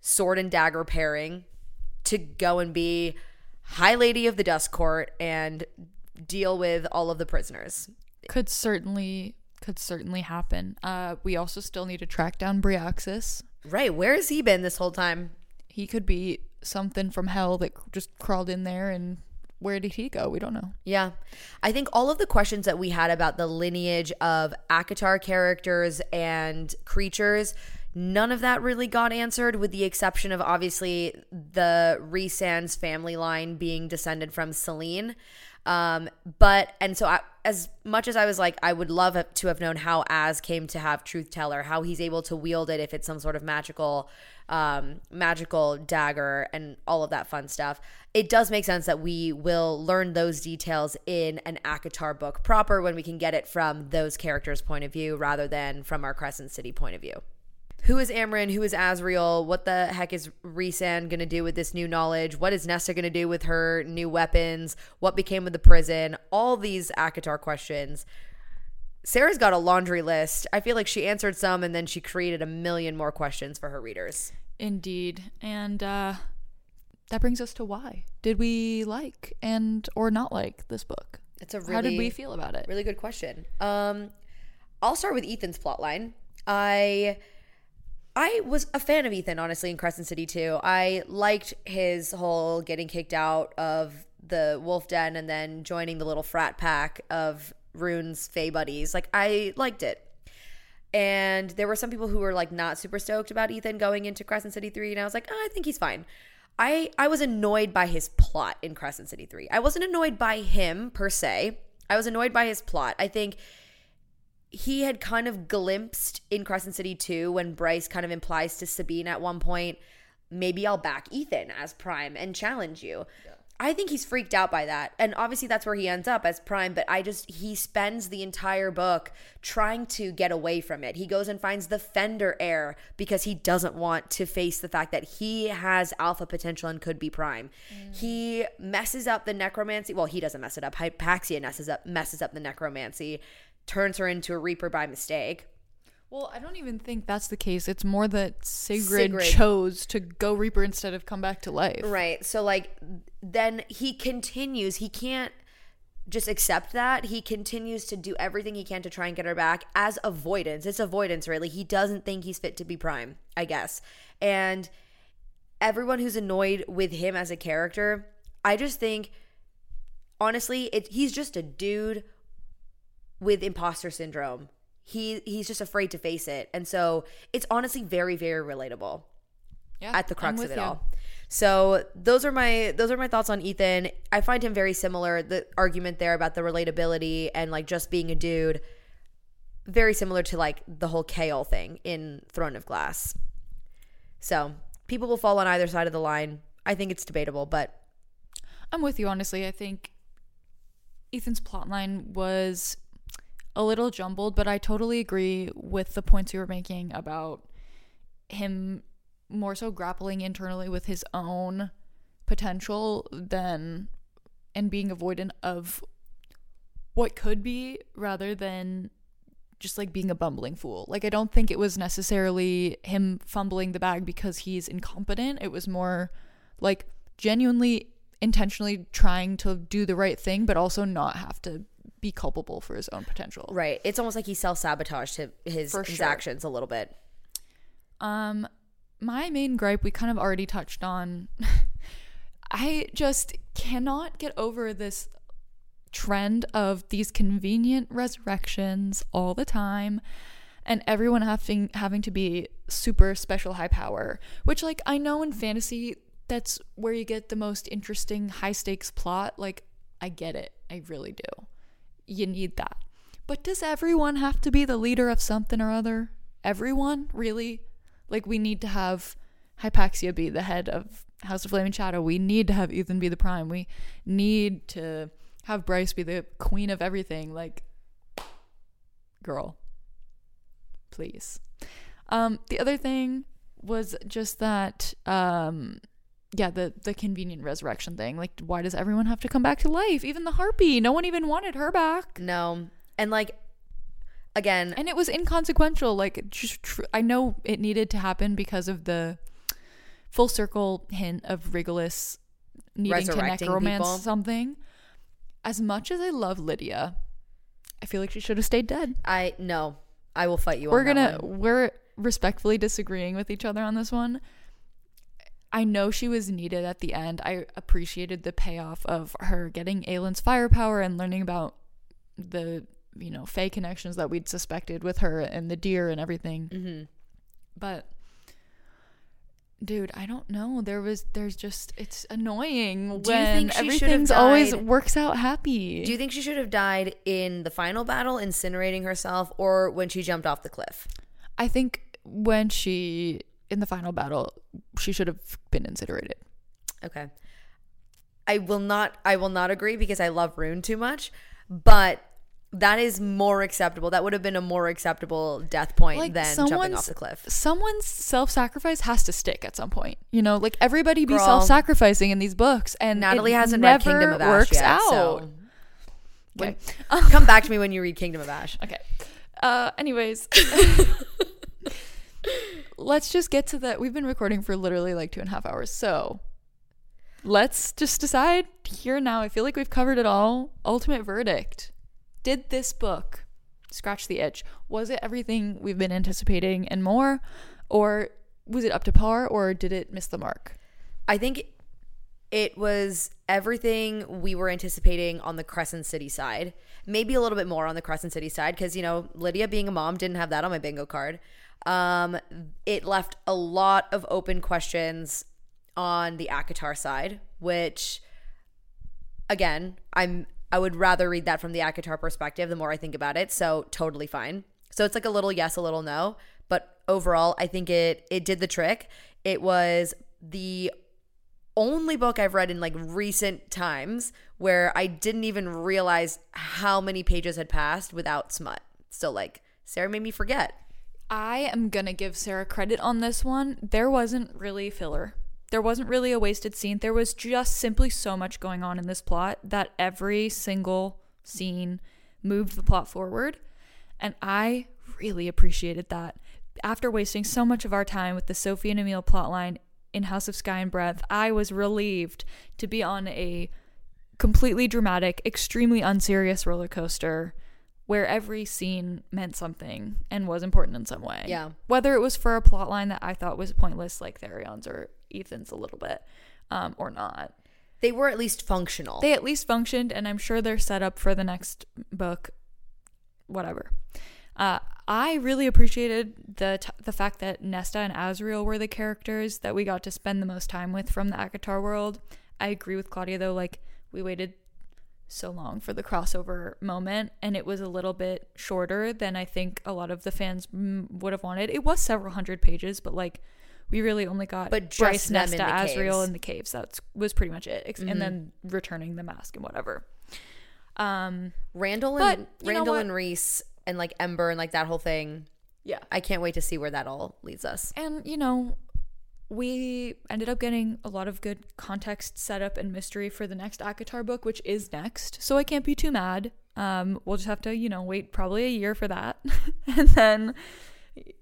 sword and dagger pairing to go and be High Lady of the Dust Court and deal with all of the prisoners? Could certainly could certainly happen. Uh, we also still need to track down Bryaxis. Right. Where has he been this whole time? He could be something from hell that just crawled in there and where did he go? We don't know. Yeah. I think all of the questions that we had about the lineage of ACOTAR characters and creatures, none of that really got answered, with the exception of obviously the Rhysand's family line being descended from Celine. Um, but, and so I, as much as I was like, I would love to have known how Az came to have Truth Teller, how he's able to wield it if it's some sort of magical um, magical dagger and all of that fun stuff. It does make sense that we will learn those details in an ACOTAR book proper when we can get it from those characters' point of view rather than from our Crescent City point of view. Who is Amren? Who is Azriel? What the heck is Rhysand going to do with this new knowledge? What is Nesta going to do with her new weapons? What became of the prison? All these ACOTAR questions. Sarah's got a laundry list. I feel like she answered some and then she created a million more questions for her readers. Indeed. And uh that brings us to why. Did we like and or not like this book? It's a really How did we feel about it? really good question. Um I'll start with Ithan's plotline. I I was a fan of Ithan, honestly, in Crescent City too. I liked his whole getting kicked out of the Wolf Den and then joining the little frat pack of Ruhn's Fae buddies. Like I liked it. And there were some people who were like not super stoked about Ithan going into Crescent City 3 and I was like, oh, I think he's fine. I I was annoyed by his plot in Crescent City 3. I wasn't annoyed by him per se. I was annoyed by his plot. I think he had kind of glimpsed in Crescent City 2 when Bryce kind of implies to Sabine at one point, maybe I'll back Ithan as Prime and challenge you. I think he's freaked out by that. And obviously that's where he ends up as Prime, but I just he spends the entire book trying to get away from it. He goes and finds the Fendyr heir because he doesn't want to face the fact that he has alpha potential and could be Prime. Mm. He messes up the necromancy. Well, he doesn't mess it up. Hypaxia messes up messes up the necromancy, turns her into a reaper by mistake. Well, I don't even think that's the case. It's more that Sigrid, Sigrid. chose to go Reaper instead of come back to life. Right. So like then he continues. He can't just accept that. He continues to do everything he can to try and get her back as avoidance. It's avoidance really. He doesn't think he's fit to be prime, I guess. And everyone who's annoyed with him as a character, I just think honestly, it he's just a dude with imposter syndrome. He he's just afraid to face it. And so it's honestly very very relatable Yeah, at the crux of it you. all. So those are my those are my thoughts on Ithan. I find him very similar. The argument there about the relatability and like just being a dude, very similar to like the whole Chaol thing in Throne of Glass. So people will fall on either side of the line. I think it's debatable, but I'm with you, honestly. I think Ithan's plotline was a little jumbled, but I totally agree with the points you were making about him more so grappling internally with his own potential than and being avoidant of what could be rather than just like being a bumbling fool. Like I don't think it was necessarily him fumbling the bag because he's incompetent. It was more like genuinely intentionally trying to do the right thing but also not have to be culpable for his own potential. right, it's almost like he self sabotaged his, his sure. actions a little bit. Um my main gripe we kind of already touched on. *laughs* I just cannot get over this trend of these convenient resurrections all the time. and everyone having having to be super special high power, which like I know in fantasy that's where you get the most interesting high stakes plot. Like I get it. I really do. You need that. But does everyone have to be the leader of something or other? Everyone? Really? Like we need to have Hypaxia be the head of House of Flame and Shadow. We need to have Ithan be the prime. We need to have Bryce be the queen of everything. Like girl. Please. Um, the other thing was just that um yeah, the the convenient resurrection thing. Like why does everyone have to come back to life? Even the harpy. No one even wanted her back. No. And like again, And it was inconsequential. Like just tr- I know it needed to happen because of the full circle hint of Rigelus needing to necromance people. something. As much as I love Lidia, I feel like she should have stayed dead. I no. I will fight you we're on gonna we're respectfully disagreeing with each other on this one i know she was needed at the end. I appreciated the payoff of her getting Aelin's firepower and learning about the you know fae connections that we'd suspected with her and the deer and everything. Mm-hmm. but dude i don't know. There was there's just it's annoying Do you when think she should have everything's always works out happy. Do you think she should have died in the final battle, incinerating herself, or when she jumped off the cliff? I think when she in the final battle, she should have been incinerated. Okay. I will not I will not agree because I love Ruhn too much, but that is more acceptable. That would have been a more acceptable death point Like, than jumping off the cliff. Someone's self-sacrifice has to stick at some point. You know, like everybody be Girl. self-sacrificing in these books, and Natalie hasn't read Kingdom of Ash works yet, out. so Okay. *laughs* come back to me when you read Kingdom of Ash. Okay. Uh, anyways, *laughs* let's just get to the. We've been recording for literally like two and a half hours, so let's just decide here now. I feel like we've covered it all. Ultimate verdict: Did this book scratch the itch? Was it everything we've been anticipating and more, or was it up to par, or did it miss the mark? I think it was everything we were anticipating on the Crescent City side. Maybe a little bit more on the Crescent City side because, you know, Lidia being a mom didn't have that on my bingo card. Um, it left a lot of open questions on the ACOTAR side, which again, I'm I would rather read that from the ACOTAR perspective the more I think about it. So totally fine. So it's like a little yes, a little no. But overall, I think it it did the trick. It was the only book I've read in like recent times where I didn't even realize how many pages had passed without smut. So like Sarah made me forget. I am gonna give Sarah credit on this one. There wasn't really filler. There wasn't really a wasted scene. There was just simply so much going on in this plot that every single scene moved the plot forward. And I really appreciated that. After wasting so much of our time with the Sofie and Emile plotline in House of Sky and Breath, I was relieved to be on a completely dramatic, extremely unserious roller coaster where every scene meant something and was important in some way. Yeah. Whether it was for a plot line that I thought was pointless, like Tharion's or Ithan's a little bit, um, or not. They were at least functional. They at least functioned, and I'm sure they're set up for the next book. Whatever. Uh, I really appreciated the t- the fact that Nesta and Azriel were the characters that we got to spend the most time with from the ACOTAR world. I agree with Claudia though, like we waited so long for the crossover moment, and it was a little bit shorter than I think a lot of the fans mm, would have wanted. It was several hundred pages, but like we really only got But just Bryce, them Nesta, the Azriel in the caves. That was pretty much it, Mhm. and then returning the mask and whatever. Um, Randall and Randall and Rhys and like Ember and like that whole thing. yeah, I can't wait to see where that all leads us. and you know, we ended up getting a lot of good context, setup, and mystery for the next ACOTAR book, which is next. So I can't be too mad. Um, we'll just have to, you know, wait probably a year for that, *laughs* and then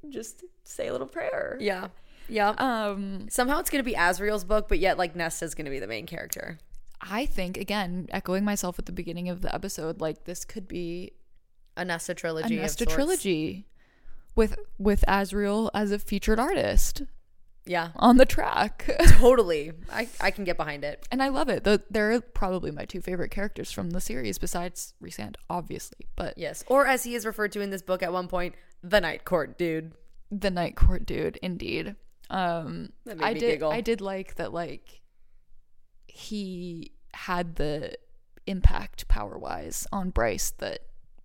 just say a little prayer. Yeah. Yeah. Um, Somehow it's going to be Azriel's book, but yet like Nesta's going to be the main character. I think again, echoing myself at the beginning of the episode, like this could be A Nesta a trilogy. of Nesta trilogy with with Azriel as a featured artist. Yeah. on the track. *laughs* Totally. I, I can get behind it. and I love it. The, they're probably my two favorite characters from the series, besides Rhysand, obviously. But Yes. Or as he is referred to in this book at one point, the Night Court dude. the Night Court dude, indeed. Um, I did. giggle. I did like that. Like he had the impact power wise on Bryce that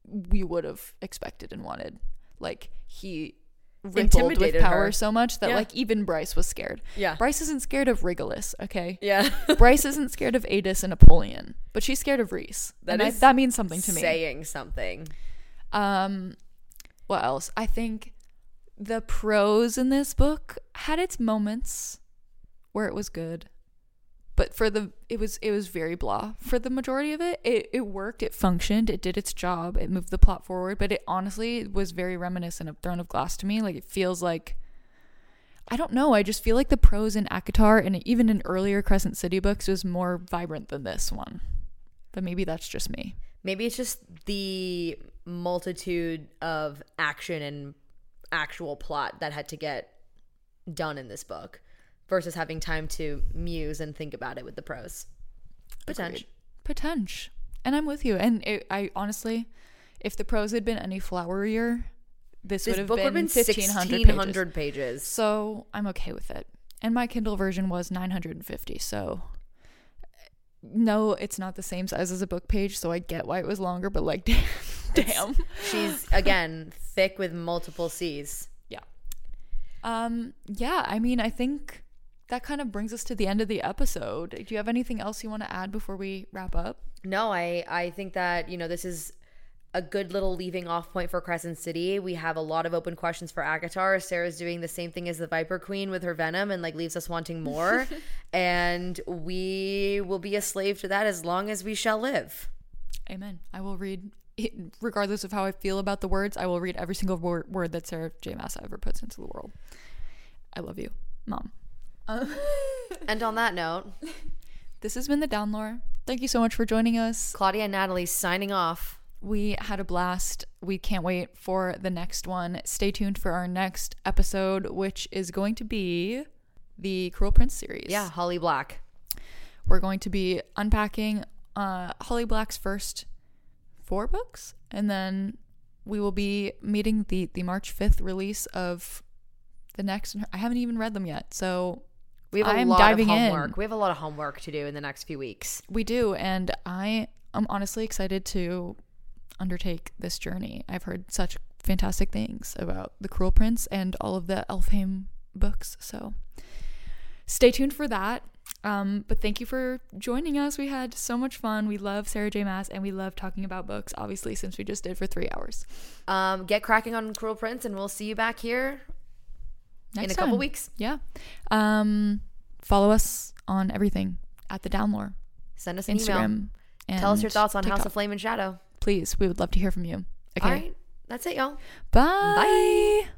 we would have expected and wanted. Like he rippled with power her. so much that Yeah. like even Bryce was scared. Yeah. Bryce isn't scared of Rigelus, okay? Yeah. *laughs* Bryce isn't scared of Aidas and Apollyon, but she's scared of Rhys. That and I- that means something to me. Saying something. Um, what else? I think the prose in this book had its moments where it was good, but for the it was it was very blah for the majority of it. It it worked, it functioned, it did its job, it moved the plot forward, but it honestly was very reminiscent of Throne of Glass to me. Like it feels like. I don't know. I just feel like the prose in ACOTAR and even in earlier Crescent City books was more vibrant than this one. But maybe that's just me. Maybe it's just the multitude of action and actual plot that had to get done in this book versus having time to muse and think about it with the prose. Potential. Potential. And I'm with you. And it, I honestly, if the prose had been any flowerier, this, This would have book would been, have been 1500 1600 pages. pages. So I'm okay with it. And my Kindle version was 950. So no, it's not the same size as a book page. So I get why it was longer, but like, *laughs* damn. damn. She's, again, thick with multiple C's. Yeah. Um, yeah, I mean, I think that kind of brings us to the end of the episode. Do you have anything else you want to add before we wrap up? No, I I think that you know this is a good little leaving off point for Crescent City. We have a lot of open questions for ACOTAR. Sarah's doing the same thing as the Viper Queen with her venom and like leaves us wanting more. *laughs* and we will be a slave to that as long as we shall live. Amen. I will read, regardless of how I feel about the words, I will read every single word, word that Sarah J. Massa ever puts into the world. I love you, Mom. *laughs* And on that note, This has been the Downlore. Thank you so much for joining us. Claudia and Natalie signing off. We had a blast. We can't wait for the next one. Stay tuned for our next episode, which is going to be the Cruel Prince series. Yeah, Holly Black. We're going to be unpacking uh, Holly Black's first four books, and then we will be meeting the the March fifth release of the next. I haven't even read them yet, so We have a I'm lot diving of in. homework. We have a lot of homework to do in the next few weeks. we do, and I am honestly excited to undertake this journey. I've heard such fantastic things about the Cruel Prince and all of the Elfhame books, so stay tuned for that. Um, but thank you for joining us. We had so much fun. We love Sarah J. Maas and we love talking about books, obviously, since we just did for three hours. Um, get cracking on Cruel Prince, and we'll see you back here Next in a couple weeks. Yeah. Um, follow us on everything at the Downlore, Send us an email. Instagram. And Tell us your thoughts on House of Flame and Shadow. Please, we would love to hear from you. Okay. All right. That's it, y'all. Bye. Bye.